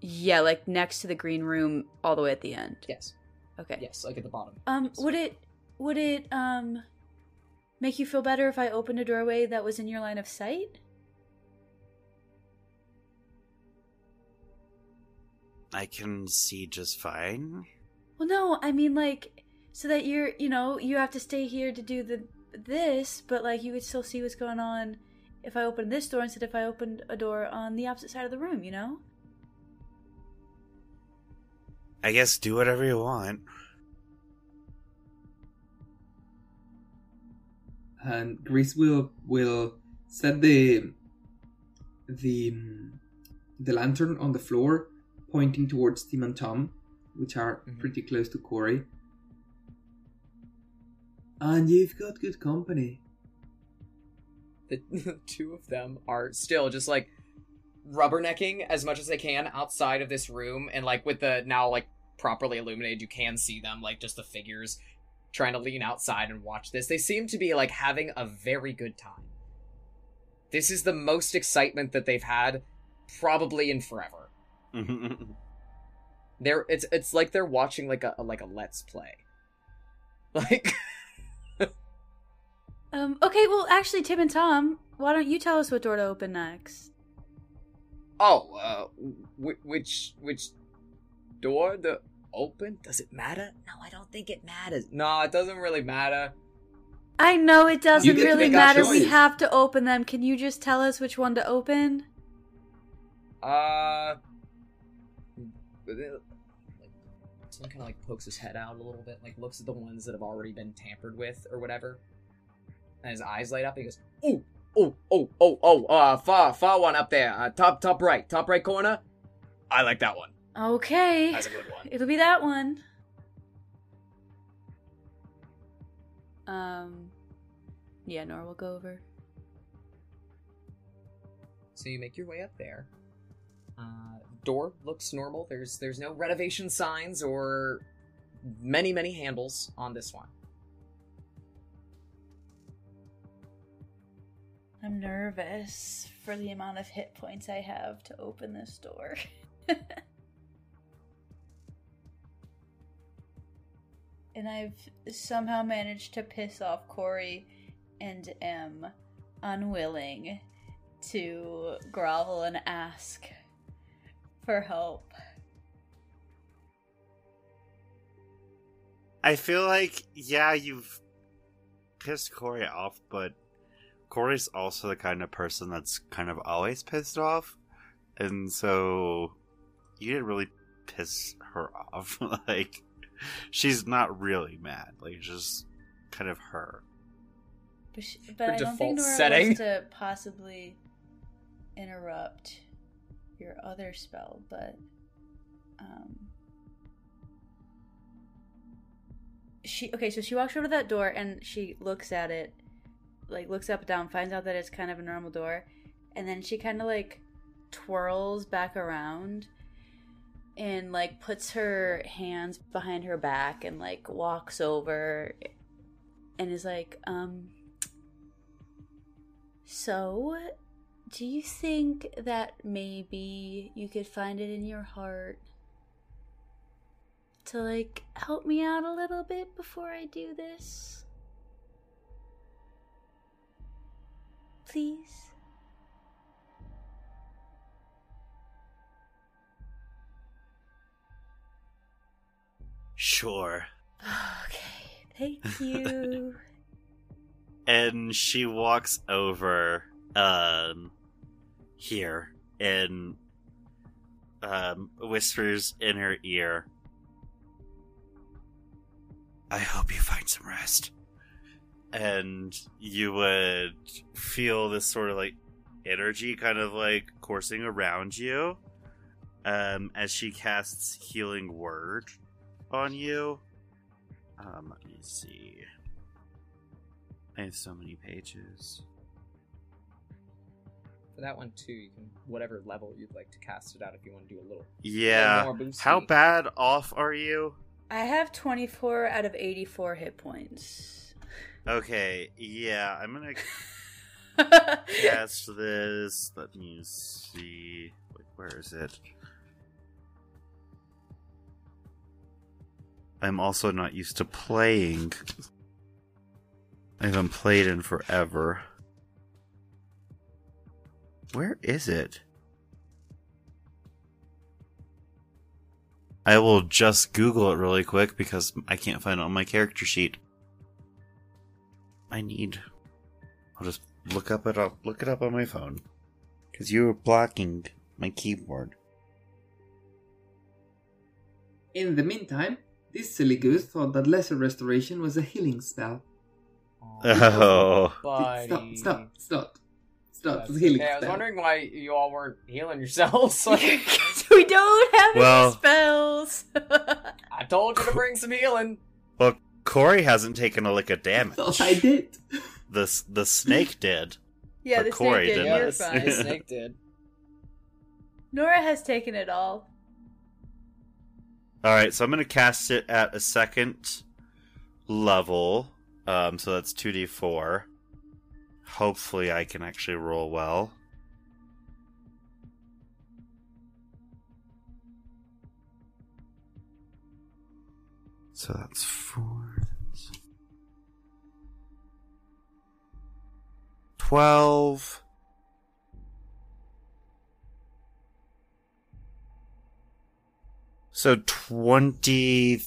Yeah, like next to the green room, all the way at the end. Yes. Okay. Yes. Like at the bottom. Um, Yes. would it would it um make you feel better if I opened a doorway that was in your line of sight? I can see just fine. Well, no, I mean like so that you're, you know, you have to stay here to do the this, but like you could still see what's going on if I opened this door instead of if I opened a door on the opposite side of the room, you know? I guess do whatever you want. And Griss will will set the the the lantern on the floor, pointing towards Tim and Tom, which are Mhm. pretty close to Cori. And you've got good company. the two of them are still just like rubbernecking as much as they can outside of this room and like with the now like properly illuminated you can see them like just the figures trying to lean outside and watch this. They seem to be like having a very good time. This is the most excitement that they've had probably in forever. They're it's it's like they're watching like a like a let's play. Like Um okay, well actually Tim and Tom, why don't you tell us what door to open next? Oh, uh, wh- which which door? To open? Does it matter? No, I don't think it matters. No, it doesn't really matter. I know it doesn't really matter. We have to open them. Can you just tell us which one to open? Uh, Tim kind of like pokes his head out a little bit, like looks at the ones that have already been tampered with or whatever, and his eyes light up. And he goes, "Oh, oh, oh, oh, oh, uh, far, far one up there, uh, top, top right, top right corner. I like that one. Okay. That's a good one." It'll be that one. Um, yeah, Nora will go over. So you make your way up there. Uh, door looks normal. There's there's no renovation signs or many many handles on this one. I'm nervous for the amount of hit points I have to open this door. and I've somehow managed to piss off Cori and am unwilling to grovel and ask for help. I feel like, yeah, you've pissed Cori off, but Cori's also the kind of person that's kind of always pissed off. And so you didn't really piss her off. like, she's not really mad. Like, just kind of her. But, she, but Her I don't think default Nora setting. wants to possibly interrupt your other spell, but um she okay, so she walks over to that door and she looks at it, like looks up down, finds out that it's kind of a normal door, and then she kind of like twirls back around and like puts her hands behind her back and like walks over and is like, um so, do you think that maybe you could find it in your heart to like help me out a little bit before I do this? Please? Sure. Okay, thank you. and she walks over um here and um whispers in her ear I hope you find some rest. And you would feel this sort of like energy kind of like coursing around you um as she casts healing word on you. Um let me see. I have so many pages. For that one too, you can whatever level you'd like to cast it out if you want to do a little. Yeah. more boosty. How bad off are you? I have 24 out of 84 hit points. Okay, yeah, I'm gonna cast this. Let me see. Wait, where is it? I'm also not used to playing. I haven't played in forever. Where is it? I will just Google it really quick because I can't find it on my character sheet. I need. I'll just look up it up. Look it up on my phone because you were blocking my keyboard. In the meantime, this silly goose thought that lesser restoration was a healing spell. Oh, oh. buddy. Stop, stop, stop. Stop, That's it's a healing okay, I was wondering why you all weren't healing yourselves. Because we don't have Well- any spells. I told you to bring some healing. well, Cori hasn't taken a lick of damage. Thought I did. The the snake did. yeah, the Cori snake did. didn't. You're the snake did. Nora has taken it all. All right, so I'm gonna cast it at a second level. Um, so that's two d four. Hopefully, I can actually roll well. So that's four. Twelve. So twenty.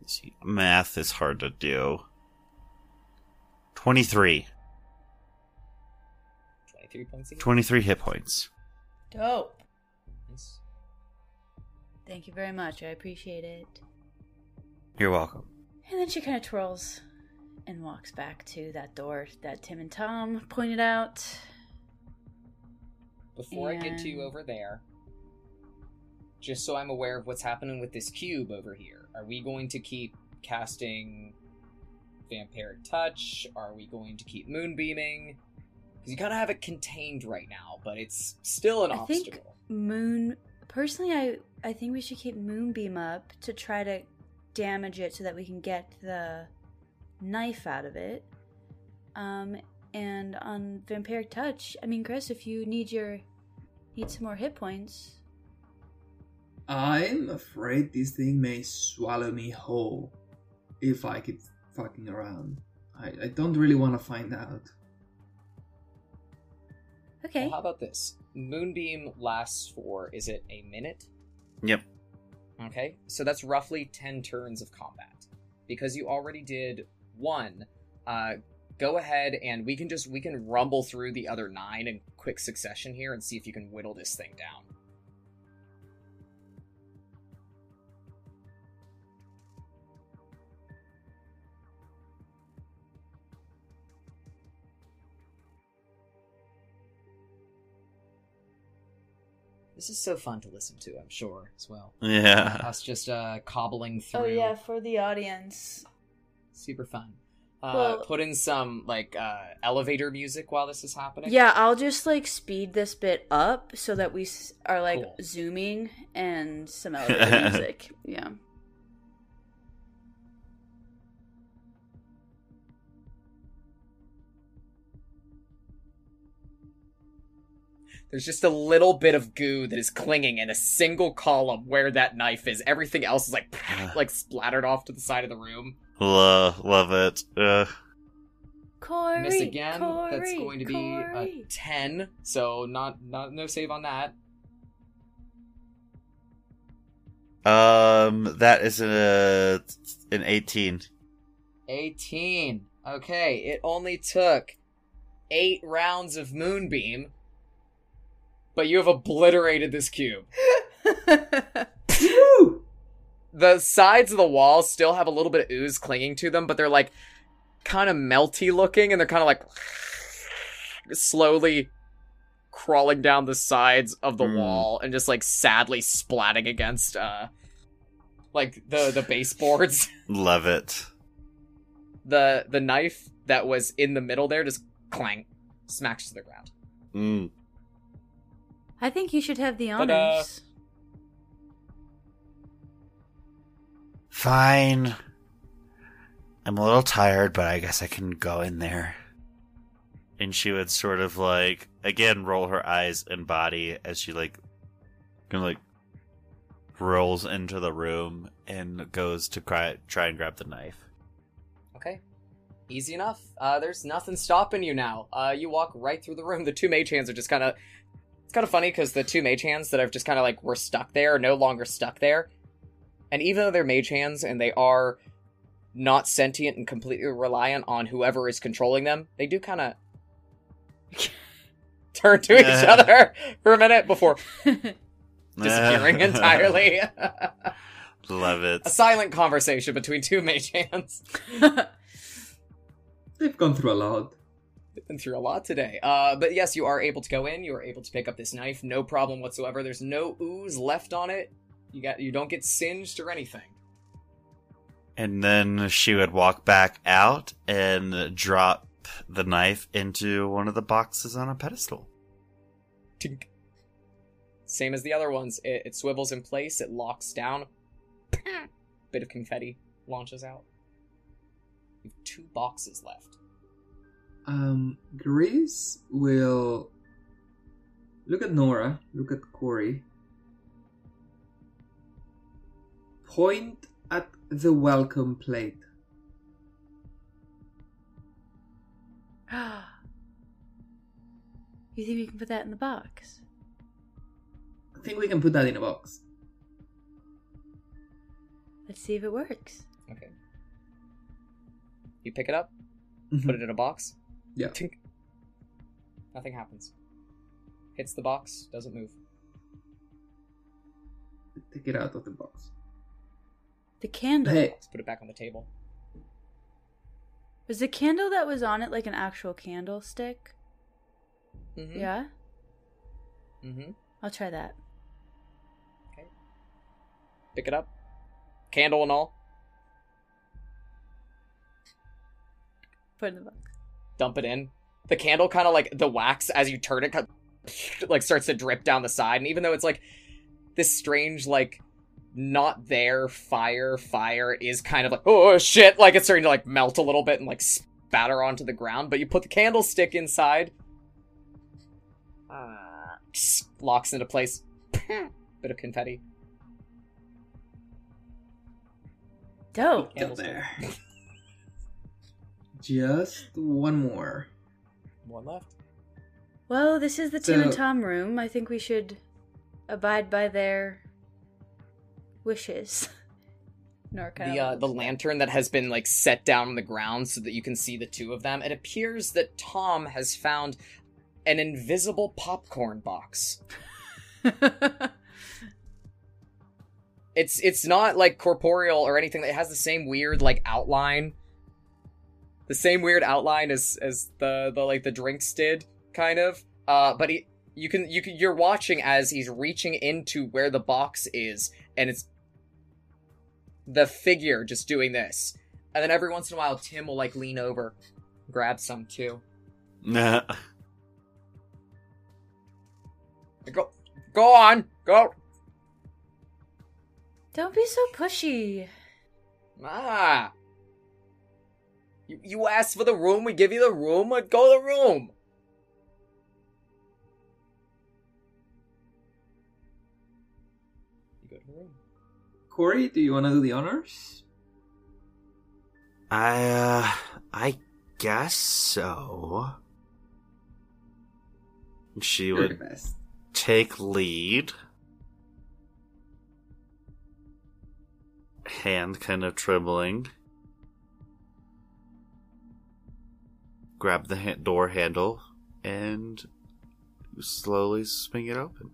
let's see, math is hard to do. Twenty-three. 23 points again. Twenty-three hit points. Dope. Nice. Thank you very much. I appreciate it. You're welcome. And then she kind of twirls and walks back to that door that Tim and Tom pointed out. Before I get to you over there, just so I'm aware of what's happening with this cube over here, are we going to keep casting vampiric touch? Are we going to keep moonbeaming? Because you kind of have it contained right now, but it's still an I think- obstacle. Moon. Personally, I I think we should keep Moonbeam up to try to damage it so that we can get the knife out of it. Um, and on Vampiric Touch, I mean, Griss, if you need your need some more hit points, I'm afraid this thing may swallow me whole if I keep fucking around. I, I don't really want to find out. okay. Well, how about this? Moonbeam lasts for, is it a minute? Yep. Okay, so that's roughly 10 turns of combat. Because you already did one, uh, go ahead and we can just, we can rumble through the other nine in quick succession here and see if you can whittle this thing down. This is so fun to listen to, I'm sure, as well. Yeah. Us just uh, cobbling through. Oh yeah, for the audience. super fun. Uh, Well- put in some like uh, elevator music while this is happening. Yeah, I'll just like speed this bit up so that we s- are like Cool. zooming and some elevator music. Yeah. There's just a little bit of goo that is clinging in a single column where that knife is. Everything else is like like splattered off to the side of the room. Lo- love it. Uh, Cori. Miss again. Cori, That's going to be a ten. So not not no save on that. um, that is a an eighteen. 18. Okay, it only took eight rounds of moonbeam, but you have obliterated this cube. The sides of the wall still have a little bit of ooze clinging to them, but they're like kind of melty looking and they're kind of like slowly crawling down the sides of the Mm. wall and just like sadly splatting against uh like the the baseboards. Love it. the the knife that was in the middle there just clang smacks to the ground. Mm. I think you should have the But, honors. Fine. I'm a little tired, but I guess I can go in there. And she would sort of like again roll her eyes and body as she like kind of like rolls into the room and goes to cry, try and grab the knife. Okay. Easy enough. Uh, there's nothing stopping you now. Uh, you walk right through the room. The two mage hands are just kind of. It's kind of funny because the two mage hands that I've just kind of like were stuck there are no longer stuck there. And even though they're mage hands and they are not sentient and completely reliant on whoever is controlling them, they do kind of turn to each other for a minute before disappearing entirely. Love it. a silent conversation between two mage hands. They've gone through a lot. Been through a lot today. Uh, but yes, you are able to go in. You are able to pick up this knife, no problem whatsoever. There's no ooze left on it. You got, you don't get singed or anything. And then she would walk back out and drop the knife into one of the boxes on a pedestal. Tink. Same as the other ones. It, it swivels in place. It locks down. Bit of confetti launches out. You have two boxes left. Um, Griss will look at Nora, look at Cori, point at the welcome plate. you think we can put that in the box? I think we can put that in a box. Let's see if it works. Okay. You pick it up, Mhm. put it in a box. Yeah. Tink. Nothing happens. Hits the box, doesn't move. Take it out of the box. The candle. Hey, Let's put it back on the table. Was the candle that was on it like an actual candlestick? Mm-hmm. Yeah? Mm-hmm. I'll try that. Okay. Pick it up. Candle and all. Put it in the box. Dump it in. The candle kind of like the wax as you turn it, like starts to drip down the side, and even though it's like this strange like not there fire fire is kind of like oh shit like it's starting to like melt a little bit and like spatter onto the ground but you put the candlestick inside uh, locks into place bit of confetti Dope. Get there. Just one more. one left Well, this is the Tim and Tom room. I think we should abide by their wishes. Nor kind the uh, the lantern that has been like set down on the ground so that you can see the two of them. It appears that Tom has found an invisible popcorn box. It's it's not like corporeal or anything. It has the same weird like outline, the same weird outline as as the the like the drinks did, kind of. Uh, but he, you can you can you're watching as he's reaching into where the box is, and it's the figure just doing this, and then every once in a while Tim will like lean over, grab some too. Nah. Go, go on, go. Don't be so pushy. Ah. You, you asked for the room, we give you the room, go to the room. You go to the room. Cori, do you want to do the honors? I, uh, I guess so. She You're would best. take lead. Hand kind of trembling. Grab the ha- door handle and slowly swing it open.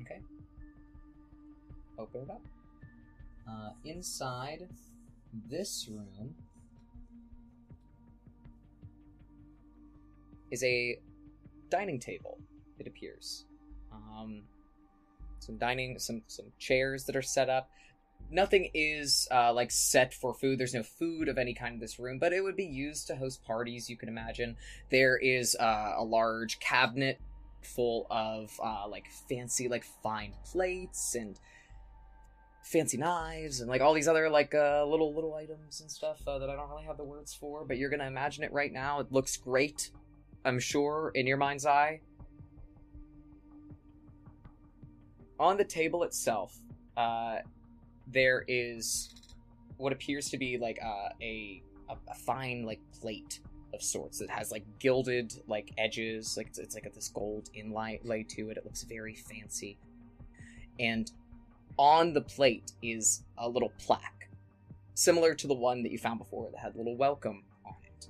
Okay. Open it up. Uh, inside this room is a dining table. It appears. Um, some dining, some some chairs that are set up. Nothing is uh, like set for food. There's no food of any kind in this room, but it would be used to host parties. You can imagine. There is uh, a large cabinet full of uh, like fancy like fine plates and fancy knives and like all these other like uh, little little items and stuff uh, that I don't really have the words for. But you're gonna imagine it right now. It looks great. I'm sure in your mind's eye. On the table itself, uh, there is what appears to be like uh, a, a a fine like plate of sorts that has like gilded like edges like it's, it's like this gold inlay lay to it it looks very fancy and on the plate is a little plaque similar to the one that you found before that had a little welcome on it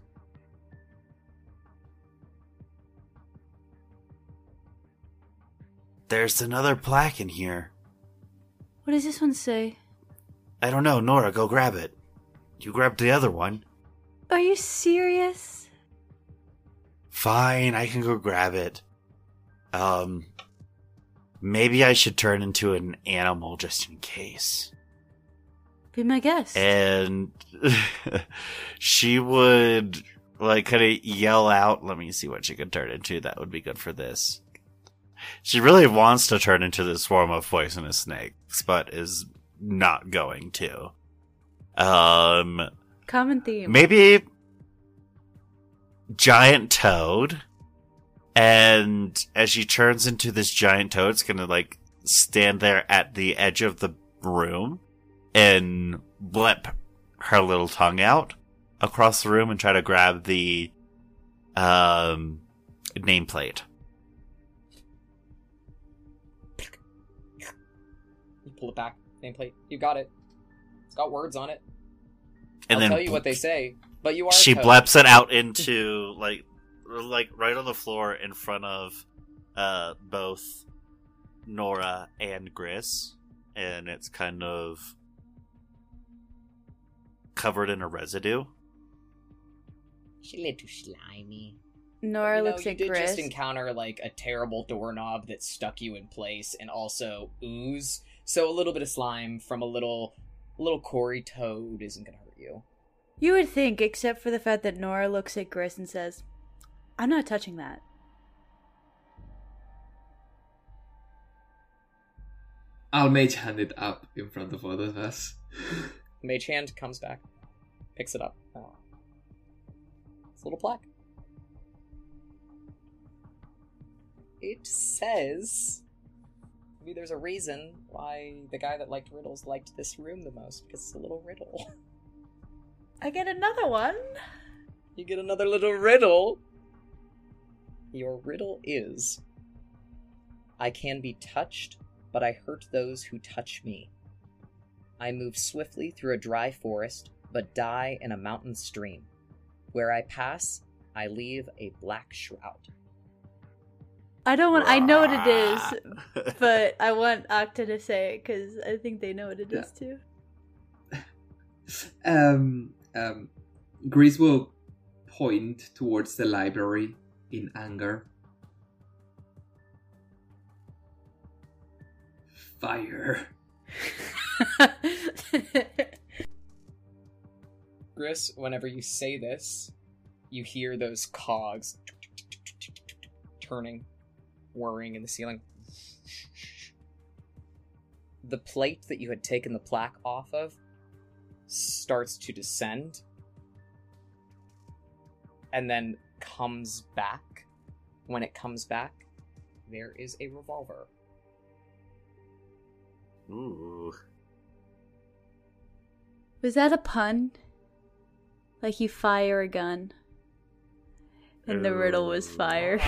There's another plaque in here. What does this one say? I don't know, Nora, go grab it. You grabbed the other one. Are you serious? Fine, I can go grab it. Um, maybe I should turn into an animal just in case. Be my guest. And she would like kind of yell out. Let me see what she could turn into. That would be good for this. She really wants to turn into this swarm of poisonous snakes, but is not going to. Um, Common theme. maybe giant toad and as she turns into this giant toad it's gonna like stand there at the edge of the room and blip her little tongue out across the room and try to grab the um nameplate you pull it back nameplate you got it it's got words on it and i'll then tell you what they say but you are she toad. bleps it out into like like right on the floor in front of uh both Nora and Griss and it's kind of covered in a residue. She's a little slimy. Nora you know, looks you at did Griss. just encounter like a terrible doorknob that stuck you in place and also ooze so a little bit of slime from a little little Cori toad isn't gonna hurt you You would think, except for the fact that Nora looks at Griss and says, I'm not touching that. I'll mage hand it up in front of all of us. Mage hand comes back, picks it up. Oh. It's a little plaque. It says. Maybe there's a reason why the guy that liked riddles liked this room the most, because it's a little riddle. I get another one. You get another little riddle. Your riddle is I can be touched, but I hurt those who touch me. I move swiftly through a dry forest, but die in a mountain stream. Where I pass, I leave a black shroud. I don't want. I know what it is, but I want Octa to say it because I think they know what it is too. Um, um, Griss will point towards the library in anger. Fire. Griss, whenever you say this, you hear those cogs turning, whirring in the ceiling. The plate that you had taken the plaque off of starts to descend and then comes back. When it comes back, there is a revolver. Ooh. Was that a pun? Like you fire a gun, and the riddle was fire.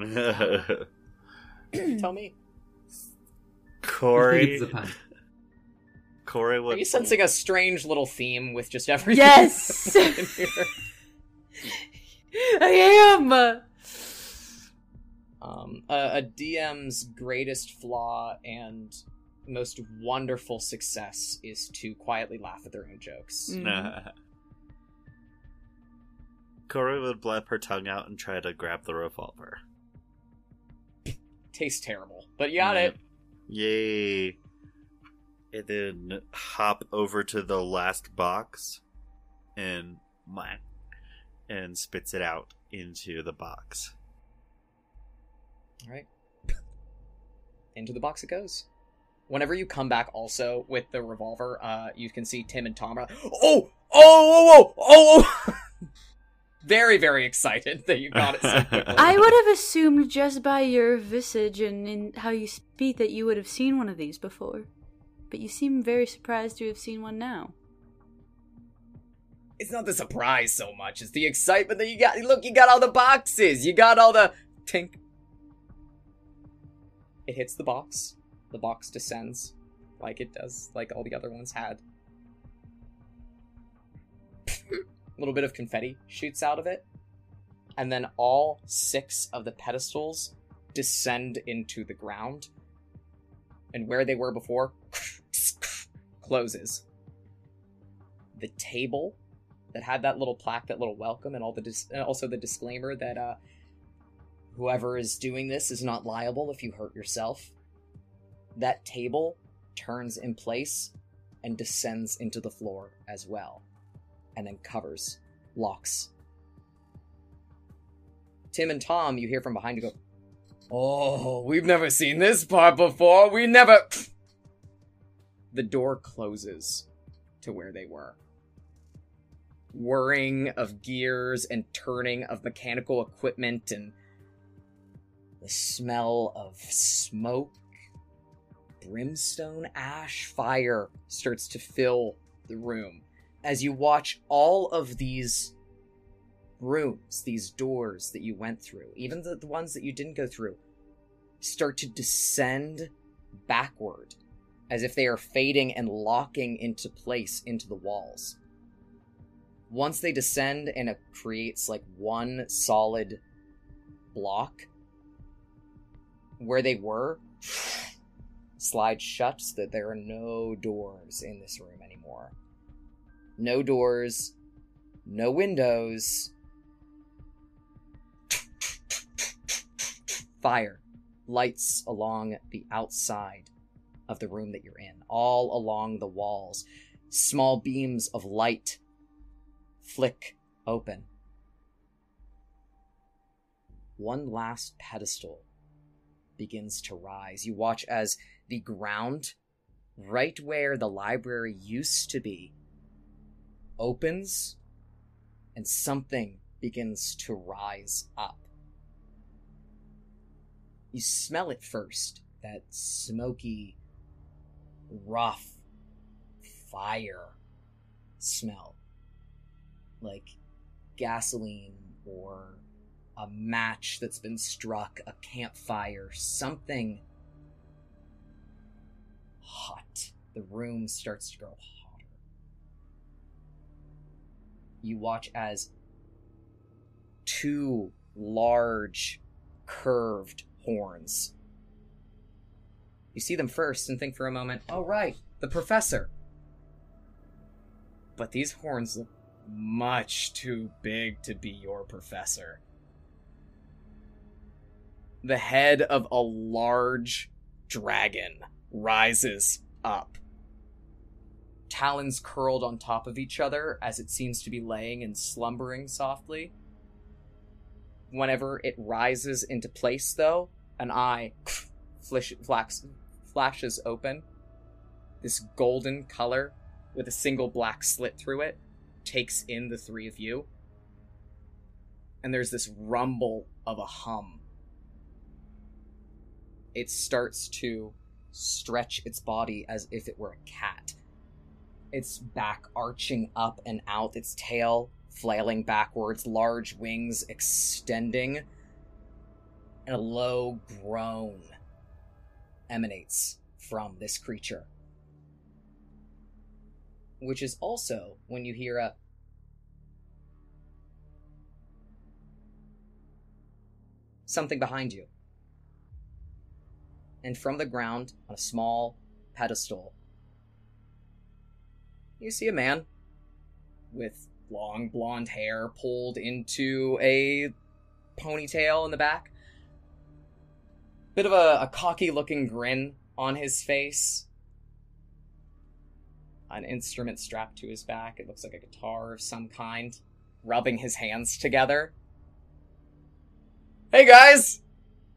Tell me. I Cori. it's a pun. Cori Are you sensing a strange little theme with just everything? Yes! I am. Um, a, a DM's greatest flaw and most wonderful success is to quietly laugh at their own jokes. Mm. Cori would blab her tongue out and try to grab the revolver. Tastes terrible, but you got it. Yay. And then hop over to the last box and and spits it out into the box. All right. Into the box it goes. Whenever you come back, also with the revolver, uh, you can see Tim and Tom are. Oh, oh, oh, oh, oh! oh! Very, very excited that you got it so quickly. I would have assumed just by your visage and in how you speak that you would have seen one of these before. But you seem very surprised to have seen one now. it's not the surprise so much; it's the excitement that you got. Look, you got all the boxes. You got all the tink. It hits the box. The box descends, like it does, like all the other ones had. Little bit of confetti shoots out of it, and then all six of the pedestals descend into the ground. And where they were before closes. The table that had that little plaque, that little welcome, and all the dis- and also the disclaimer that uh, whoever is doing this is not liable if you hurt yourself. That table turns in place and descends into the floor as well, and then covers, locks. Tim and Tom, you hear from behind you go, Oh, we've never seen this part before. We never. The door closes to where they were. Whirring of gears and turning of mechanical equipment and the smell of smoke, brimstone, ash, fire starts to fill the room as you watch all of these rooms, these doors that you went through, even the, the ones that you didn't go through, start to descend backward as if they are fading and locking into place into the walls. Once they descend and it creates like one solid block, where they were slide shut so that there are no doors in this room anymore. No doors, no windows. Fire lights along the outside of the room that you're in, all along the walls. Small beams of light flick open. One last pedestal begins to rise. You watch as the ground, right where the library used to be, opens and something begins to rise up. You smell it first that smoky, rough fire smell. Like gasoline or a match that's been struck, a campfire, something hot. The room starts to grow You watch as two large, curved horns. You see them first and think for a moment, oh, right, the professor. But these horns look much too big to be your professor. The head of a large dragon rises up. Talons curled on top of each other as it seems to be laying and slumbering softly. Whenever it rises into place, though, an eye flash, flax, flashes open. This golden color with a single black slit through it takes in the three of you. And there's this rumble of a hum. It starts to stretch its body as if it were a cat. Its back arching up and out, its tail flailing backwards, large wings extending, and a low groan emanates from this creature. Which is also when you hear a something behind you. And from the ground, on a small pedestal, you see a man with long blonde hair pulled into a ponytail in the back. Bit of a, a cocky looking grin on his face. An instrument strapped to his back. It looks like a guitar of some kind, rubbing his hands together. Hey guys!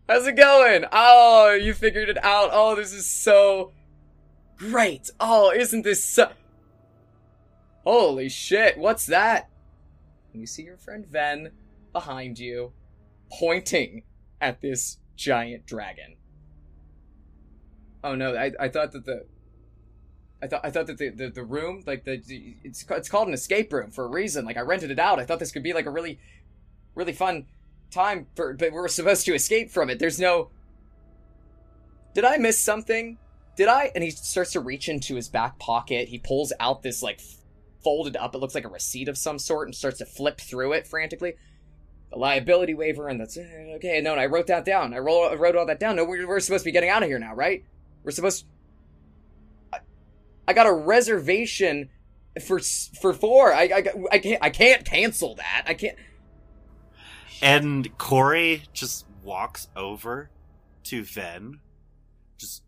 How's it going? Oh, you figured it out. Oh, this is so great. Oh, isn't this so. Holy shit, what's that? You see your friend Ven behind you, pointing at this giant dragon. Oh no, I, I thought that the I thought I thought that the, the, the room, like the it's it's called an escape room for a reason. Like I rented it out. I thought this could be like a really really fun time for but we're supposed to escape from it. There's no Did I miss something? Did I? And he starts to reach into his back pocket. He pulls out this like folded up. It looks like a receipt of some sort and starts to flip through it frantically. The liability waiver and that's eh, okay. No, I wrote that down. I, wrote all that down. No, we're, we're supposed to be getting out of here now, right? We're supposed. I, I got a reservation for for four. I, I I can't I can't cancel that. I can't. And Cori just walks over to Ven, just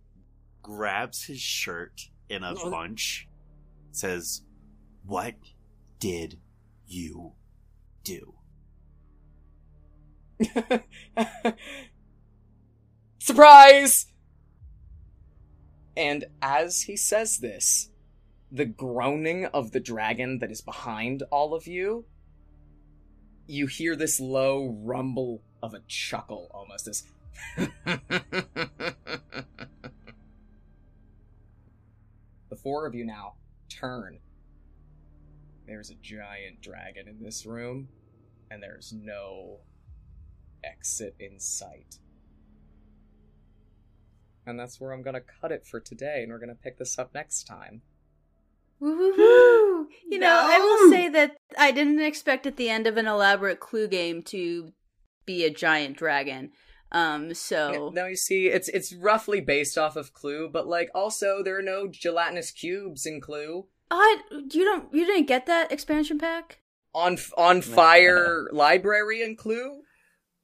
grabs his shirt in a bunch, says, What did you do? Surprise! And as he says this, the groaning of the dragon that is behind all of you, you hear this low rumble of a chuckle almost as. the four of you now turn. There's a giant dragon in this room, and there's no exit in sight. And that's where I'm gonna cut it for today, and we're gonna pick this up next time. Woo woo woo! You know, I will say that I didn't expect at the end of an elaborate clue game to be a giant dragon. Um, so Now you see, it's it's roughly based off of Clue, but like also there are no gelatinous cubes in Clue. I you don't you didn't get that expansion pack? On on fire library and Clue.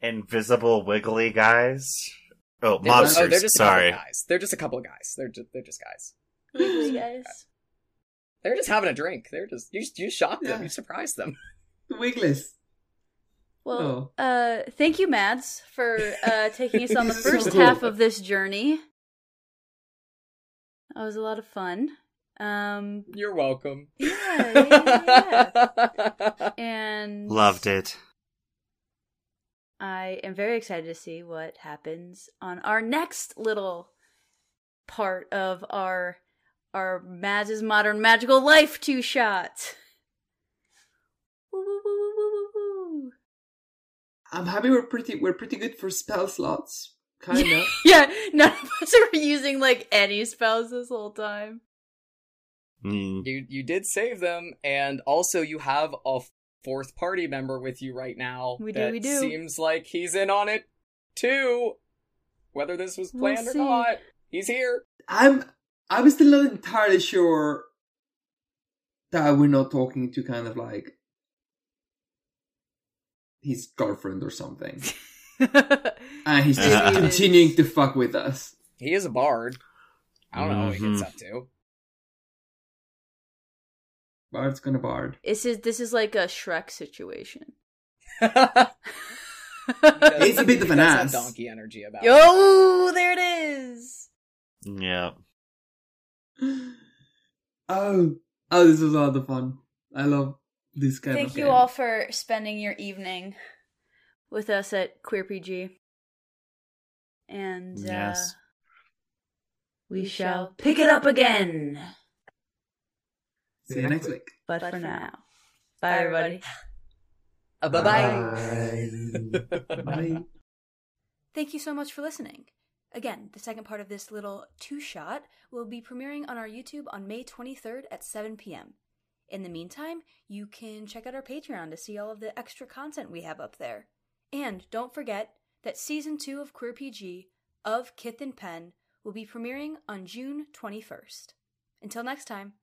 Invisible wiggly guys? Oh, They're- monsters. Oh, they're just Sorry. a couple guys. They're just a couple of guys. They're just they're just guys. Wiggly guys. They're just having a drink. They're just you you shocked them. You surprised them. The Wiggles. Well, Oh. uh, thank you, Mads, for uh, taking us on the So first cool. half of this journey. That was a lot of fun. Um, You're welcome. yeah, yeah, yeah. and Loved it. I am very excited to see what happens on our next little part of our our Mads' modern magical life two shot. Woo, woo, woo, woo, woo, woo, woo. I'm happy we're pretty we're pretty good for spell slots. Kinda. Yeah, none of us are using like any spells this whole time. Mm. You you did save them, and also you have a fourth party member with you right now. We do, we do. Seems like he's in on it too. Whether this was We'll planned or not, he's here. I'm I'm still not entirely sure that we're not talking to kind of like his girlfriend or something. And he's just continuing to fuck with us. He is a bard. I don't know what he gets Mhm. up to. Bard's gonna bard. This is this is like a Shrek situation. It's a bit of an does have ass. donkey energy about. it. Yo, there it is. Yeah. Oh, oh, this was a lot of fun. I love this kind Thank of Thank you game. all for spending your evening with us at Queer PG. And uh, Yes. we shall pick it up again. See you next week. But for now, bye everybody. Uh, bye bye. Bye. Bye. Thank you so much for listening. Again, the second part of this little two shot will be premiering on our YouTube on May 23rd at 7 p.m. In the meantime, you can check out our Patreon to see all of the extra content we have up there. And don't forget that season 2 of Queer PG of Kith and Pen will be premiering on June 21st. Until next time.